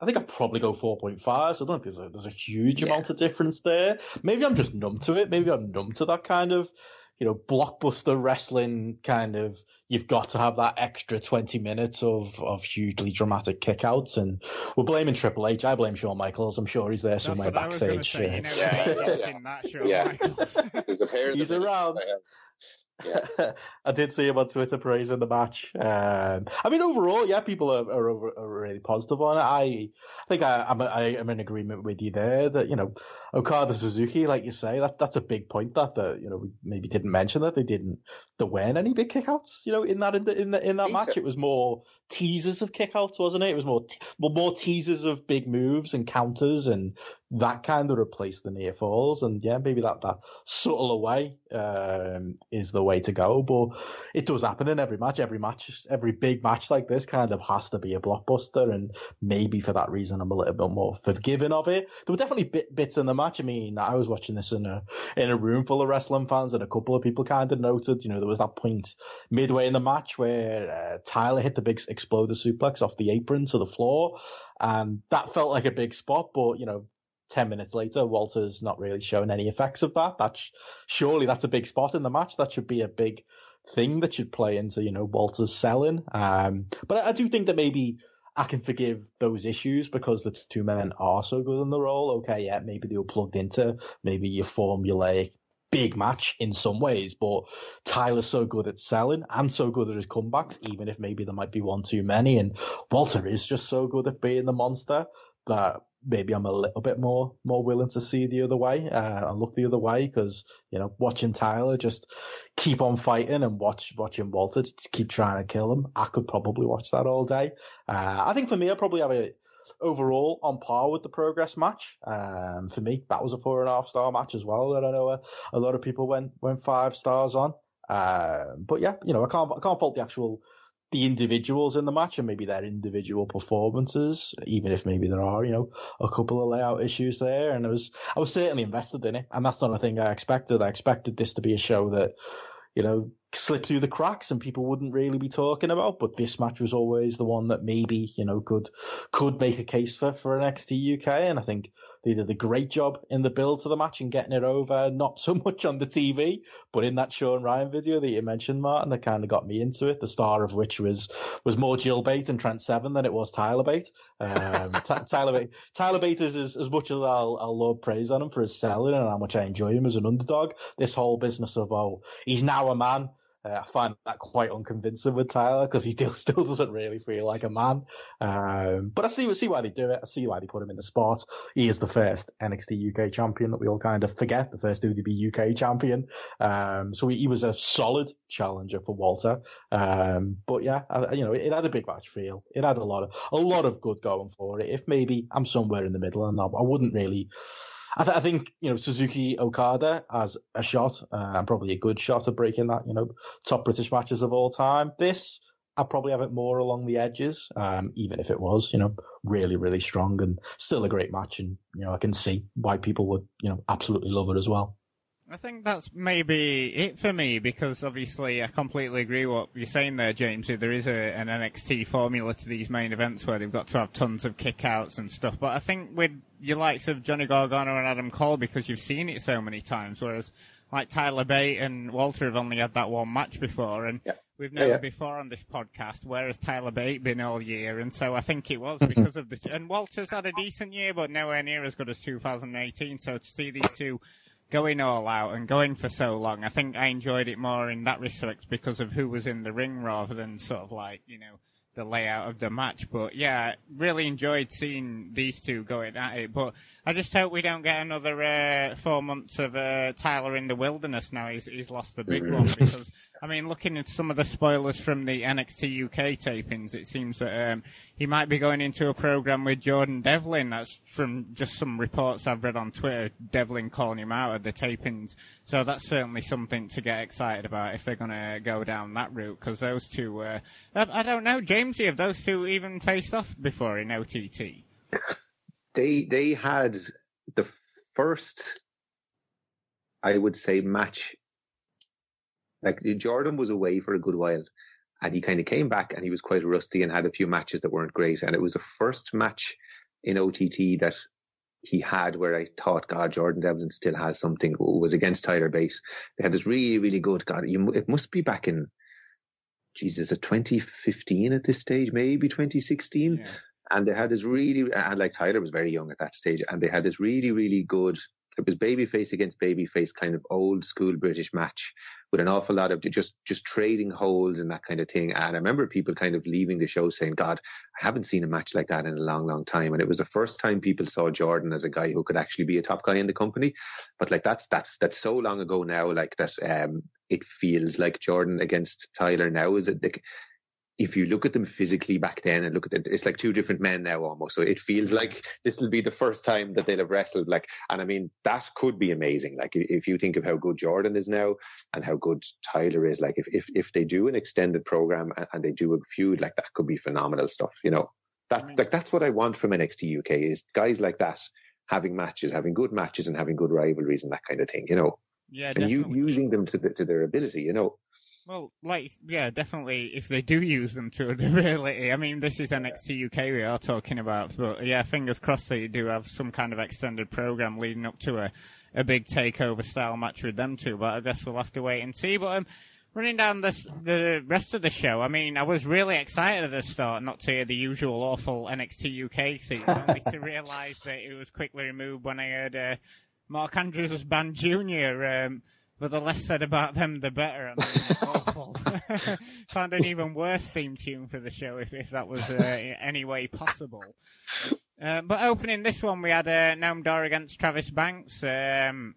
I think I'd probably go 4.5. So I don't think there's a, there's a huge yeah. amount of difference there. Maybe I'm just numb to it. Maybe I'm numb to that kind of you know, blockbuster wrestling kind of, you've got to have that extra 20 minutes of, of hugely dramatic kickouts. And we're blaming Triple H. I blame Shawn Michaels. I'm sure he's there somewhere backstage. Say, you know, yeah, yeah. yeah. he's around. Yeah. I did see him on Twitter praising the match. Um, I mean, overall, yeah, people are, are, over, are really positive on it. I, think I, I'm, I, am in agreement with you there that, you know, Okada Suzuki, like you say, that that's a big point that, that, you know, we maybe didn't mention that they didn't, there weren't any big kickouts, you know, in that, in, the, in, the, in that match. It was more teasers of kickouts, wasn't it? It was more, well, more teasers of big moves and counters and that kind of replaced the near falls. And yeah, maybe that, that subtle away, um, is the way to go. But it does happen in every match. Every match, every big match like this kind of has to be a blockbuster. And maybe for that reason, I'm a little bit more forgiving of it. There were definitely bit, bits in the match. I mean, I was watching this in a, in a room full of wrestling fans and a couple of people kind of noted, you know, there was that point midway in the match where uh, Tyler hit the big exploder suplex off the apron to the floor. And that felt like a big spot, but you know, 10 minutes later, Walter's not really showing any effects of that. That's surely that's a big spot in the match. That should be a big thing that should play into, you know, Walter's selling. Um, but I, I do think that maybe I can forgive those issues because the two men are so good in the role. Okay, yeah, maybe they were plugged into maybe your formulaic big match in some ways, but Tyler's so good at selling and so good at his comebacks, even if maybe there might be one too many. And Walter is just so good at being the monster that maybe I'm a little bit more more willing to see the other way uh, and look the other way because you know watching Tyler just keep on fighting and watch watching Walter just keep trying to kill him. I could probably watch that all day. Uh, I think for me, I probably have it overall on par with the progress match. Um, for me, that was a four and a half star match as well. That I know a, a lot of people went went five stars on. Uh, but yeah, you know, I can't I can't fault the actual the individuals in the match and maybe their individual performances, even if maybe there are, you know, a couple of layout issues there. And I was, I was certainly invested in it. And that's not a thing I expected. I expected this to be a show that, you know, slip through the cracks and people wouldn't really be talking about. But this match was always the one that maybe, you know, could, could make a case for, for NXT UK. And I think they did a great job in the build to the match and getting it over, not so much on the TV, but in that Shawn Ryan video that you mentioned, Martin, that kind of got me into it. The star of which was was more Jill Bate and Trent Seven than it was Tyler Bate. Um, t- Tyler Bate, Tyler Bate is as, as much as I'll, I'll love praise on him for his selling and how much I enjoy him as an underdog. This whole business of oh, he's now a man uh, I find that quite unconvincing with Tyler because he still, still doesn't really feel like a man. Um, but I see see why they do it. I see why they put him in the spot. He is the first NXT UK champion that we all kind of forget, the first WWE UK champion. Um, so he, he, was a solid challenger for Walter. Um, but yeah, I, you know, it, it, had a big match feel. It had a lot of a lot of good going for it. If maybe I'm somewhere in the middle and I, I wouldn't really I, th- I, think you know Suzuki Okada as a shot, uh, and probably a good shot of breaking that. You know, top British matches of all time. This I probably have it more along the edges, um, even if it was you know really really strong and still a great match, and you know I can see why people would you know absolutely love it as well. I think that's maybe it for me because obviously I completely agree what you're saying there, James. There is a, an NXT formula to these main events where they've got to have tons of kickouts and stuff. But I think with your likes of Johnny Gargano and Adam Cole, because you've seen it so many times, whereas like Tyler Bate and Walter have only had that one match before, and yeah. we've never yeah, yeah. before on this podcast. Whereas Tyler Bate been all year, and so I think it was mm-hmm. because of the and Walter's had a decent year, but nowhere near as good as 2018. So to see these two going all out and going for so long. I think I enjoyed it more in that respect because of who was in the ring rather than sort of like, you know, the layout of the match. But yeah, really enjoyed seeing these two going at it. But I just hope we don't get another uh, four months of uh, Tyler in the wilderness now. He's, he's lost the big one because I mean, looking at some of the spoilers from the NXT UK tapings, it seems that um, he might be going into a program with Jordan Devlin. That's from just some reports I've read on Twitter. Devlin calling him out at the tapings, so that's certainly something to get excited about if they're going to go down that route. Because those two, uh, I, I, don't know, Jamesy, have those two even faced off before in OTT? They they had the first, I would say, match like Jordan was away for a good while and he kind of came back and he was quite rusty and had a few matches that weren't great. And it was the first match in OTT that he had where I thought, God, Jordan Devlin still has something. Was against Tyler Bate. They had this really, really good. God, you, it must be back in, Jesus, at 2015 at this stage, maybe 2016. Yeah. And they had this really, and like Tyler was very young at that stage, and they had this really, really good it was babyface against babyface kind of old school British match with an awful lot of just just trading holds and that kind of thing. And I remember people kind of leaving the show saying, "God, I haven't seen a match like that in a long, long time." And it was the first time people saw Jordan as a guy who could actually be a top guy in the company. But like that's that's that's so long ago now. Like that, um, it feels like Jordan against Tyler now is it if you look at them physically back then and look at it, it's like two different men now almost. So it feels like this will be the first time that they'll have wrestled. Like, and I mean, that could be amazing. Like, if you think of how good Jordan is now and how good Tyler is, like, if, if, if they do an extended program and, and they do a feud, like, that could be phenomenal stuff, you know? That, right. like, that's what I want from NXT UK is guys like that having matches, having good matches and having good rivalries and that kind of thing, you know? Yeah, and you using them to the, to their ability, you know? Well, like, yeah, definitely. If they do use them to a ability, I mean, this is NXT UK we are talking about, but yeah, fingers crossed that you do have some kind of extended program leading up to a, a big takeover style match with them two. But I guess we'll have to wait and see. But um, running down this, the rest of the show, I mean, I was really excited at the start, not to hear the usual awful NXT UK theme, only to realise that it was quickly removed when I heard uh, Mark Andrews' band Junior. Um, but the less said about them, the better. I mean, awful. Found an even worse theme tune for the show if, if that was uh, in any way possible. Uh, but opening this one, we had uh, Noam Dar against Travis Banks. Um,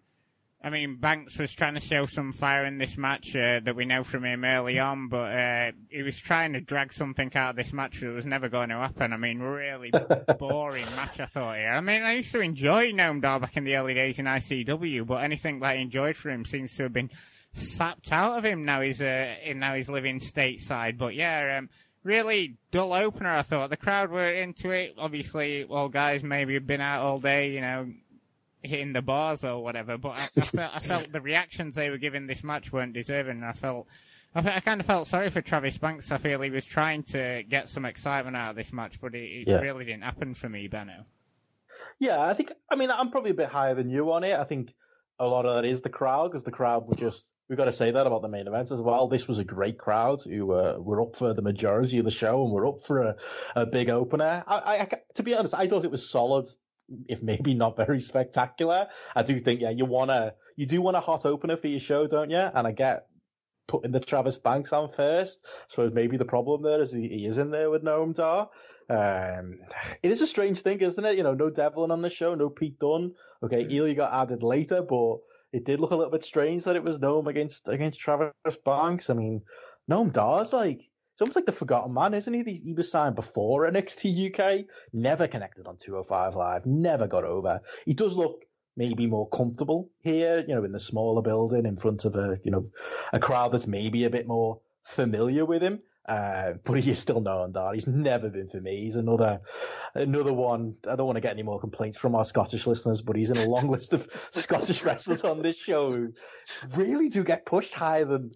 I mean, Banks was trying to show some fire in this match uh, that we know from him early on, but uh, he was trying to drag something out of this match that was never going to happen. I mean, really boring match, I thought here. I mean, I used to enjoy Noam Dar back in the early days in ICW, but anything that I enjoyed for him seems to have been sapped out of him now he's uh, now he's living stateside. But yeah, um, really dull opener. I thought the crowd were into it. Obviously, well, guys maybe have been out all day, you know, hitting the bars or whatever. But I, I, felt, I felt the reactions they were giving this match weren't deserving. I felt. I, I kind of felt sorry for Travis Banks. I feel he was trying to get some excitement out of this match, but it, it yeah. really didn't happen for me, Benno. Yeah, I think. I mean, I'm probably a bit higher than you on it. I think a lot of that is the crowd because the crowd were just. We've got to say that about the main event as well. This was a great crowd who uh, were up for the majority of the show and were up for a, a big opener. I, I, to be honest, I thought it was solid if maybe not very spectacular. I do think, yeah, you wanna, you do want a hot opener for your show, don't you? And I get putting the Travis Banks on first. I suppose maybe the problem there is he, he is in there with Noam Dar. Um, it is a strange thing, isn't it? You know, no Devlin on the show, no Pete Dunne. Okay, mm. Ilya got added later, but it did look a little bit strange that it was Noam against against Travis Banks. I mean, Noam Dar's like it's almost like the forgotten man, isn't he? He was signed before NXT UK, never connected on 205 Live, never got over. He does look maybe more comfortable here, you know, in the smaller building in front of a, you know, a crowd that's maybe a bit more familiar with him. Uh, but he is still known that he's never been for me. He's another, another one. I don't want to get any more complaints from our Scottish listeners, but he's in a long list of Scottish wrestlers on this show who really do get pushed higher than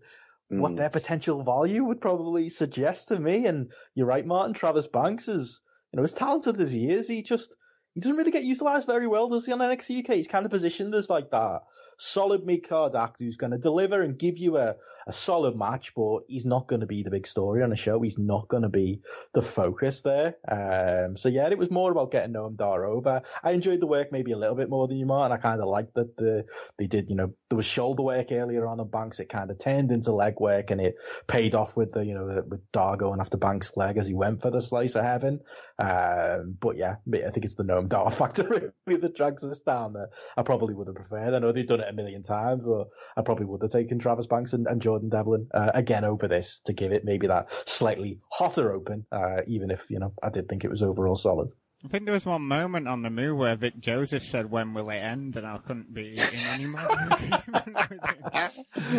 mm. what their potential value would probably suggest to me. And you're right, Martin. Travis Banks is, you know, as talented as he is, he just he doesn't really get utilized very well, does he, on NXT UK? He's kind of positioned as like that solid mid card actor who's going to deliver and give you a, a solid match, but he's not going to be the big story on the show. He's not going to be the focus there. Um, so yeah, it was more about getting Noam Dar over. I enjoyed the work maybe a little bit more than you might, and I kind of liked that the they did. You know, there was shoulder work earlier on on Banks. It kind of turned into leg work, and it paid off with the you know with Dar going after Banks' leg as he went for the slice of heaven. Um, but yeah, I think it's the Noam Dar factor really that drags us down. That I probably would have preferred. I know they've done it a million times, but I probably would have taken Travis Banks and, and Jordan Devlin uh, again over this to give it maybe that slightly hotter open, uh, even if, you know, I did think it was overall solid. I think there was one moment on the move where Vic Joseph said, "When will it end?" and I couldn't be in any more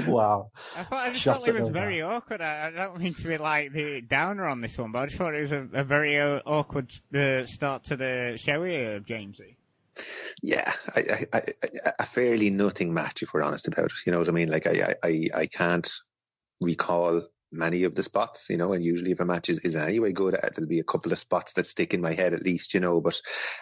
wow! I thought I just Shut thought it was very awkward. I, I, don't mean to be like the downer on this one, but I just thought it was a, a very uh, awkward uh, start to the show here, Jamesy. Yeah, I, I, a fairly nothing match if we're honest about it. You know what I mean? Like I, I, I can't recall many of the spots, you know, and usually if a match is, is anyway good, uh, there'll be a couple of spots that stick in my head at least, you know, but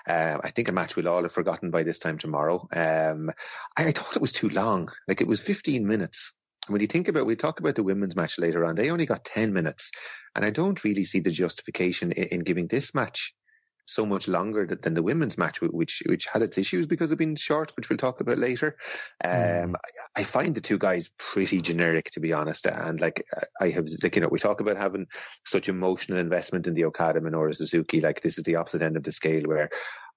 uh, I think a match we'll all have forgotten by this time tomorrow. Um, I, I, thought it was too long. Like it was 15 minutes. When you think about, we talk about the women's match later on, they only got 10 minutes. And I don't really see the justification in, in giving this match so much longer than the women's match, which which had its issues because of being short, which we'll talk about later. Um, mm. I, I, find the two guys pretty generic, to be honest. And like I have, like you know, we talk about having such emotional investment in the Okada Minoru Suzuki. Like this is the opposite end of the scale, where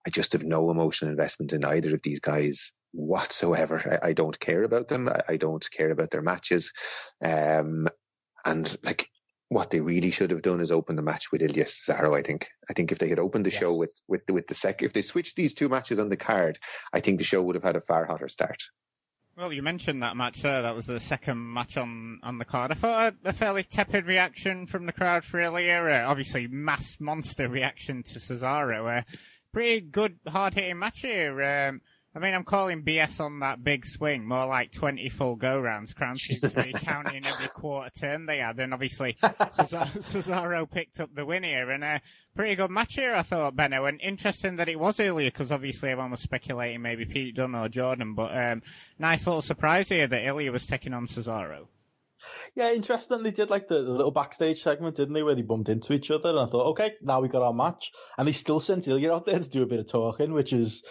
I just have no emotional investment in either of these guys whatsoever. I, I don't care about them. I, I, don't care about their matches. Um, and like what they really should have done is open the match with Ilya Cesaro. I think. I think if they had opened the yes. show with with with the sec, if they switched these two matches on the card, I think the show would have had a far hotter start. Well, you mentioned that match there. That was the second match on, on the card. I thought a, a fairly tepid reaction from the crowd for Ilya. Uh, obviously, mass monster reaction to Cesaro. Uh, pretty good, hard hitting match here. Um, I mean, I'm calling BS on that big swing, more like 20 full go rounds. Crown seems to be counting every quarter turn they had, and obviously Cesaro picked up the win here, and a pretty good match here, I thought, Benno, and interesting that it was earlier, because obviously everyone was speculating maybe Pete Dunne or Jordan, but um, nice little surprise here that Ilya was taking on Cesaro. Yeah, interesting. They did like the, the, little backstage segment, didn't they, where they bumped into each other. And I thought, okay, now we got our match. And they still sent Ilya out there to do a bit of talking, which is,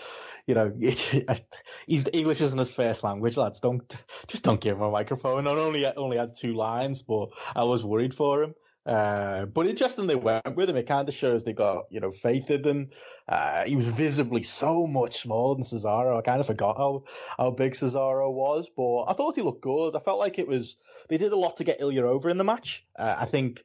you know, he's English isn't his first language, lads. Don't just don't give him a microphone. Not only only had two lines, but I was worried for him. Uh, but interesting they went with him. It kind of shows they got, you know, faith in him. Uh, he was visibly so much smaller than Cesaro. I kind of forgot how, how big Cesaro was, but I thought he looked good. I felt like it was, they did a lot to get Ilya over in the match. Uh, I think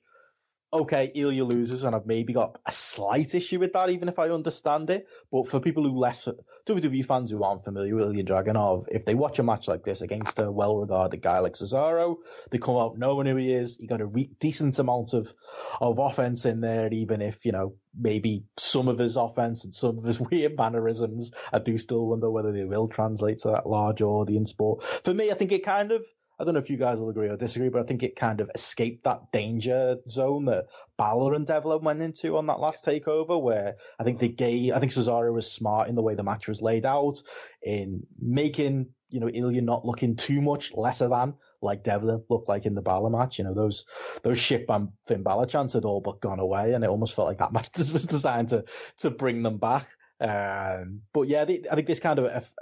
okay, Ilya loses, and I've maybe got a slight issue with that, even if I understand it. But for people who less WWE fans who aren't familiar with Ilya Dragunov, if they watch a match like this against a well-regarded guy like Cesaro, they come out knowing who he is. He got a re- decent amount of of offense in there, even if you know maybe some of his offense and some of his weird mannerisms. I do still wonder whether they will translate to that large audience. But for me, I think it kind of I don't know if you guys will agree or disagree, but I think it kind of escaped that danger zone that Balor and Devlin went into on that last takeover, where I think they gave, I think Cesaro was smart in the way the match was laid out, in making, you know, Ilya not looking too much lesser than like Devlin looked like in the Balor match. You know, those, those ship and Finn Balor chants had all but gone away, and it almost felt like that match was designed to, to bring them back. Um, but yeah, they, I think this kind of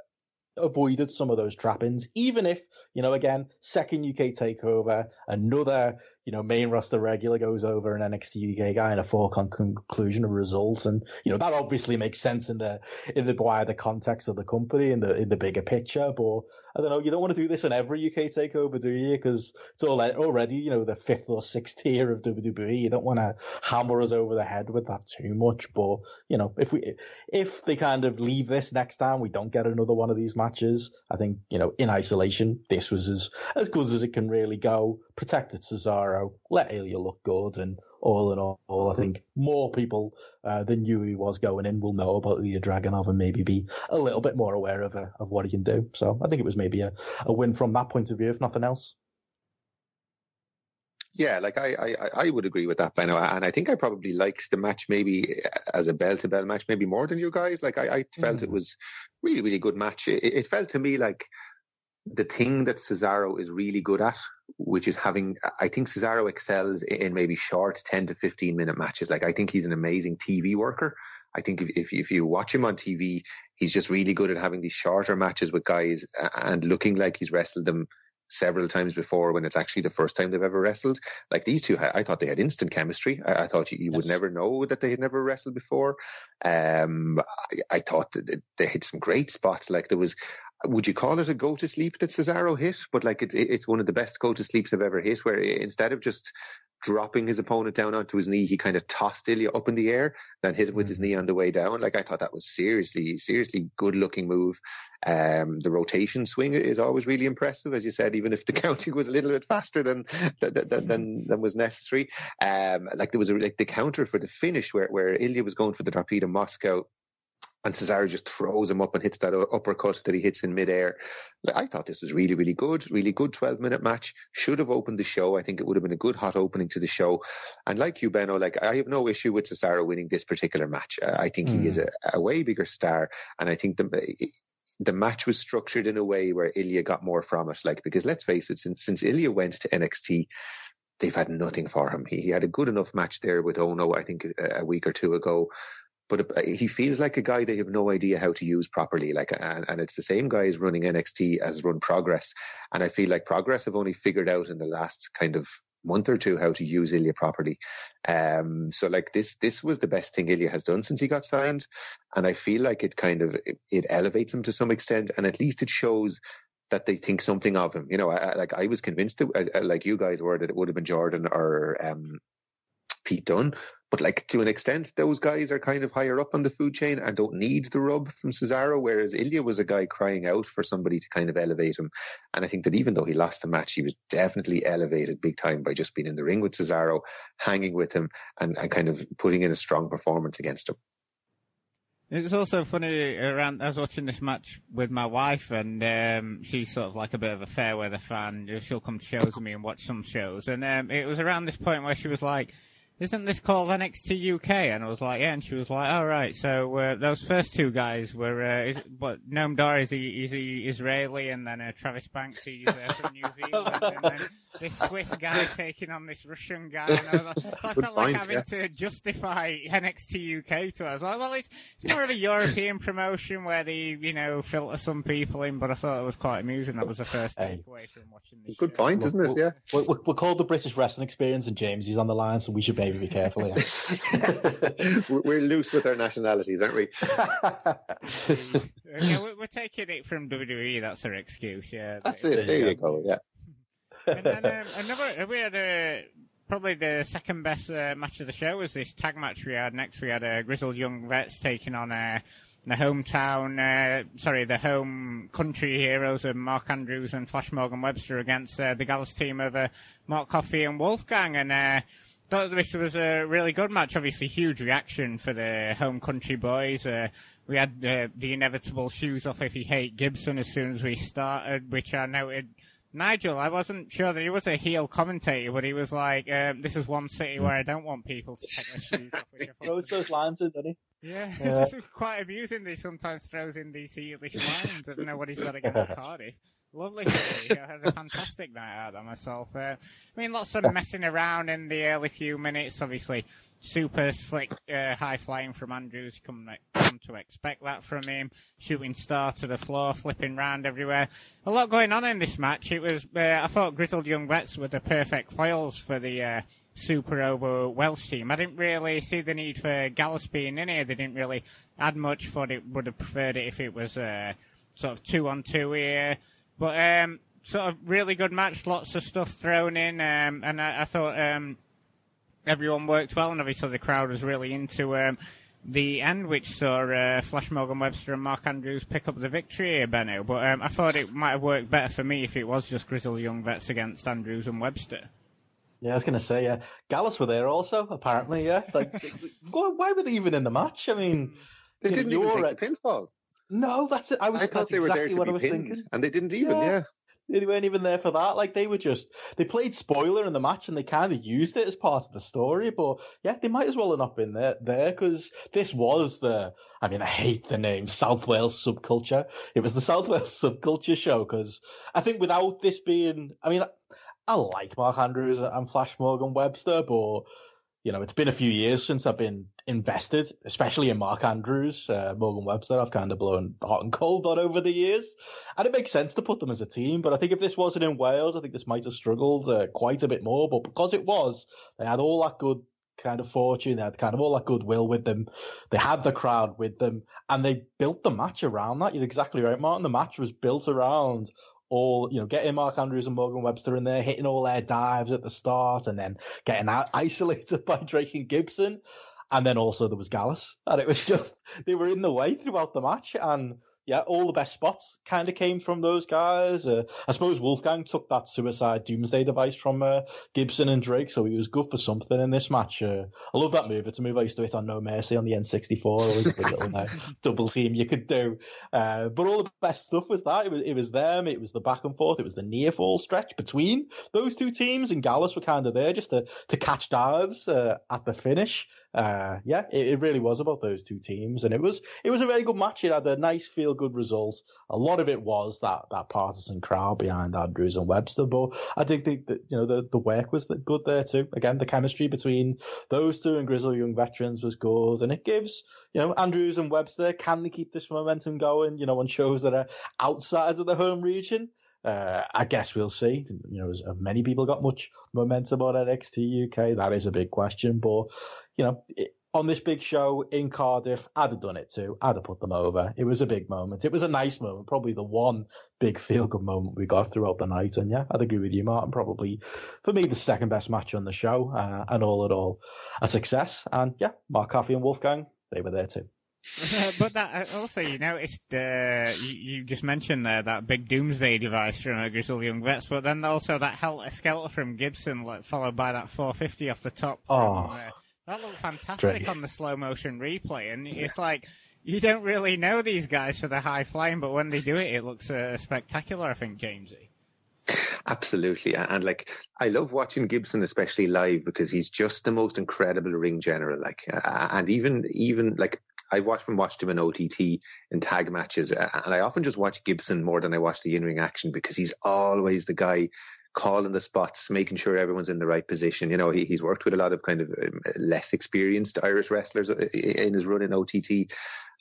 avoided some of those trappings, even if, you know, again, second UK takeover, another you know, main roster regular goes over an NXT UK guy in a foregone conclusion of results. And, you know, that obviously makes sense in the, in the wider context of the company in the, in the bigger picture. But I don't know, you don't want to do this on every UK takeover, do you? Because it's all already, you know, the fifth or sixth tier of WWE. You don't want to hammer us over the head with that too much. But, you know, if we, if they kind of leave this next time, we don't get another one of these matches. I think, you know, in isolation, this was as, as good as it can really go. Protected Cesaro let Ilya look good, and all in all, I think more people uh, than knew he was going in will know about Ilya Dragunov and maybe be a little bit more aware of uh, of what he can do. So I think it was maybe a, a win from that point of view, if nothing else. Yeah, like I, I, I would agree with that, Benno, and I think I probably liked the match maybe as a bell to bell match, maybe more than you guys. Like I, I felt mm. it was really, really good match. It, it, felt to me like the thing that Cesaro is really good at, which is having, I think Cesaro excels in maybe short, ten to fifteen minute matches. Like I think he's an amazing TV worker. I think if, if, if you watch him on TV, he's just really good at having these shorter matches with guys and looking like he's wrestled them several times before when it's actually the first time they've ever wrestled. Like these two, I, thought they had instant chemistry. I, I thought you, you yes. would never know that they had never wrestled before. Um, I, I thought they hit some great spots. Like there was, would you call it a go to sleep that Cesaro hit? But like it's it's one of the best go to sleeps I've ever hit, where instead of just dropping his opponent down onto his knee, he kind of tossed Ilya up in the air, then hit him with his mm-hmm. knee on the way down. Like I thought that was seriously, seriously good looking move. Um, the rotation swing is always really impressive, as you said, even if the counting was a little bit faster than than than, than was necessary. Um, like there was a, like the counter for the finish where where Ilya was going for the torpedo Moscow and Cesaro just throws him up and hits that uppercut that he hits in midair. I thought this was really, really good, really good 12 minute match. Should have opened the show. I think it would have been a good hot opening to the show. And like you, Benno, like I have no issue with Cesaro winning this particular match. Uh, I think mm. he is hmm. a, a, way bigger star. And I think the, the match was structured in a way where Ilya got more from it. Like, because let's face it, since, since Ilya went to NXT, they've had nothing for him. He, he had a good enough match there with Ono, I think, a, a week or two ago but uh, he feels like a guy they have no idea how to use properly. Like, and, and it's the same guys running NXT as run Progress, and I feel like Progress have only figured out in the last kind of month or two how to use Ilya properly. Um, so like this, this was the best thing Ilya has done since he got signed, and I feel like it kind of it, it elevates him to some extent, and at least it shows that they think something of him. You know, I, like I was convinced, that, like you guys were, that it would have been Jordan or um, Pete Dunne. But like to an extent, those guys are kind of higher up on the food chain and don't need the rub from Cesaro. Whereas Ilya was a guy crying out for somebody to kind of elevate him. And I think that even though he lost the match, he was definitely elevated big time by just being in the ring with Cesaro, hanging with him, and, and kind of putting in a strong performance against him. It was also funny around. I was watching this match with my wife, and um, she's sort of like a bit of a fair weather fan. She'll come to shows with me and watch some shows, and um, it was around this point where she was like, isn't this called NXT UK? And I was like, yeah. And she was like, all oh, right. So uh, those first two guys were, uh, is, what Noam Dar is he, is he Israeli, and then uh, Travis Banks he's uh, from New Zealand, and then this Swiss guy taking on this Russian guy. And I, was, so I felt like having yeah. to justify NXT UK to us. Like, well, it's, it's more of a European promotion where they, you know, filter some people in. But I thought it was quite amusing. That was the first takeaway from watching this. Good show. point, isn't it? Yeah. We're, we're, called the British Wrestling Experience, and James is on the line, so we should maybe be careful. Yeah. we're loose with our nationalities, aren't we? yeah, we're, taking it from WWE. That's our excuse. Yeah. That's it. There you go. Yeah and then um, another, we had a, probably the second best uh, match of the show was this tag match we had next. We had uh, Grizzled Young Vets taking on uh, the hometown, uh, sorry, the home country heroes of Mark Andrews and Flash Morgan Webster against uh, the Gallus team of uh, Mark Coffey and Wolfgang. And uh, thought this was a really good match. Obviously, huge reaction for the home country boys. Uh, we had uh, the inevitable shoes off if you hate Gibson as soon as we started, which I noted Nigel, I wasn't sure that he was a heel commentator, but he was like, um, "This is one city where I don't want people to take their shoes off." He throws those lines in, doesn't he? Yeah, yeah. this is quite amusing. That he sometimes throws in these heelish lines. I don't know what he's got against Cardiff. Lovely city. I had a fantastic night out of myself. Uh, I mean, lots of messing around in the early few minutes. Obviously, super slick, uh, high flying from Andrews. Come, come to expect that from him. Shooting star to the floor, flipping round everywhere. A lot going on in this match. It was, uh, I thought Grizzled Young Vets were the perfect foils for the uh, super over Welsh team. I didn't really see the need for Gallus being in here. They didn't really add much. Thought it would have preferred it if it was uh, sort of two on two here. But um, sort of really good match. Lots of stuff thrown in, um, and I, I thought. Um, everyone worked well, and obviously the crowd was really into um, the end, which saw uh, Flash Morgan Webster and Mark Andrews pick up the victory here, Benno. But um, I thought it might have worked better for me if it was just Grizzle Young Vets against Andrews and Webster. Yeah, I was going to say, yeah. Gallus were there also, apparently, yeah. Like, why were they even in the match? I mean, they didn't even take the pinfall. No, that's it. I was. I thought they exactly were there to be pinned, thinking. and they didn't even. Yeah. yeah. They weren't even there for that. Like they were just they played spoiler in the match and they kind of used it as part of the story. But yeah, they might as well have not been there there because this was the. I mean, I hate the name South Wales subculture. It was the South Wales subculture show because I think without this being, I mean, I like Mark Andrews and Flash Morgan Webster, but you know, it's been a few years since I've been invested, especially in Mark Andrews, uh, Morgan Webster. I've kind of blown hot and cold on over the years, and it makes sense to put them as a team. But I think if this wasn't in Wales, I think this might have struggled uh, quite a bit more. But because it was, they had all that good kind of fortune, they had kind of all that goodwill with them. They had the crowd with them, and they built the match around that. You're exactly right, Martin. The match was built around all, you know, getting Mark Andrews and Morgan Webster in there, hitting all their dives at the start, and then getting out isolated by Drake and Gibson. And then also there was Gallus. And it was just, they were in the way throughout the match. And yeah, all the best spots kind of came from those guys. Uh, I suppose Wolfgang took that suicide doomsday device from uh, Gibson and Drake, so he was good for something in this match. Uh, I love that move. It's a move I used to hit on No Mercy on the N64. Always a little uh, double team you could do. Uh, but all the best stuff was that. It was, it was them. It was the back and forth. It was the near fall stretch between those two teams, and Gallus were kind of there just to, to catch dives uh, at the finish uh, yeah, it, it, really was about those two teams, and it was it was a very good match. It had a nice feel good result. A lot of it was that that partisan crowd behind Andrews and Webster, but I did think that you know the the work was good there too. Again, the chemistry between those two and Grizzle Young Veterans was good, and it gives you know Andrews and Webster can they keep this momentum going? You know, on shows that are outside of the home region. Uh, I guess we'll see. You know, as many people got much momentum on NXT UK? That is a big question. But you know, it, on this big show in Cardiff, I'd have done it too. I'd have put them over. It was a big moment. It was a nice moment. Probably the one big feel good moment we got throughout the night. And yeah, I'd agree with you, Martin. Probably for me, the second best match on the show, uh, and all in all, a success. And yeah, Mark Coffey and Wolfgang, they were there too. But that uh, also, you noticed uh, you, you, just mentioned there that big doomsday device from uh, Grizzled Young Vets, but then also that Helter Skelter from Gibson, like, followed by that 450 off the top. From, oh, uh, that looked fantastic on the slow motion replay, and yeah. it's like you don't really know these guys for their high flying, but when they do it, it looks uh, spectacular. I think, Jamesy. Absolutely. And like, I love watching Gibson, especially live, because he's just the most incredible ring general. Like, uh, and even, even like, I've watched him watched him in OTT in tag matches, and I often just watch Gibson more than I watch the in ring action because he's always the guy calling the spots, making sure everyone's in the right position. You know, he, he's worked with a lot of kind of um, less experienced Irish wrestlers uh, in his run in OTT,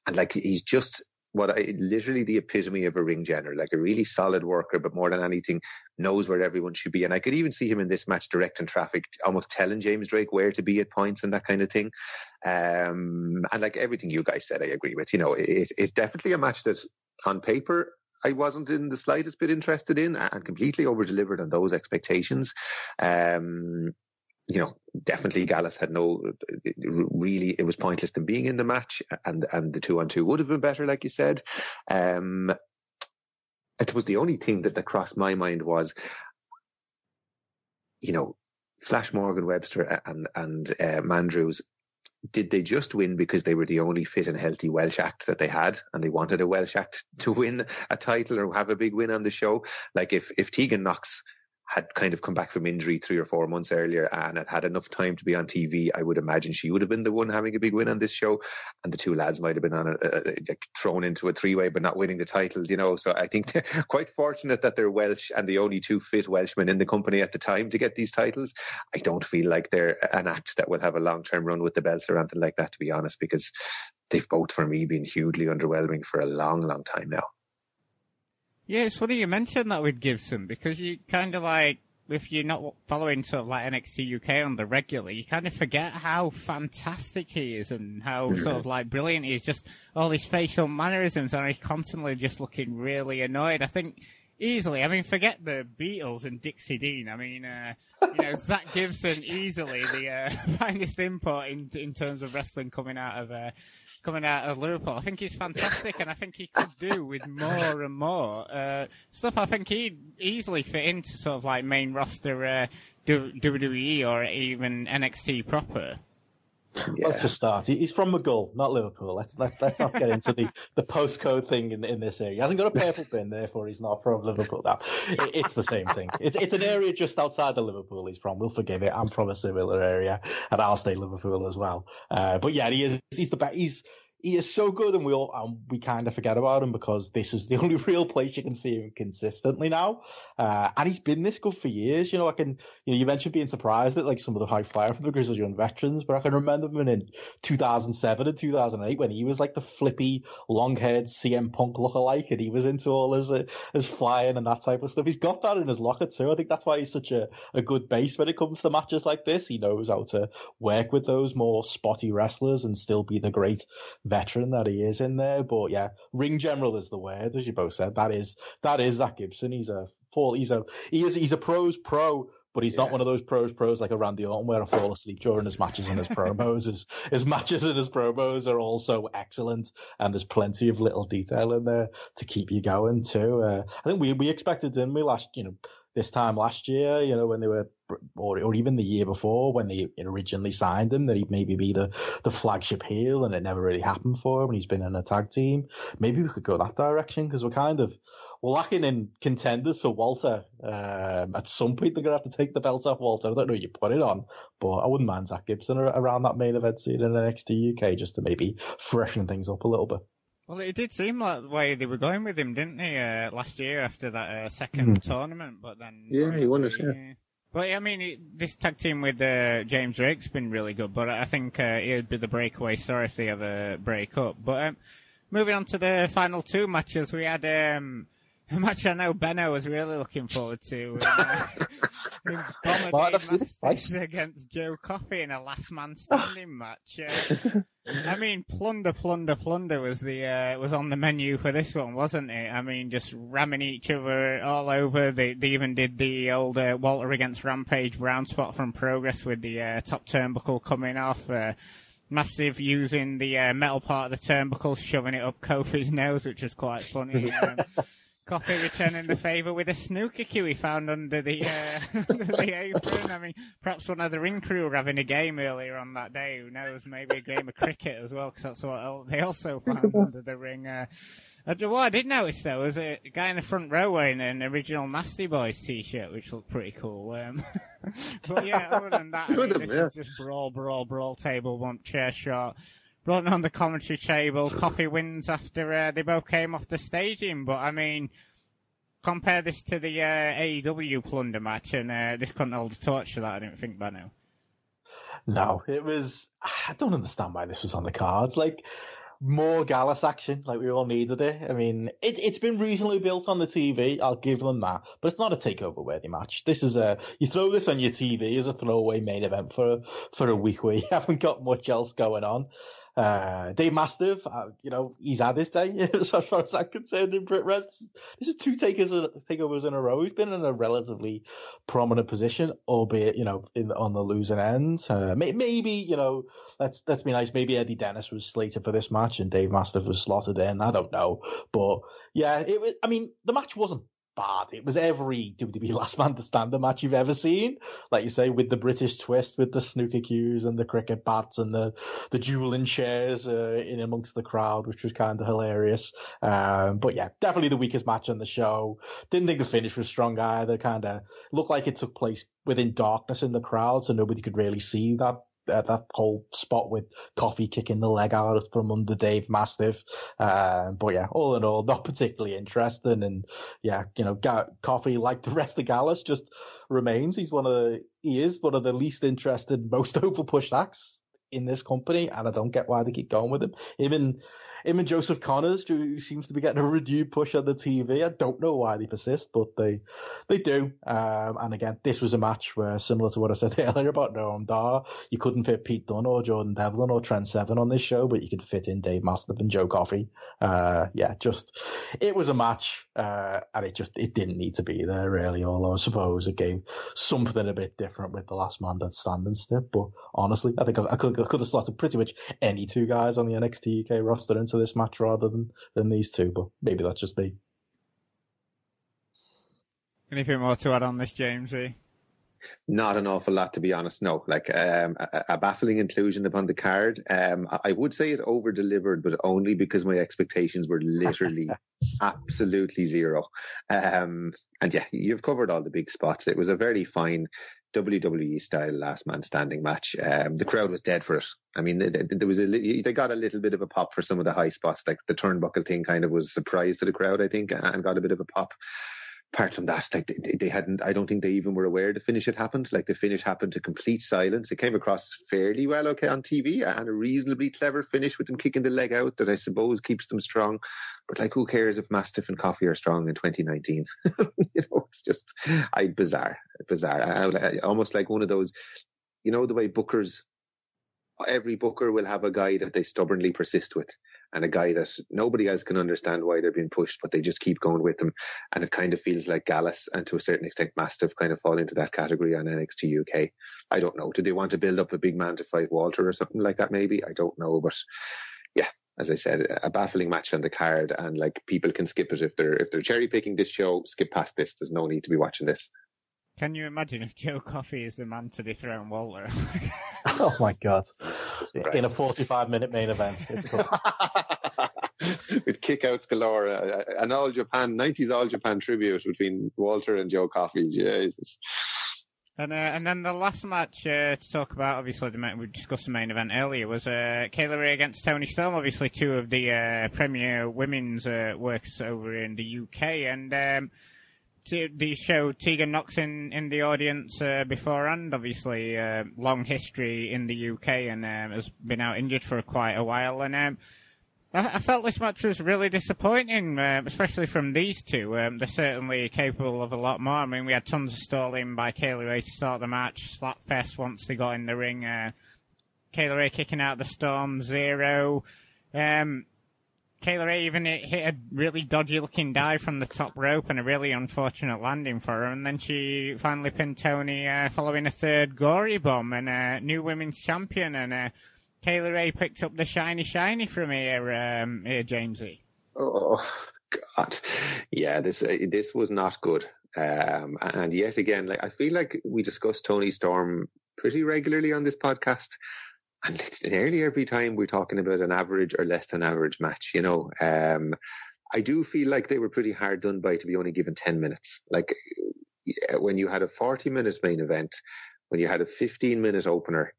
and like he's just what I literally the epitome of a ring general, like a really solid worker, but more than anything, knows where everyone should be. And I could even see him in this match directing traffic, almost telling James Drake where to be at points and that kind of thing. Um, and like everything you guys said, I agree with. You know, it, it's definitely a match that on paper I wasn't in the slightest bit interested in and completely over delivered on those expectations. Um, you know, definitely Gallus had no really. It was pointless them being in the match, and and the two on two would have been better, like you said. Um, it was the only thing that, that crossed my mind was, you know, Flash Morgan Webster and and uh, Mandrews. Did they just win because they were the only fit and healthy Welsh act that they had, and they wanted a Welsh act to win a title or have a big win on the show? Like if if Tegan Knox had kind of come back from injury three or four months earlier and had had enough time to be on TV, I would imagine she would have been the one having a big win on this show, and the two lads might have been on a, a, a thrown into a three way, but not winning the titles, you know. So I think they're quite fortunate that they're Welsh and the only two fit Welshmen in the company at the time to get these titles. I don't feel like they're an act that will have a long term run with the belts or anything like that, to be honest, because they've both for me been hugely underwhelming for a long, long time now. Yeah, it's funny you mentioned that with Gibson because you kind of like, if you're not following sort of like NXT UK on the regular, you kind of forget how fantastic he is and how sort of like brilliant he is. Just all his facial mannerisms and he's constantly just looking really annoyed. I think easily. I mean, forget the Beatles and Dixie Dean. I mean, uh, you know, Zack Gibson easily the uh, finest import in in terms of wrestling coming out of uh, coming out of Liverpool. I think he's fantastic, and I think he could do with more and more uh, stuff. I think he'd easily fit into sort of like main roster uh, WWE or even NXT proper. Yeah. Let's just start. He's from Maghull, not Liverpool. Let's let, let's not get into the, the postcode thing in, in this area. He hasn't got a purple pin, therefore he's not from Liverpool. Now it, it's the same thing. It's it's an area just outside of Liverpool. He's from. We'll forgive it. I'm from a similar area, and I'll stay Liverpool as well. Uh, but yeah, he is. He's the best. He's he is so good, and we all um, we kind of forget about him because this is the only real place you can see him consistently now. Uh, and he's been this good for years. You know, I can you know you mentioned being surprised at like some of the high flyer from the Grizzlies young veterans, but I can remember him in 2007 and 2008 when he was like the flippy, long-haired CM Punk lookalike, and he was into all his uh, his flying and that type of stuff. He's got that in his locker too. I think that's why he's such a, a good base when it comes to matches like this. He knows how to work with those more spotty wrestlers and still be the great veteran that he is in there. But yeah, ring general is the word, as you both said. That is that is Zack Gibson. He's a full. He's a he is he's a pros pro. But he's yeah. not one of those pros pros like a Randy Orton where I fall asleep during his matches and his promos. his, his matches and his promos are also excellent, and there's plenty of little detail in there to keep you going too. Uh, I think we we expected, didn't we, last you know this time last year, you know, when they were, or, or even the year before when they originally signed him, that he'd maybe be the, the flagship heel, and it never really happened for him. When he's been in a tag team. Maybe we could go that direction because we're kind of we're lacking in contenders for Walter. Um, at some point, they're gonna have to take the belt off Walter. I don't know you put it on, but I wouldn't mind Zack Gibson around that main event scene in the NXT UK just to maybe freshen things up a little bit. Well, it did seem like the way they were going with him, didn't they, uh, last year after that uh, second mm. tournament? But then, yeah, he won it. Yeah. But I mean, this tag team with uh, James Drake's been really good. But I think uh, it would be the breakaway story if they ever break up. But um, moving on to the final two matches, we had um, a match I know Benno was really looking forward to. Uh, well, nice. against Joe Coffey in a last man standing match. Uh, I mean, plunder, plunder, plunder was the uh, was on the menu for this one, wasn't it? I mean, just ramming each other all over. They they even did the old uh, Walter against Rampage brown spot from Progress with the uh, top turnbuckle coming off. Uh, Mastiff using the uh, metal part of the turnbuckle, shoving it up Coffey's nose, which was quite funny. Coffey returning the favour with a snooker cue he found under the uh, under the apron. I mean, perhaps one of the ring crew were having a game earlier on that day. Who knows? Maybe a game of cricket as well, because that's what they also found under the ring. Uh, what I did notice though was a guy in the front row wearing an original Nasty Boys t-shirt, which looked pretty cool. Um, but yeah, other than that, I mean, this is just brawl, brawl, brawl, table bump, chair shot brought on the commentary table. Coffey wins after uh, they both came off the staging. But I mean, compare this to the uh, AEW plunder match, and uh, this couldn't hold a torch to that. I didn't think by now. No, it was. I don't understand why this was on the cards. Like more Gallus action, like we all needed it. I mean, it, it's been reasonably built on the TV. I'll give them that, but it's not a takeover worthy match. This is a you throw this on your TV as a throwaway main event for for a week where you haven't got much else going on. Uh, Dave Mastiff, uh, you know, he's had his day as far as I'm concerned in BritWres. This is two takers, takeovers in a row. He's been in a relatively prominent position, albeit, you know, in on the losing end. Uh, maybe, you know, let's let's be nice. Maybe Eddie Dennis was slated for this match and Dave Mastiff was slotted in. I don't know, but yeah, it was. I mean, the match wasn't bad. It was every WWE Last Man to Stand match you've ever seen. Like you say, with the British twist, with the snooker cues and the cricket bats and the, the dueling chairs uh, in amongst the crowd, which was kind of hilarious. Um, but yeah, definitely the weakest match on the show. Didn't think the finish was strong either. Kind of looked like it took place within darkness in the crowd, so nobody could really see that uh, that whole spot with Coffey kicking the leg out from under Dave Mastiff. Uh, but yeah, all in all, not particularly interesting. And yeah, you know, Ga- Coffey, like the rest of Gallus, just remains. He's one of the, he is one of the least interested, most over pushed acts in this company, and I don't get why they keep going with him. Even and Joseph Conners, who seems to be getting a renewed push on the TV. I don't know why they persist, but they they do. Um, and again, this was a match where, similar to what I said earlier about Noam Dar, you couldn't fit Pete Dunne or Jordan Devlin or Trent Seven on this show, but you could fit in Dave Mastiff and Joe Coffey. Uh, yeah, just it was a match, uh, and it just it didn't need to be there really. Although I suppose it gave something a bit different with the last man that's standing still. But honestly, I think I, I could I could have slotted pretty much any two guys on the NXT UK roster into this match rather than than these two. But maybe that's just me. Anything more to add on this, Jamesy? Not an awful lot, to be honest. No, like um, a, a, baffling inclusion upon the card. Um, I would say it over delivered, but only because my expectations were literally absolutely zero. Um, and yeah, you've covered all the big spots. It was a very fine WWE style last man standing match. Um, the crowd was dead for it. I mean, there was a they got a little bit of a pop for some of the high spots, like the turnbuckle thing. Kind of was a surprise to the crowd, I think, and got a bit of a pop apart from that, like they, they, hadn't, I don't think they even were aware the finish had happened. Like the finish happened to complete silence. It came across fairly well, okay, on TV, and a reasonably clever finish with them kicking the leg out that I suppose keeps them strong. But like, who cares if Mastiff and Coffey are strong in 2019? you know, it's just, I bizarre, bizarre. I, I, almost like one of those, you know, the way bookers every booker will have a guy that they stubbornly persist with and a guy that nobody else can understand why they're being pushed, but they just keep going with them. And it kind of feels like Gallus and to a certain extent Mastiff kind of fall into that category on NXT UK. I don't know. Do they want to build up a big man to fight Walter or something like that? Maybe I don't know, but yeah, as I said, a baffling match on the card, and like people can skip it if they're if they're cherry picking this show. Skip past this. There's no need to be watching this. Can you imagine if Joe Coffey is the man to dethrone Walter? oh my god! In a 45 minute main event, it's cool. With kickouts galore, uh, an all Japan 90s all Japan tribute between Walter and Joe Coffey. Jesus. And uh, and then the last match uh, to talk about, obviously, the main, we discussed the main event earlier, was uh, Kay Lee Ray against Toni Storm. Obviously, two of the uh, premier women's uh, works over in the UK, and um, the show Tegan Nox in, in the audience uh, beforehand. Obviously, uh, long history in the UK and um, has been out injured for quite a while. And um, I, I, felt this match was really disappointing, uh, especially from these two. Um, they're certainly capable of a lot more. I mean, we had tons of stalling by Kay Lee Ray to start the match. Slapfest once they got in the ring. Uh, Kay Ray kicking out the Storm Zero. Um, Ray even hit a really dodgy looking dive from the top rope and a really unfortunate landing for her. And then she finally pinned Toni uh, following a third gory bomb and a new women's champion. And uh, Kay Ray picked up the shiny, shiny from here, um, here Jamesy. Oh, God. Yeah, this uh, this was not good. Um, and yet again, like I feel like we discuss Toni Storm pretty regularly on this podcast and it's nearly every time we're talking about an average or less than average match, you know. Um, I do feel like they were pretty hard done by to be only given 10 minutes. Like when you had a 40 minute main event, when you had a 15 minute opener,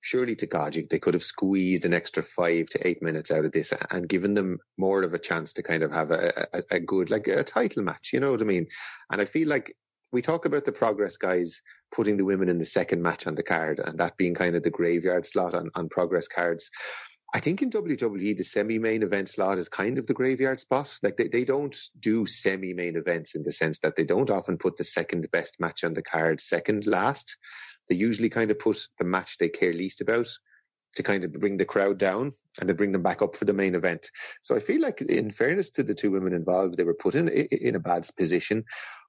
surely to God, they could have squeezed an extra five to eight minutes out of this and given them more of a chance to kind of have a, a, a good, like a title match, you know what I mean? And I feel like we talk about the progress guys putting the women in the second match on the card and that being kind of the graveyard slot on, on progress cards. I think in WWE, the semi main event slot is kind of the graveyard spot. Like they, they don't do semi main events in the sense that they don't often put the second best match on the card second last. They usually kind of put the match they care least about to kind of bring the crowd down and they bring them back up for the main event. So I feel like, in fairness to the two women involved, they were put in in a bad position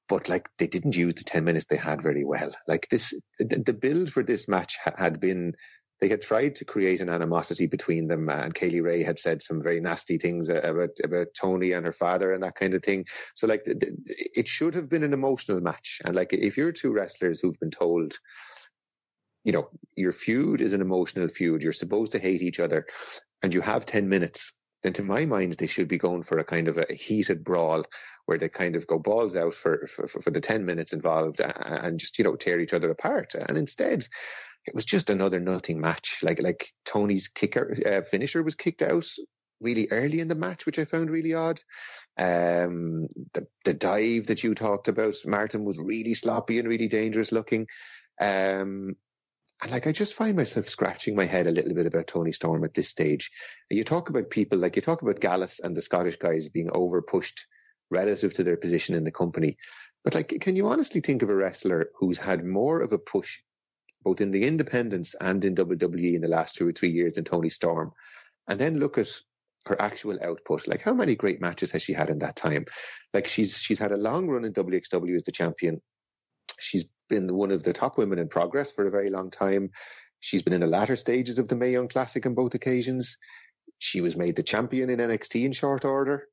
but like they didn't use the 10 minutes they had very well. Like this, the, build for this match had been, they had tried to create an animosity between them and Kay Lee Ray had said some very nasty things about, about Toni and her father and that kind of thing. So like it should have been an emotional match. And like if you're two wrestlers who've been told, you know, your feud is an emotional feud. You're supposed to hate each other and you have 10 minutes then to my mind they should be going for a kind of a heated brawl where they kind of go balls out for for, for the 10 minutes involved and just you know tear each other apart. And instead it was just another nothing match. Like like Toni's kicker uh, finisher was kicked out really early in the match which I found really odd. Um, the the dive that you talked about Martin was really sloppy and really dangerous looking. Um, and like, I just find myself scratching my head a little bit about Toni Storm at this stage. You talk about people, like you talk about Gallus and the Scottish guys being over pushed relative to their position in the company. But like, can you honestly think of a wrestler who's had more of a push, both in the independents and in WWE in the last two or three years than Toni Storm? And then look at her actual output. Like, how many great matches has she had in that time? Like, she's she's had a long run in WXW as the champion. She's been one of the top women in progress for a very long time. She's been in the latter stages of the Mae Young Classic on both occasions. She was made the champion in NXT in short order.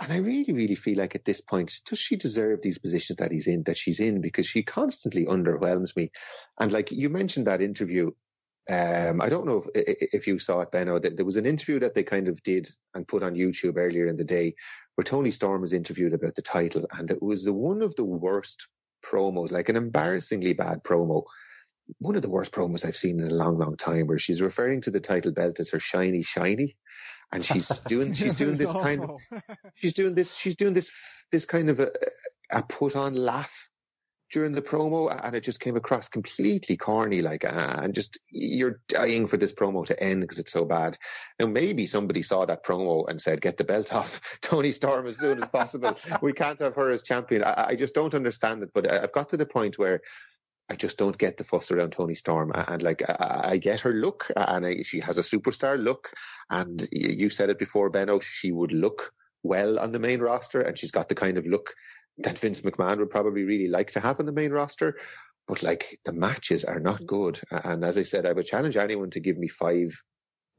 And I really, really feel like at this point, does she deserve these positions that he's in, that she's in? Because she constantly underwhelms me. And like you mentioned that interview, um, I don't know if, if you saw it, Benno. There was an interview that they kind of did and put on YouTube earlier in the day where Toni Storm was interviewed about the title, and it was the one of the worst promos, like an embarrassingly bad promo. One of the worst promos I've seen in a long, long time, where she's referring to the title belt as her shiny, shiny, and she's doing she's doing this kind of she's doing this she's doing this this kind of a, a put on laugh during the promo and it just came across completely corny like uh, and just you're dying for this promo to end because it's so bad. Now maybe somebody saw that promo and said get the belt off Toni storm as soon as possible. We can't have her as champion. I, I, just don't understand it but i've got to the point where I just don't get the fuss around Toni Storm, and like I, I get her look, and I, she has a superstar look, and you said it before, Benno, oh, she would look well on the main roster, and she's got the kind of look that Vince McMahon would probably really like to have on the main roster. But like the matches are not mm. good. And as I said, I would challenge anyone to give me five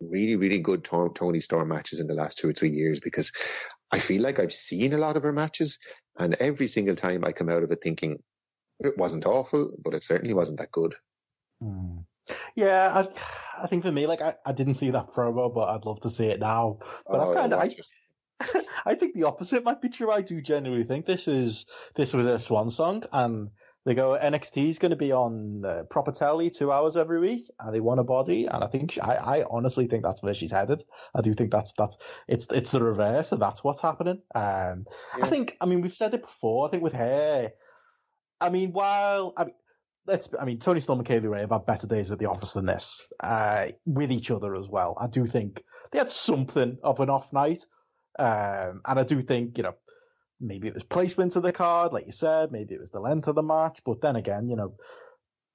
really, really good Toni Storm matches in the last two or three years because I feel like I've seen a lot of her matches. And every single time I come out of it thinking it wasn't awful, but it certainly wasn't that good. Hmm. Yeah, I, I think for me, like I, I didn't see that promo, but I'd love to see it now. But oh, I kind of, I, I think the opposite might be true. I do genuinely think this is this was a swan song, and they go NXT is going to be on uh, proper telly two hours every week, and they want a body. And I think she, I, I honestly think that's where she's headed. I do think that's that's it's it's the reverse, and that's what's happening. Um, yeah. I think I mean we've said it before. I think with her, I mean while I mean let's I mean Toni Storm and Kay Lee Ray have had better days at the office than this, uh, with each other as well. I do think they had something of an off night. Um, and I do think, you know, maybe it was placement of the card, like you said, maybe it was the length of the match, but then again, you know,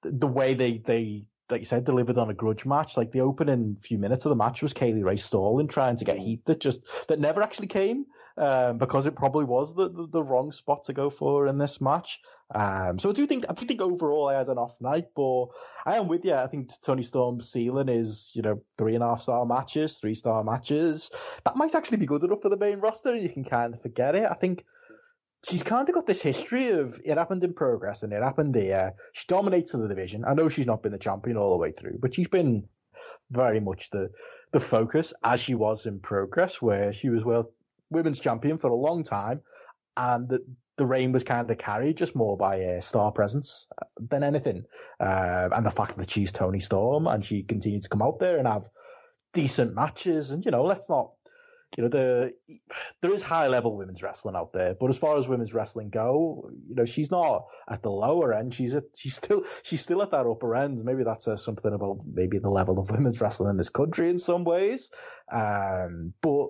the way they, they, like you said, delivered on a grudge match. Like the opening few minutes of the match was Kay Lee Ray stalling, trying to get mm. heat that just that never actually came um, because it probably was the, the, the wrong spot to go for in this match. Um, so I do think I do think overall I had an off night, but I am with you. I think Toni Storm's ceiling is you know three and a half star matches, three star matches. That might actually be good enough for the main roster. And you can kind of forget it. I think she's kind of got this history of it happened in progress and it happened there. She dominates the division. I know she's not been the champion all the way through, but she's been very much the the focus as she was in progress, where she was well women's champion for a long time, and the the reign was kind of carried just more by uh, star presence than anything, uh, and the fact that she's Toni Storm and she continued to come out there and have decent matches, and you know, let's not you know, the there is high level women's wrestling out there, but as far as women's wrestling go, you know, she's not at the lower end. She's at, she's still she's still at that upper end. Maybe that says something about maybe the level of women's wrestling in this country in some ways. Um, but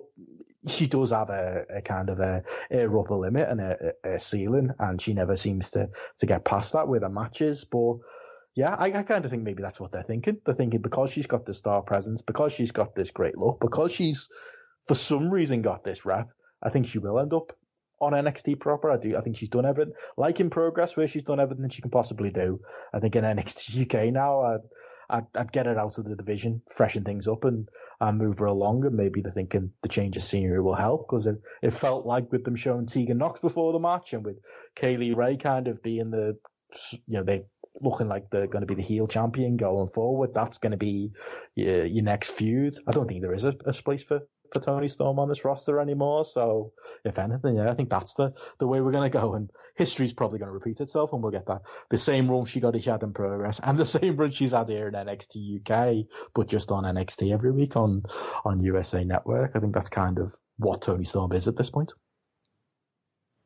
she does have a, a kind of a, a upper limit and a, a, ceiling, and she never seems to to get past that with her matches. But yeah, I, I kind of think maybe that's what they're thinking. They're thinking because she's got the star presence, because she's got this great look, because she's for some reason got this rap. I think she will end up on NXT proper. I do. I think she's done everything, like in progress, where she's done everything she can possibly do. I think in NXT UK now, I'd, I'd, I'd get her out of the division, freshen things up, and, and move her along. And maybe they're thinking the change of scenery will help because it, it felt like with them showing Tegan Nox before the match and with Kay Lee Ray kind of being the, you know, they looking like they're going to be the heel champion going forward. That's going to be your, your next feud. I don't think there is a, a place for for Toni Storm on this roster anymore. So, if anything, yeah, I think that's the, the way we're going to go. And history's probably going to repeat itself, and we'll get that the same run she got she had in progress, and the same run she's had here in NXT UK, but just on NXT every week on on USA Network. I think that's kind of what Toni Storm is at this point.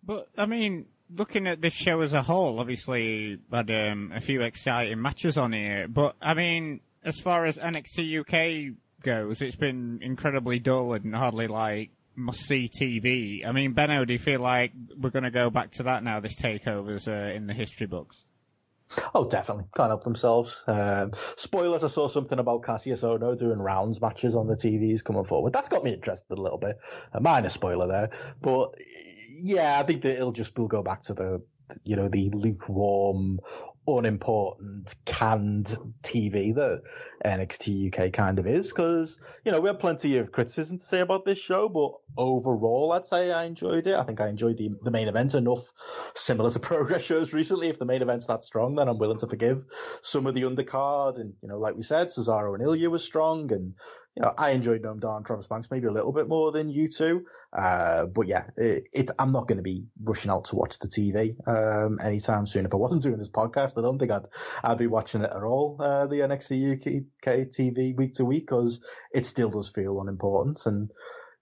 But I mean, looking at this show as a whole, obviously had um, a few exciting matches on here. But I mean, as far as NXT UK goes, it's been incredibly dull and hardly like must see TV. I mean, Benno, do you feel like we're going to go back to that now? This takeover's uh, in the history books. Oh, definitely. Can't help themselves. Um, spoilers, I saw something about Kassius Ohno doing rounds matches on the TVs coming forward. That's got me interested a little bit. A minor spoiler there. But yeah, I think that it'll just, we'll go back to the, you know, the lukewarm, unimportant canned TV that NXT UK kind of is because you know we have plenty of criticism to say about this show but overall I'd say I enjoyed it I think I enjoyed the, the main event enough similar to progress shows recently if the main event's that strong then I'm willing to forgive some of the undercard and you know like we said Cesaro and Ilya was strong and you know, I enjoyed Noam Dar and Travis Banks maybe a little bit more than you two. Uh, but yeah, it, it I'm not going to be rushing out to watch the TV um, anytime soon. If I wasn't doing this podcast, I don't think I'd I'd be watching it at all. Uh, the NXT UK TV week to week because it still does feel unimportant. And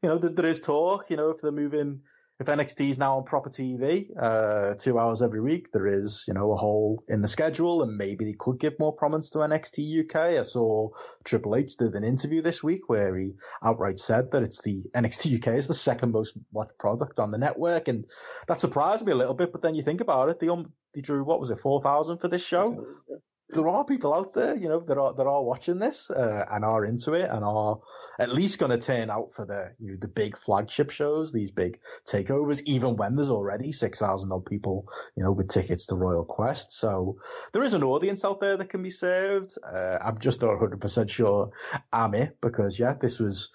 you know, there, there is talk. You know, if they're moving if NXT is now on proper TV, uh, two hours every week, there is, you know, a hole in the schedule and maybe they could give more prominence to NXT UK. I saw Triple H did an interview this week where he outright said that it's the NXT UK is the second most watched product on the network. And that surprised me a little bit. But then you think about it, the um, they drew, what was it, 4,000 for this show? There are people out there, you know, that are that are watching this uh, and are into it and are at least going to turn out for the you know, the big flagship shows, these big takeovers, even when there's already six thousand odd people, you know, with tickets to Royal Quest. So there is an audience out there that can be served. Uh, I'm just not 100 percent sure I'm it because yeah, this was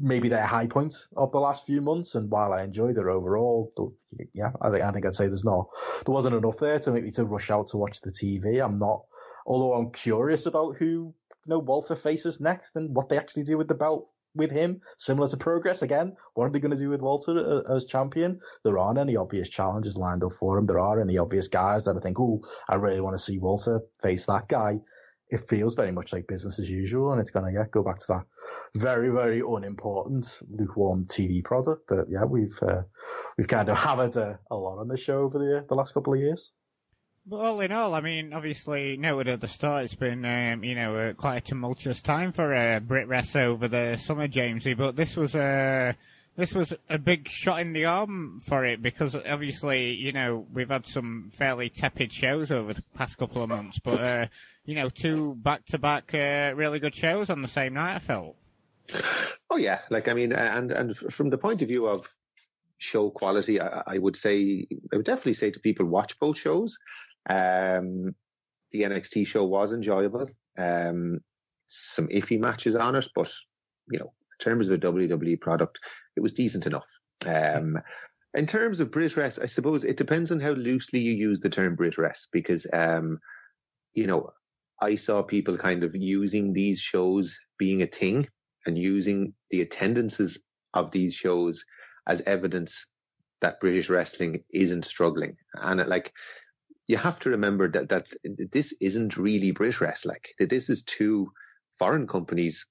maybe their high point of the last few months. And while I enjoyed it overall, yeah, I think I think I'd say there's not there wasn't enough there to make me to rush out to watch the TV. I'm not Although I'm curious about who you know Walter faces next and what they actually do with the belt with him. Similar to Progress again, what are they going to do with Walter uh, as champion? There aren't any obvious challenges lined up for him. There aren't any obvious guys that I think, oh, I really want to see Walter face that guy. It feels very much like business as usual, and it's going to yeah, go back to that very, very unimportant, lukewarm TV product that yeah we've uh, we've kind of hammered a, a lot on the show over the the last couple of years. But all in all, I mean, obviously, noted at the start, it's been, um, you know, uh, quite a tumultuous time for uh, BritWres over the summer, Jamesy. But this was a this was a big shot in the arm for it because obviously, you know, we've had some fairly tepid shows over the past couple of months, but uh, you know, two back to back really good shows on the same night. I felt. Oh yeah, like I mean, and and from the point of view of show quality, I, I, would say I would definitely say to people watch both shows. Um, the NXT show was enjoyable. Um, some iffy matches on it, but you know, in terms of the WWE product, it was decent enough. Um, in terms of BritWres, I suppose it depends on how loosely you use the term BritWres because, um, you know, I saw people kind of using these shows being a thing and using the attendances of these shows as evidence that British wrestling isn't struggling. And it, like, you have to remember that that this isn't really British wrestling. That this is two foreign companies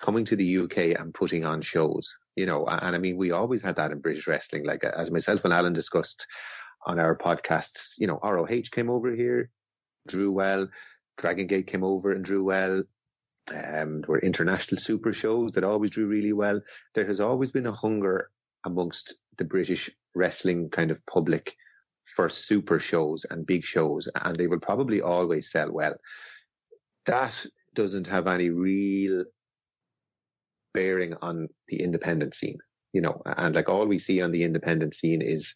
coming to the UK and putting on shows. You know, and I mean, we always had that in British wrestling. Like as myself and Alan discussed on our podcast, you know, ROH came over here, drew well. Dragon Gate came over and drew well. Um, there were international super shows that always drew really well. There has always been a hunger amongst the British wrestling kind of public for super shows and big shows, and they will probably always sell well. That doesn't have any real bearing on the independent scene, you know, and like all we see on the independent scene is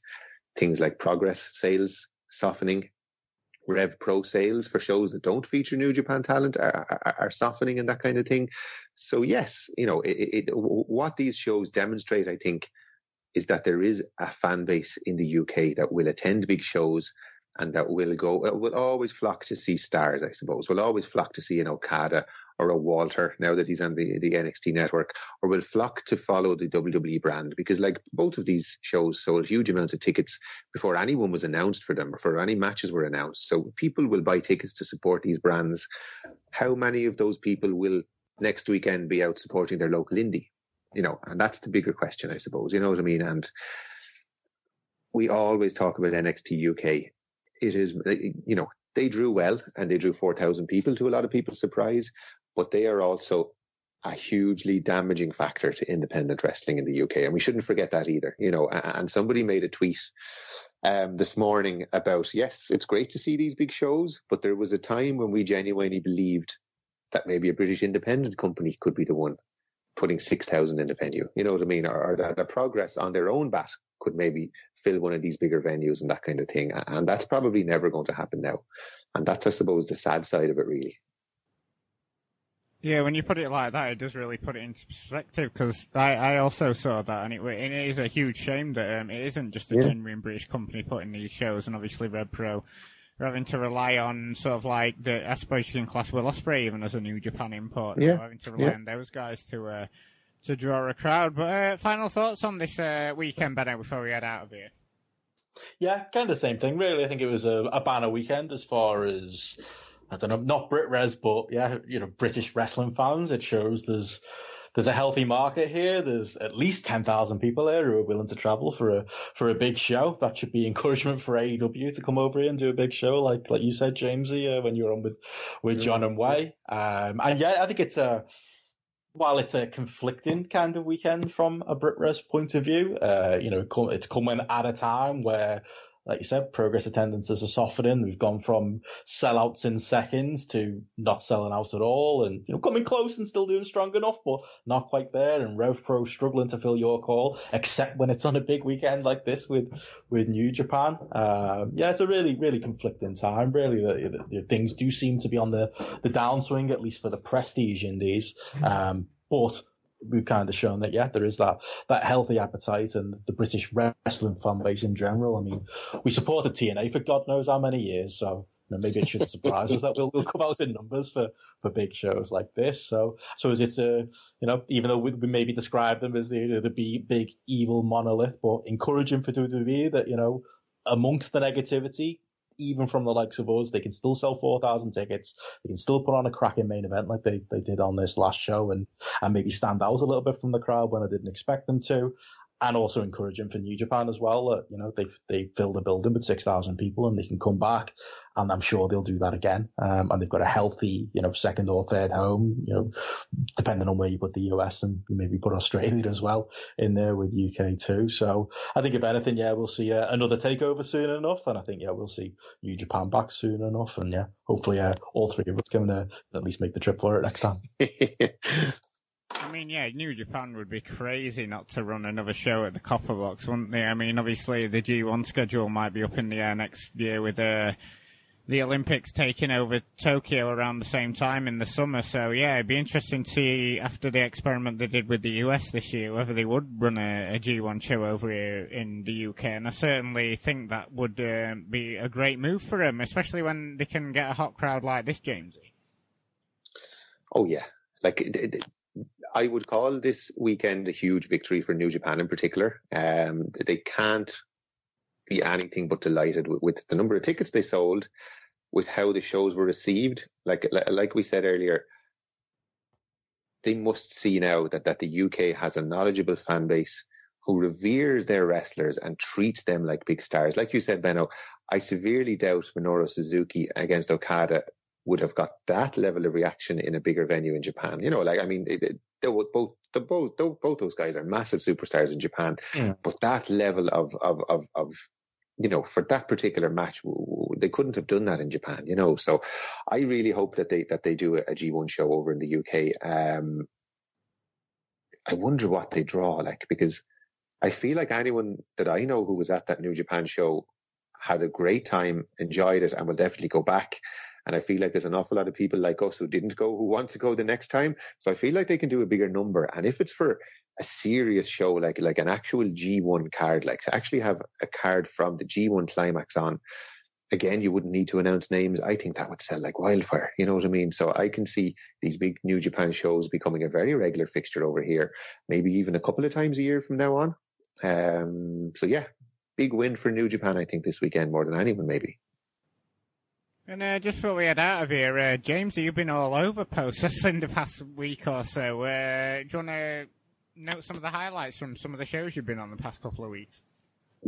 things like progress sales softening, Rev Pro sales for shows that don't feature New Japan talent are, are, are softening and that kind of thing. So yes, you know, it, it, what these shows demonstrate, I think, is that there is a fan base in the UK that will attend big shows and that will go, uh, will always flock to see stars, I suppose, will always flock to see an Okada or a Walter now that he's on the, the NXT network, or will flock to follow the WWE brand because, like, both of these shows sold huge amounts of tickets before anyone was announced for them or for any matches were announced. So people will buy tickets to support these brands. How many of those people will next weekend be out supporting their local indie? You know, and that's the bigger question, I suppose. You know what I mean? And we always talk about NXT UK. It is, you know, they drew well and they drew 4,000 people to a lot of people's surprise, but they are also a hugely damaging factor to independent wrestling in the UK. And we shouldn't forget that either, you know, and somebody made a tweet um, this morning about, yes, it's great to see these big shows, but there was a time when we genuinely believed that maybe a British independent company could be the one putting 6,000 in the venue. You know what I mean? Or, or that the progress on their own bat could maybe fill one of these bigger venues and that kind of thing. And that's probably never going to happen now. And that's, I suppose, the sad side of it, really. Yeah, when you put it like that, it does really put it into perspective because I, I also saw that, and it, it is a huge shame that um, it isn't just a yeah. genuine British company putting these shows, and obviously Rev Pro are having to rely on sort of like the I suppose you can class Will Ospreay even as a New Japan import, yeah. having to rely yeah. on those guys to uh, to draw a crowd. But uh, final thoughts on this uh, weekend, Benno, before we head out of here. Yeah, kind of the same thing, really. I think it was a, a banner weekend as far as I don't know, not BritWres, but yeah, you know, British wrestling fans. It shows there's there's a healthy market here. There's at least ten thousand people there who are willing to travel for a for a big show. That should be encouragement for AEW to come over here and do a big show, like like you said, Jamesy, uh, when you were on with with John and Wai. Um, and yeah, I think it's a while it's a conflicting kind of weekend from a BritWres point of view, uh, you know, it's coming at a time where like you said, progress attendances are softening. We've gone from sellouts in seconds to not selling out at all, and you know coming close and still doing strong enough, but not quite there. And Rev Pro struggling to fill York Hall, except when it's on a big weekend like this with with New Japan. Um, yeah, it's a really really conflicting time. Really, the, the, the, things do seem to be on the the downswing, at least for the prestige indies. Um, but we've kind of shown that yeah, there is that that healthy appetite and the British wrestling fan base in general. I mean, we supported TNA for God knows how many years, so you know, maybe it shouldn't surprise us that we'll, we'll come out in numbers for, for big shows like this. So, so is it a, you know, even though we, we maybe describe them as the, the big, big evil monolith, but encouraging for WWE that, you know, amongst the negativity, even from the likes of us. They can still sell 4,000 tickets. They can still put on a cracking main event like they, they did on this last show and, and maybe stand out a little bit from the crowd when I didn't expect them to and also encouraging for New Japan as well. That you know they they filled a building with six thousand people and they can come back, and I'm sure they'll do that again. Um, and they've got a healthy, you know, second or third home. You know, depending on where you put the US and maybe put Australia as well in there with UK too. So I think if anything, yeah, we'll see uh, another takeover soon enough, and I think yeah, we'll see New Japan back soon enough, and yeah, hopefully uh, all three of us can uh, at least make the trip for it next time. Mean, yeah, New Japan would be crazy not to run another show at the Copper Box, wouldn't they? I mean, obviously the G1 schedule might be up in the air next year with uh, the Olympics taking over Tokyo around the same time in the summer. So yeah, it'd be interesting to see after the experiment they did with the US this year whether they would run a a G1 show over here in the UK. And I certainly think that would uh, be a great move for them, especially when they can get a hot crowd like this, Jamesy. Oh yeah, like I would call this weekend a huge victory for New Japan in particular. Um, they can't be anything but delighted with, with, the number of tickets they sold, with how the shows were received. Like like we said earlier, they must see now that that the UK has a knowledgeable fan base who reveres their wrestlers and treats them like big stars. Like you said, Benno, I severely doubt Minoru Suzuki against Okada would have got that level of reaction in a bigger venue in Japan. You know, like I mean, they, they both the both both those guys are massive superstars in Japan, yeah. but that level of of of of you know, for that particular match, they couldn't have done that in Japan, you know. So I really hope that they that they do a G1 show over in the UK. Um, I wonder what they draw like because I feel like anyone that I know who was at that New Japan show had a great time, enjoyed it, and will definitely go back. And I feel like there's an awful lot of people like us who didn't go who want to go the next time. So I feel like they can do a bigger number. And if it's for a serious show, like like an actual G1 card, like to actually have a card from the G1 climax on, again, you wouldn't need to announce names. I think that would sell like wildfire. You know what I mean? So I can see these big New Japan shows becoming a very regular fixture over here, maybe even a couple of times a year from now on. Um, so yeah, big win for New Japan, I think, this weekend more than anyone, maybe. And uh, just before we head out of here, uh, James, you've been all over posts in the past week or so. Uh, do you want to note some of the highlights from some of the shows you've been on the past couple of weeks?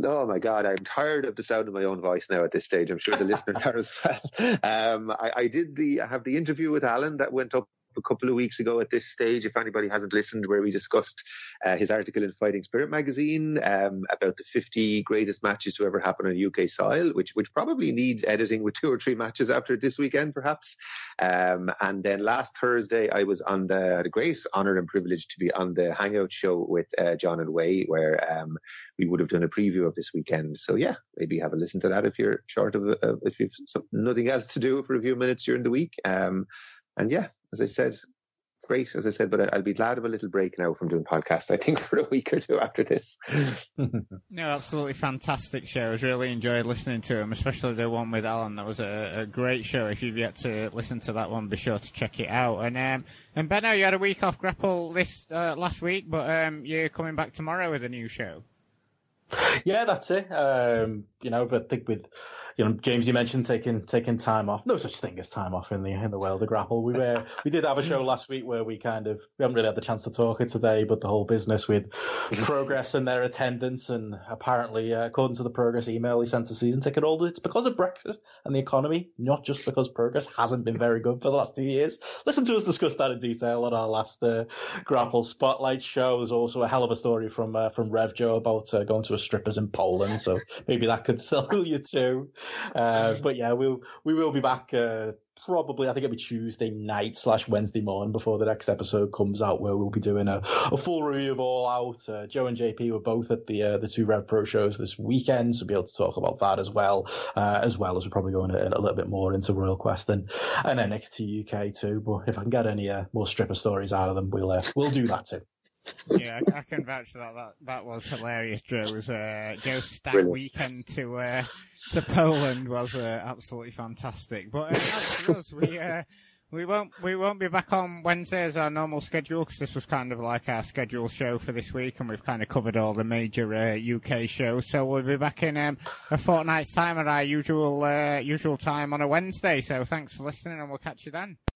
Oh my God, I'm tired of the sound of my own voice now at this stage. I'm sure the listeners are as well. Um, I, I, did the, I have the interview with Alan that went up a couple of weeks ago at this stage. If anybody hasn't listened, where we discussed uh, his article in Fighting Spirit magazine um, about the 50 greatest matches to ever happen on UK soil, which which probably needs editing with two or three matches after this weekend, perhaps. Um, and then last Thursday, I was on the, the great honour and privilege to be on the Hangout show with uh, John and Way, where um, we would have done a preview of this weekend. So yeah, maybe have a listen to that if you're short of uh, if you've nothing else to do for a few minutes during the week. Um, and yeah, as I said, great, as I said, but I'll be glad of a little break now from doing podcasts, I think, for a week or two after this. no, absolutely fantastic shows. Really enjoyed listening to them, especially the one with Alan. That was a, a great show. If you've yet to listen to that one, be sure to check it out. And um, and Benno, you had a week off Grapple this uh, last week, but um, you're coming back tomorrow with a new show. Yeah, that's it. Um, you know, but I think with you know, James, you mentioned taking taking time off. No such thing as time off in the in the world of grapple. We were we did have a show last week where we kind of we haven't really had the chance to talk it today, but the whole business with progress and their attendance, and apparently, uh, according to the progress email he sent to season ticket holders, it's because of Brexit and the economy, not just because progress hasn't been very good for the last two years. Listen to us discuss that in detail on our last uh, grapple spotlight show. There's also a hell of a story from uh, from Rev Joe about uh, going to a strippers in Poland, so maybe that could sell you too. Uh, but yeah, we'll we will be back. Uh, probably, I think it'll be Tuesday night slash Wednesday morning before the next episode comes out, where we'll be doing a, a full review of All Out. Uh, Joe and JP were both at the uh, the two Rev Pro shows this weekend, so we'll be able to talk about that as well, uh, as well as we're probably going a, a, little bit more into Royal Quest and, and NXT UK too. But if I can get any uh, more stripper stories out of them, we'll uh, we'll do that too yeah, I, I, can vouch that that that was hilarious. Joe's uh, Joe's stat weekend to uh, to Poland was uh, absolutely fantastic. But uh, us, we uh, we won't we won't be back on Wednesday as our normal schedule because this was kind of like our scheduled show for this week, and we've kind of covered all the major UK uh, shows. So we'll be back in um, a fortnight's time at our usual usual time on a Wednesday. So thanks for listening, and we'll catch you then.